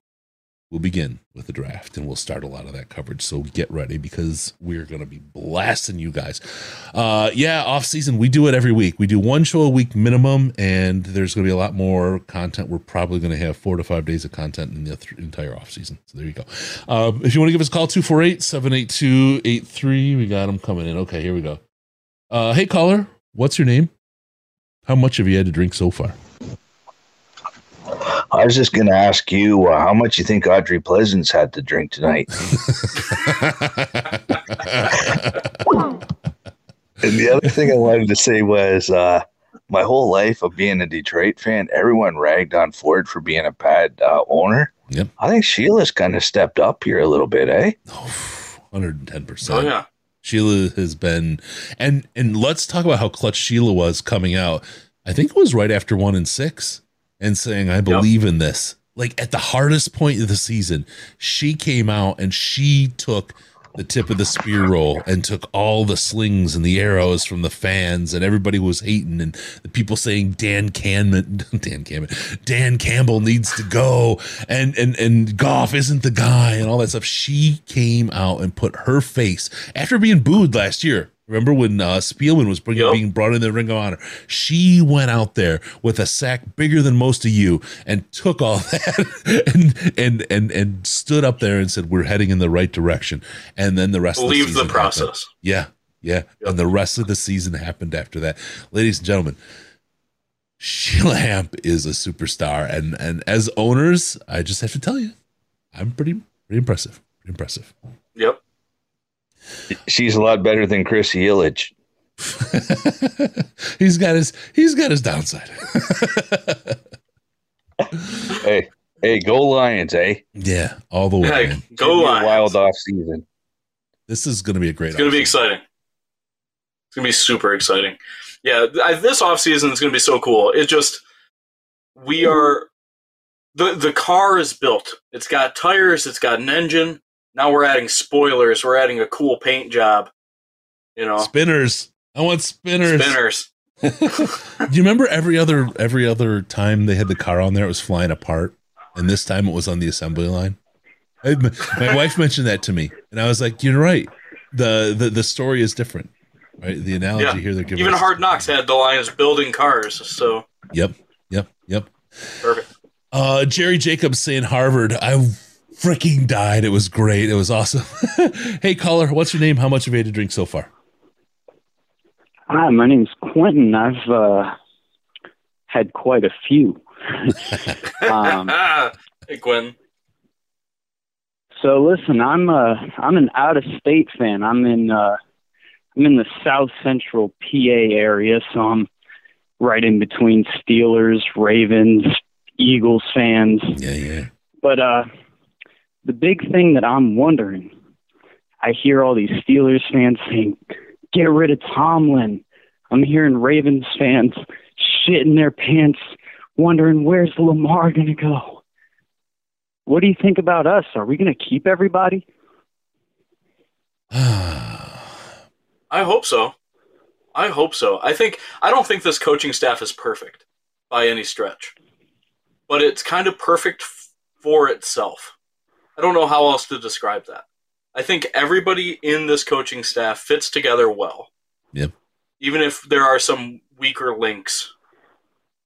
we'll begin with the draft and we'll start a lot of that coverage. So get ready because we're going to be blasting you guys. Uh, yeah, off season, we do it every week. We do one show a week minimum, and there's going to be a lot more content. We're probably going to have four to five days of content in the th- entire off season. So there you go. Um, if you want to give us a call, 248 782 83. We got them coming in. Okay, here we go. Uh, hey, caller, what's your name? How much have you had to drink so far? I was just going to ask you uh, how much you think Audrey Pleasance had to drink tonight. and the other thing I wanted to say was uh, my whole life of being a Detroit fan, everyone ragged on Ford for being a bad uh, owner. Yep. I think Sheila's kind of stepped up here a little bit, eh? 110%. Oh, yeah. Sheila has been and and let's talk about how clutch Sheila was coming out. I think it was right after 1 and 6 and saying I believe in this. Like at the hardest point of the season, she came out and she took the tip of the spear roll and took all the slings and the arrows from the fans and everybody was hating and the people saying Dan Canman Dan Canman Dan Campbell needs to go and and and Goff isn't the guy and all that stuff. She came out and put her face after being booed last year. Remember when uh, Spielman was bringing, being brought in the Ring of Honor? She went out there with a sack bigger than most of you and took all that and and and and stood up there and said, "We're heading in the right direction." And then the rest Believe of the the, process. happened. Yeah, yeah. And the rest of the season happened after that, ladies and gentlemen. Sheila Hamp is a superstar, and and as owners, I just have to tell you, I'm pretty pretty impressive. Pretty impressive. Yep. She's a lot better than Chris Ilitch. he's got his he's got his downside. hey, hey, go Lions, eh? Yeah, all the way. Hey, go Should be a Lions. Wild off season. This is going to be a great. It's going to be exciting. It's going to be super exciting. Yeah, th- I, this offseason is going to be so cool. It just we are the the car is built. It's got tires, it's got an engine. Now we're adding spoilers, we're adding a cool paint job. You know, spinners. I want spinners. spinners. Do you remember every other every other time they had the car on there, it was flying apart, and this time it was on the assembly line? I- my wife mentioned that to me, and I was like, "You're right. the the The story is different, right? The analogy Yeah. here they're giving. Even Hard Knocks had the Lions building cars, so Yep, yep, yep. perfect. Uh, Jerry Jacobs saying Harvard. I freaking died. It was great. It was awesome. hey, caller, what's your name? How much have you had to drink so far? Hi, my name's Quentin. I've uh, had quite a few. um, hey, Gwen. so listen, I'm uh, I'm an out of state fan. I'm in uh, I'm in the South Central PA area, so I'm right in between Steelers, Ravens, Eagles fans. Yeah, yeah. But uh, the big thing that I'm wondering, I hear all these Steelers fans saying, "Get rid of Tomlin." I'm hearing Ravens fans shitting their pants, wondering where's Lamar going to go. What do you think about us? Are we going to keep everybody? I hope so. I hope so. I think I don't think this coaching staff is perfect by any stretch, but it's kind of perfect for itself. I don't know how else to describe that. I think everybody in this coaching staff fits together well. Yep. Even if there are some weaker links,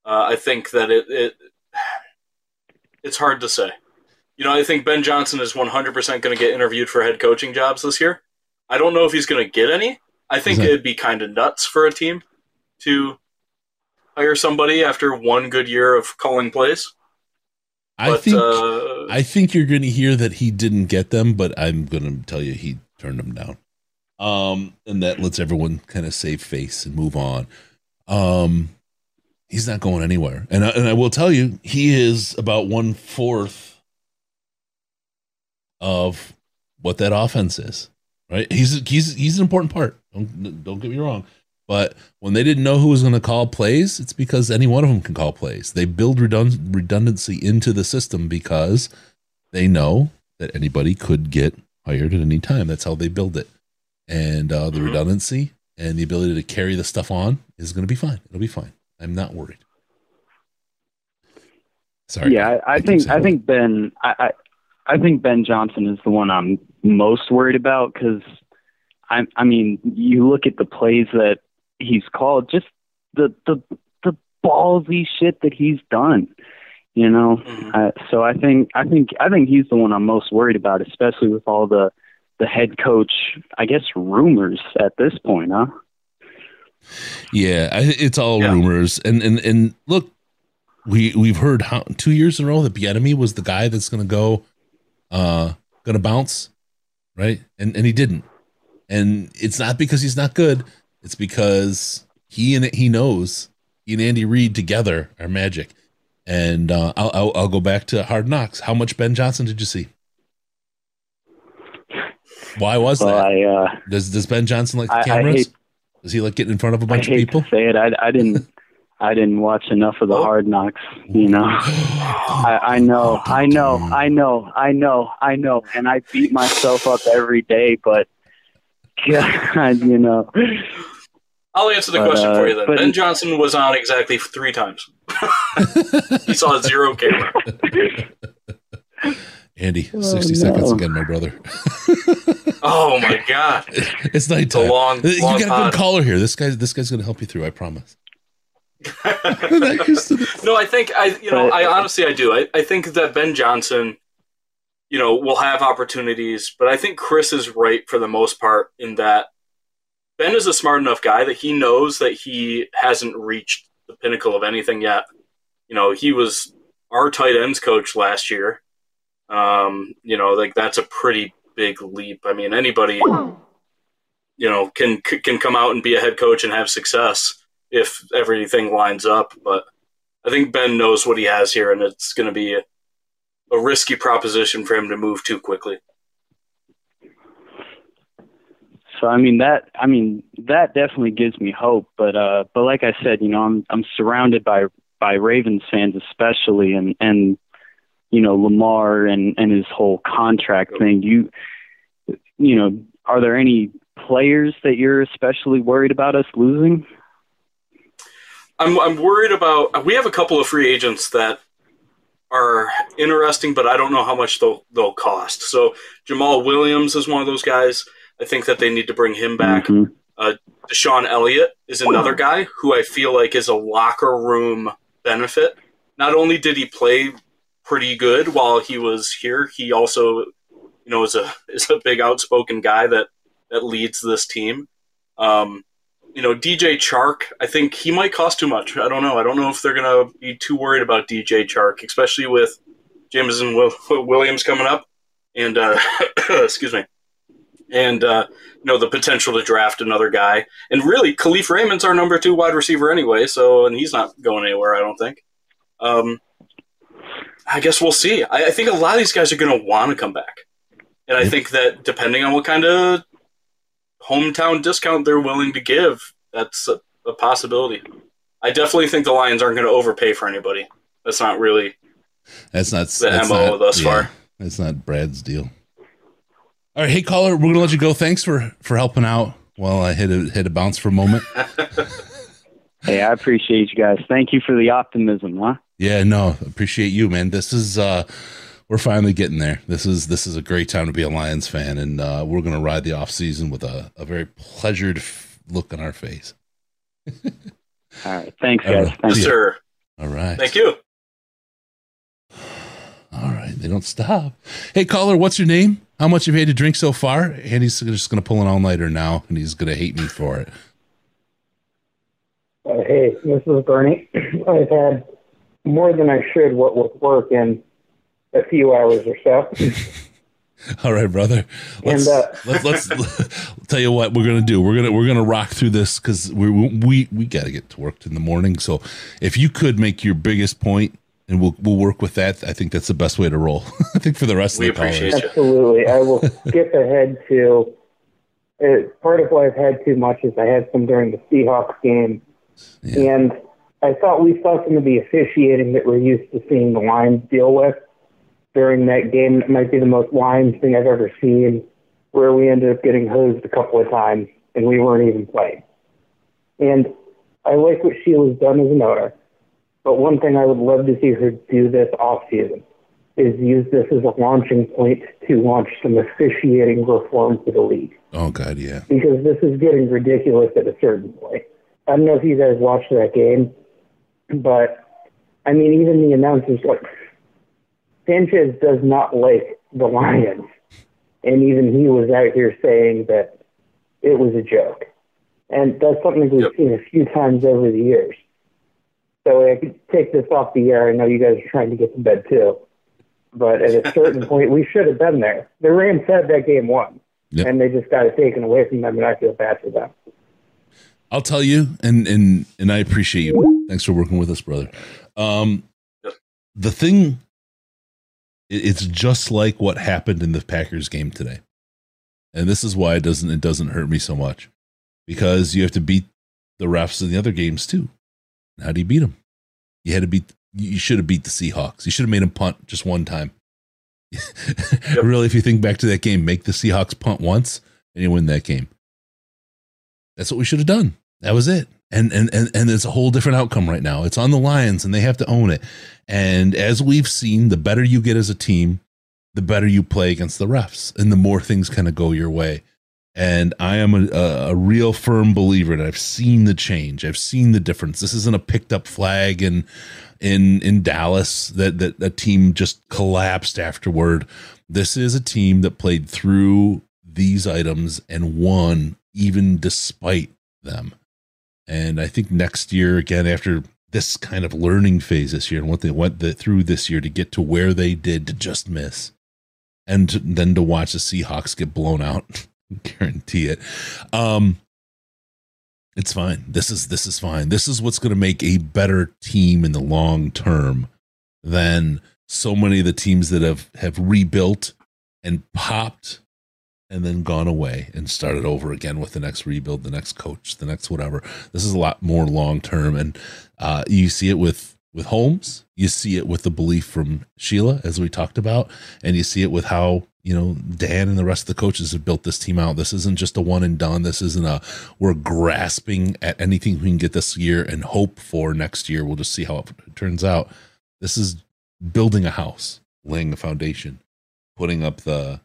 uh, I think that it, it it's hard to say. You know, I think Ben Johnson is 100% going to get interviewed for head coaching jobs this year. I don't know if he's going to get any. I think that- it'd be kind of nuts for a team to hire somebody after one good year of calling plays. I But, think uh, I think you're going to hear that he didn't get them, but I'm going to tell you he turned them down. Um, and that lets everyone kind of save face and move on. Um, he's not going anywhere, and I, and I will tell you, he is about one fourth of what that offense is. Right? He's he's he's an important part. Don't don't get me wrong. But when they didn't know who was going to call plays, it's because any one of them can call plays. They build redund- redundancy into the system because they know that anybody could get hired at any time. That's how they build it. And uh, the redundancy and the ability to carry the stuff on is going to be fine. It'll be fine. I'm not worried. Sorry. Yeah, I, I think I think Ben I, I I think Ben Johnson is the one I'm most worried about because I I mean you look at the plays that he's called, just the the the ballsy shit that he's done, you know. Uh, so I think I think I think he's the one I'm most worried about, especially with all the the head coach I guess rumors at this point, huh? Yeah, I, it's all rumors. And and and look, we we've heard how two years in a row that Bieniemy was the guy that's going to go, uh, going to bounce, right? And and he didn't. And it's not because he's not good. It's because he and he knows he and Andy Reid together are magic. And uh, I'll, I'll I'll go back to Hard Knocks. How much Ben Johnson did you see? Why was Well, that? I, uh, does does Ben Johnson like the I- I cameras? hate- Does he like getting in front of a bunch of people? say it. I, I didn't I didn't watch enough of the hard knocks, you know. I, I know, I know, I know, I know, I know, and I beat myself up every day, but God, you know. I'll answer the But, question uh, for you then. but- Ben Johnson was on exactly three times. he saw zero camera. Andy, Oh, 60 no. seconds again, my brother. Oh my god! It's nighttime. long- you long got a pod. good caller here. This guy, this guy's going to help you through. I promise. no, I think I, you know, I honestly I do. I, I think that Ben Johnson, you know, will have opportunities, but I think Chris is right for the most part in that Ben is a smart enough guy that he knows that he hasn't reached the pinnacle of anything yet. You know, he was our tight ends coach last year. Um, you know, like that's a pretty big leap. I mean, anybody, you know, can can come out and be a head coach and have success if everything lines up. But I think Ben knows what he has here, and it's going to be a, risky proposition for him to move too quickly. So I mean that I mean that definitely gives me hope. But uh but like I said, you know, I'm I'm surrounded by by Ravens fans especially and and you know, Lamar and and his whole contract thing. You you know, are there any players that you're especially worried about us losing? I'm I'm worried about. We have a couple of free agents that are interesting, but I don't know how much they'll they'll cost. So Jamaal Williams is one of those guys. I think that they need to bring him back. Uh, DeShon Elliott is another guy who I feel like is a locker room benefit. Not only did he play pretty good while he was here, he also, you know, is a is a big outspoken guy that that leads this team. Um, you know, DJ Chark, I think he might cost too much. I don't know. I don't know if they're going to be too worried about DJ Chark, especially with Jameson Will- Williams coming up, and uh, excuse me, and uh, you know the potential to draft another guy. And really, Kalif Raymond's our number two wide receiver anyway, so and he's not going anywhere. I don't think. Um, I guess we'll see. I, I think a lot of these guys are going to want to come back, and I think that depending on what kind of hometown discount they're willing to give, that's a, a possibility. I definitely think the Lions aren't going to overpay for anybody. That's not really That's not The that's MO not- thus far. That's not Brad's deal. All right, hey caller, we're gonna let you go. Thanks for for helping out while I hit a hit a bounce for a moment. Hey, I appreciate you guys. Thank you for the optimism, huh? Yeah, no, appreciate you, man. This is uh we're finally getting there. This is this is a great time to be a Lions fan, and uh, we're gonna ride the off season with a, a very pleasured f- look on our face. All right. Thanks, guys. right. Thanks. Sir. All right. Thank you. All right, they don't stop. Hey caller, what's your name? How much have you had to drink so far? And he's just gonna pull an all nighter now, and he's gonna hate me for it. Uh, hey, this is Bernie. I've had more than I should, what with work, in a few hours or so. All right, brother. Let's, And, uh, let's, let's tell you what we're gonna do. We're gonna we're gonna rock through this because we we we got to get to work in the morning. So if you could make your biggest point, and we'll we'll work with that. I think that's the best way to roll. I think for the rest We of the callers. appreciate you. Absolutely. I will skip ahead to uh, part of why I've had too much is I had some during the Seahawks game. And I thought we saw some of the officiating that we're used to seeing the Lions deal with during that game. It might be the most Lions thing I've ever seen, where we ended up getting hosed a couple of times and we weren't even playing. And I like what Sheila's done as an owner, but one thing I would love to see her do this off season is use this as a launching point to launch some officiating reform for the league Oh God, yeah. because this is getting ridiculous at a certain point. I don't know if you guys watched that game, but I mean, even the announcers like Sanchez does not like the Lions, and even he was out here saying that it was a joke, and that's something we've seen a few times over the years. So I could take this off the air. I know you guys are trying to get to bed too, but at a certain point, we should have been there. The Rams had that game won, and they just got it taken away from them, and I feel bad for them. I'll tell you, and and and I appreciate you. Thanks for working with us, brother. Um, the thing, it- it's just like what happened in the Packers game today, and this is why it doesn't it doesn't hurt me so much because you have to beat the refs in the other games too. How do you beat them? You had to beat. You should have beat the Seahawks. You should have made them punt just one time. really, if you think back to that game, make the Seahawks punt once and you win that game. That's what we should have done. That was it. And and and and it's a whole different outcome right now. It's on the Lions and they have to own it. And as we've seen, the better you get as a team, the better you play against the refs and the more things kind of go your way. And I am a, a, a real firm believer that I've seen the change. I've seen the difference. This isn't a picked up flag and in in Dallas that that a team just collapsed afterward. This is a team that played through these items and won even despite them. And I think next year again after this kind of learning phase this year and what they went the, through this year to get to where they did to just miss and to, then to watch the Seahawks get blown out guarantee it um it's fine. This is this is fine. This is what's going to make a better team in the long term than so many of the teams that have have rebuilt and popped and then gone away and started over again with the next rebuild, the next coach, the next whatever. This is a lot more long term, and uh, you see it with with Holmes. You see it with the belief from Sheila, as we talked about, and you see it with how you know Dan and the rest of the coaches have built this team out. This isn't just a one and done. This isn't a we're grasping at anything we can get this year and hope for next year. We'll just see how it turns out. This is building a house, laying a foundation, putting up the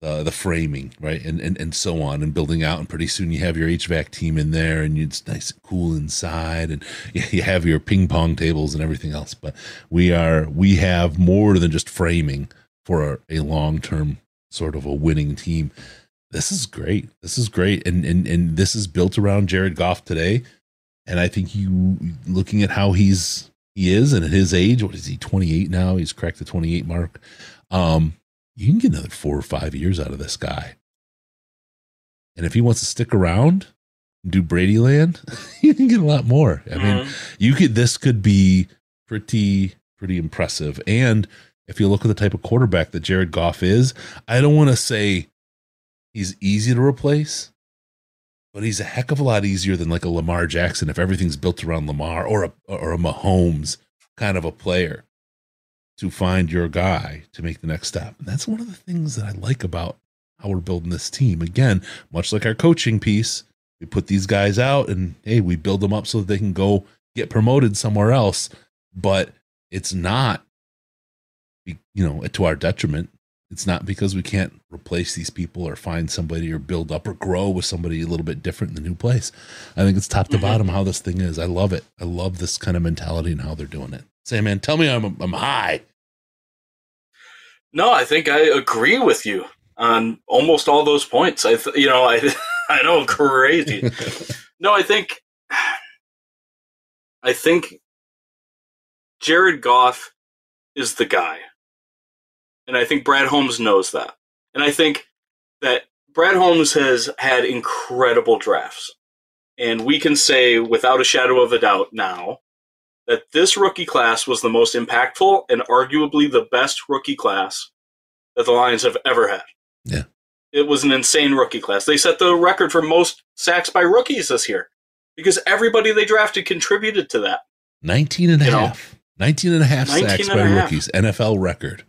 the the framing, right, and and and so on, and building out. And pretty soon you have your HVAC team in there, and it's nice and cool inside, and you have your ping pong tables and everything else. But we are we have more than just framing for a, a long term sort of a winning team. This is great. This is great, and and and this is built around Jared Goff today. And I think you looking at how he's he is and at his age, what is he, 28 now? He's cracked the 28 mark. Um, you can get another four or five years out of this guy. And if he wants to stick around, and do Brady land, you can get a lot more. I mean, Mhm. you could this could be pretty pretty impressive. And if you look at the type of quarterback that Jared Goff is, I don't want to say he's easy to replace, but he's a heck of a lot easier than like a Lamar Jackson if everything's built around Lamar or a or a Mahomes kind of a player to find your guy to make the next step. And that's one of the things that I like about how we're building this team. Again, much like our coaching piece, we put these guys out and hey, we build them up so that they can go get promoted somewhere else, but it's not you know, to our detriment. It's not because we can't replace these people or find somebody or build up or grow with somebody a little bit different in the new place. I think it's top to mm-hmm. bottom how this thing is. I love it. I love this kind of mentality and how they're doing it. Say, man, tell me I'm I'm high. No, I think I agree with you on almost all those points. I, th- you know, I, I know, crazy. no, I think, I think Jared Goff is the guy, and I think Brad Holmes knows that, and I think that Brad Holmes has had incredible drafts, and we can say without a shadow of a doubt now that this rookie class was the most impactful and arguably the best rookie class that the Lions have ever had. Yeah. It was an insane rookie class. They set the record for most sacks by rookies this year because everybody they drafted contributed to that. 19 and a You know? half. 19 and a half sacks by half. rookies. NFL record.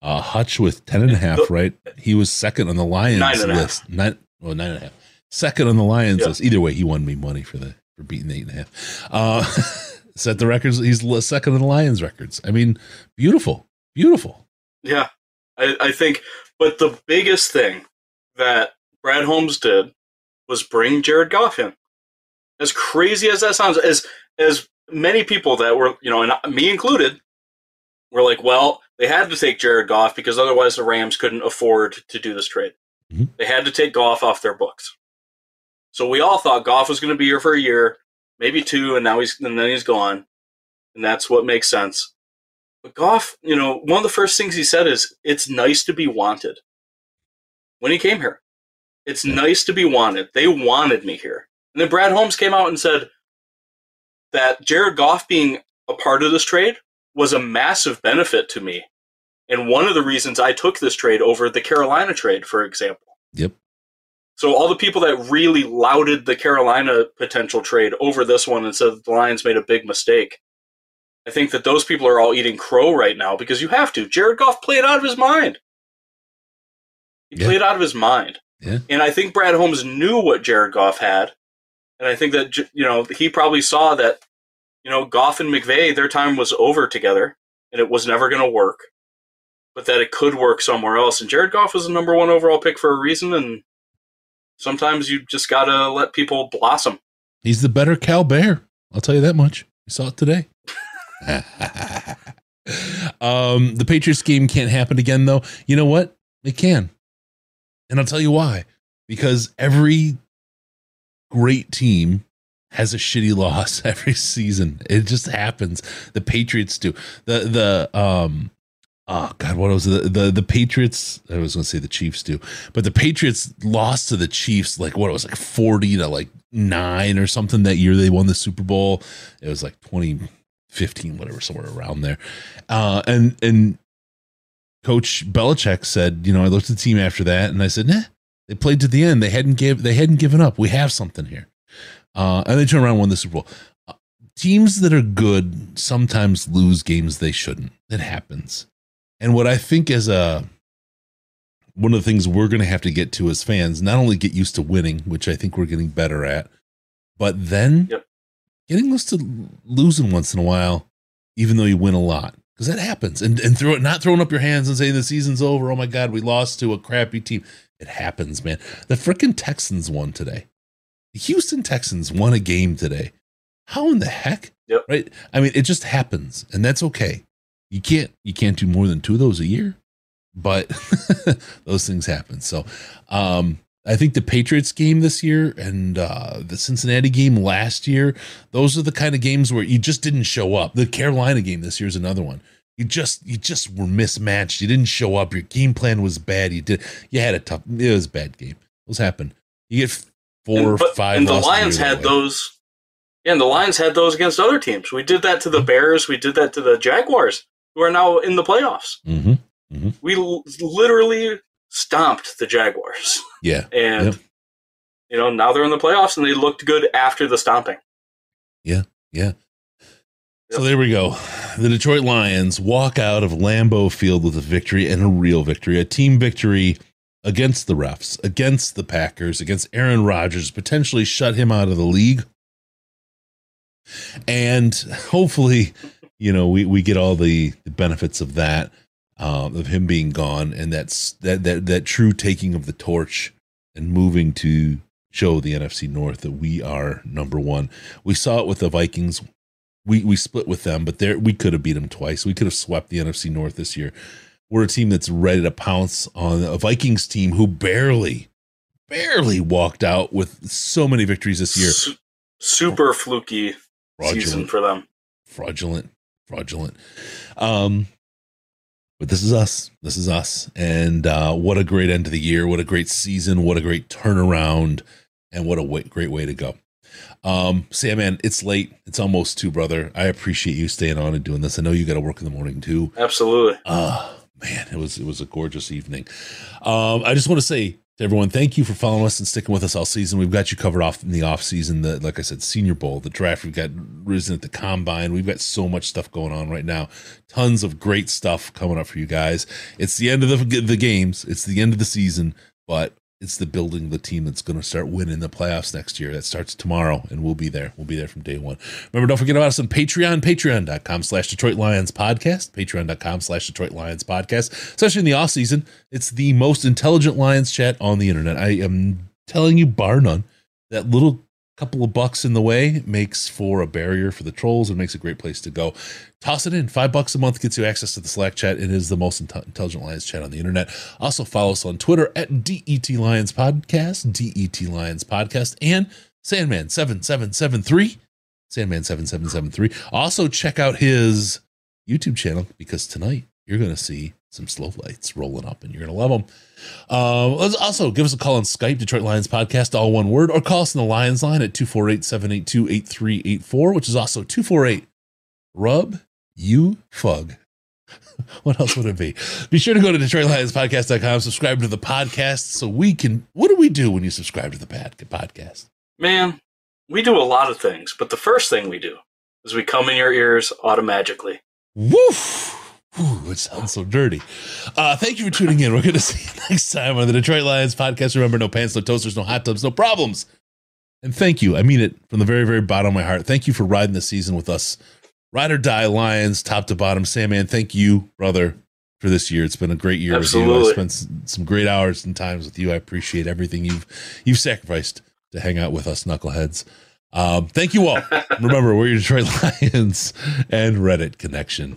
Uh, Hutch with 10 and a half, right? He was second on the Lions Nine half. list. Nine, well, nine and a half. Second on the Lions Yeah. list. Either way, he won me money for the for beating eight and a half. Uh, set the records. He's second in the Lions records. I mean, beautiful, beautiful. Yeah, I, I think. But the biggest thing that Brad Holmes did was bring Jared Goff in. As crazy as that sounds, as as many people that were, you know, and me included, were like, well, they had to take Jared Goff because otherwise the Rams couldn't afford to do this trade. Mm-hmm. They had to take Goff off their books. So we all thought Goff was going to be here for a year, maybe two, and now he's and then he's gone, and that's what makes sense. But Goff, you know, one of the first things he said is, "It's nice to be wanted." When he came here, it's nice to be wanted. They wanted me here, and then Brad Holmes came out and said that Jared Goff being a part of this trade was a massive benefit to me, and one of the reasons I took this trade over the Carolina trade, for example. Yep. So all the people that really lauded the Carolina potential trade over this one and said the Lions made a big mistake, I think that those people are all eating crow right now because you have to. Jared Goff played out of his mind. He Yeah. played out of his mind. Yeah. And I think Brad Holmes knew what Jared Goff had. And I think that, you know, he probably saw that, you know, Goff and McVay, their time was over together and it was never going to work, but that it could work somewhere else. And Jared Goff was the number one overall pick for a reason. And sometimes you just got to let people blossom. He's the better Cal Bear. I'll tell you that much. We saw it today. um, the Patriots game can't happen again, though. You know what? It can. And I'll tell you why. Because every great team has a shitty loss every season. It just happens. The Patriots do. The the um oh god, what was the the the Patriots? I was going to say the Chiefs do, but the Patriots lost to the Chiefs like what it was like forty to like nine or something that year they won the Super Bowl. It was like twenty fifteen, whatever, somewhere around there. Uh, and and Coach Belichick said, you know, I looked at the team after that and I said, nah, they played to the end. They hadn't give they hadn't given up. We have something here. Uh, and they turned around and won the Super Bowl. Uh, teams that are good sometimes lose games they shouldn't. It happens. And what I think is a one of the things we're going to have to get to as fans, not only get used to winning, which I think we're getting better at, but then getting used to losing once in a while, even though you win a lot, because that happens. And and throw it, not throwing up your hands and saying the season's over. Oh my God, we lost to a crappy team. It happens, man. The freaking Texans won today. The Houston Texans won a game today. How in the heck? Yep. Right? I mean, it just happens, and that's okay. You can't you can't do more than two of those a year, but those things happen. So, um, I think the Patriots game this year and uh, the Cincinnati game last year, those are the kind of games where you just didn't show up. The Carolina game this year is another one. You just you just were mismatched. You didn't show up. Your game plan was bad. You did you had a tough. It was a bad game. Those happen. You get four, and, but- five. and the Lions had those. Yeah, and the Lions had those against other teams. We did that to the Bears. We did that to the Jaguars, who are now in the playoffs. Mm-hmm. We l- literally stomped the Jaguars, Yeah. and you know now they're in the playoffs, and they looked good after the stomping. Yeah, yeah. So there we go. The Detroit Lions walk out of Lambeau Field with a victory and a real victory, a team victory against the refs, against the Packers, against Aaron Rodgers, potentially shut him out of the league. And hopefully, you know, we, we get all the, the benefits of that, um, of him being gone, and that's that that that true taking of the torch and moving to show the NFC North that we are number one. We saw it with the Vikings. We we split with them, but there we could have beat them twice. We could have swept the NFC North this year. We're a team that's ready to pounce on a Vikings team who barely, barely walked out with so many victories this year. Su- super fluky season for them. fraudulent fraudulent. Um but this is us. This is us. And uh what a great end of the year. What a great season. What a great turnaround. And what a way, great way to go. Um Sandman it's late. It's almost two brother. I appreciate you staying on and doing this. I know you got to work in the morning too. Absolutely. uh man it was it was a gorgeous evening. Um i just want to say to everyone thank you for following us and sticking with us all season. We've got you covered off in the off season the like i said senior bowl the draft. We've got risen at the combine. We've got so much stuff going on right now. Tons of great stuff coming up for you guys. It's the end of the, the games. It's the end of the season but it's the building the team that's going to start winning the playoffs next year. That starts tomorrow and we'll be there. We'll be there from day one. Remember don't forget about us on patreon patreon.com slash detroit lions podcast patreon.com slash detroit lions podcast. Especially in the off season it's the most intelligent lions chat on the internet. I am telling you bar none that little couple of bucks in the way makes for a barrier for the trolls and makes a great place to go. Toss it in. Five bucks a month gets you access to the slack chat. It is the most inte- intelligent lions chat on the internet. Also follow us on twitter at det lions podcast det lions podcast and sandman 7773 sandman 7773 also check out his youtube channel because tonight you're going to see some slow lights rolling up and you're going to love them um, let's also give us a call on Skype, Detroit Lions Podcast, all one word, or call us on the Lions line at 248 782 8384, which is also 248 Rub You Fug. what else would it be? Be sure to go to DetroitLionsPodcast.com, subscribe to the podcast so we can. What do we do when you subscribe to the podcast? Man, we do a lot of things, but the first thing we do is we come in your ears automatically. Woof! Ooh, it sounds so dirty. Uh, thank you for tuning in. We're going to see you next time on the Detroit Lions podcast. Remember, no pants, no toasters, no hot tubs, no problems. And thank you. I mean it from the very, very bottom of my heart. Thank you for riding the season with us. Ride or die Lions, top to bottom. Sandman, thank you, brother, for this year. It's been a great year with you. I spent some great hours and times with you. I appreciate everything you've you've sacrificed to hang out with us, knuckleheads. Um, thank you all. Remember, we're your Detroit Lions and Reddit connection.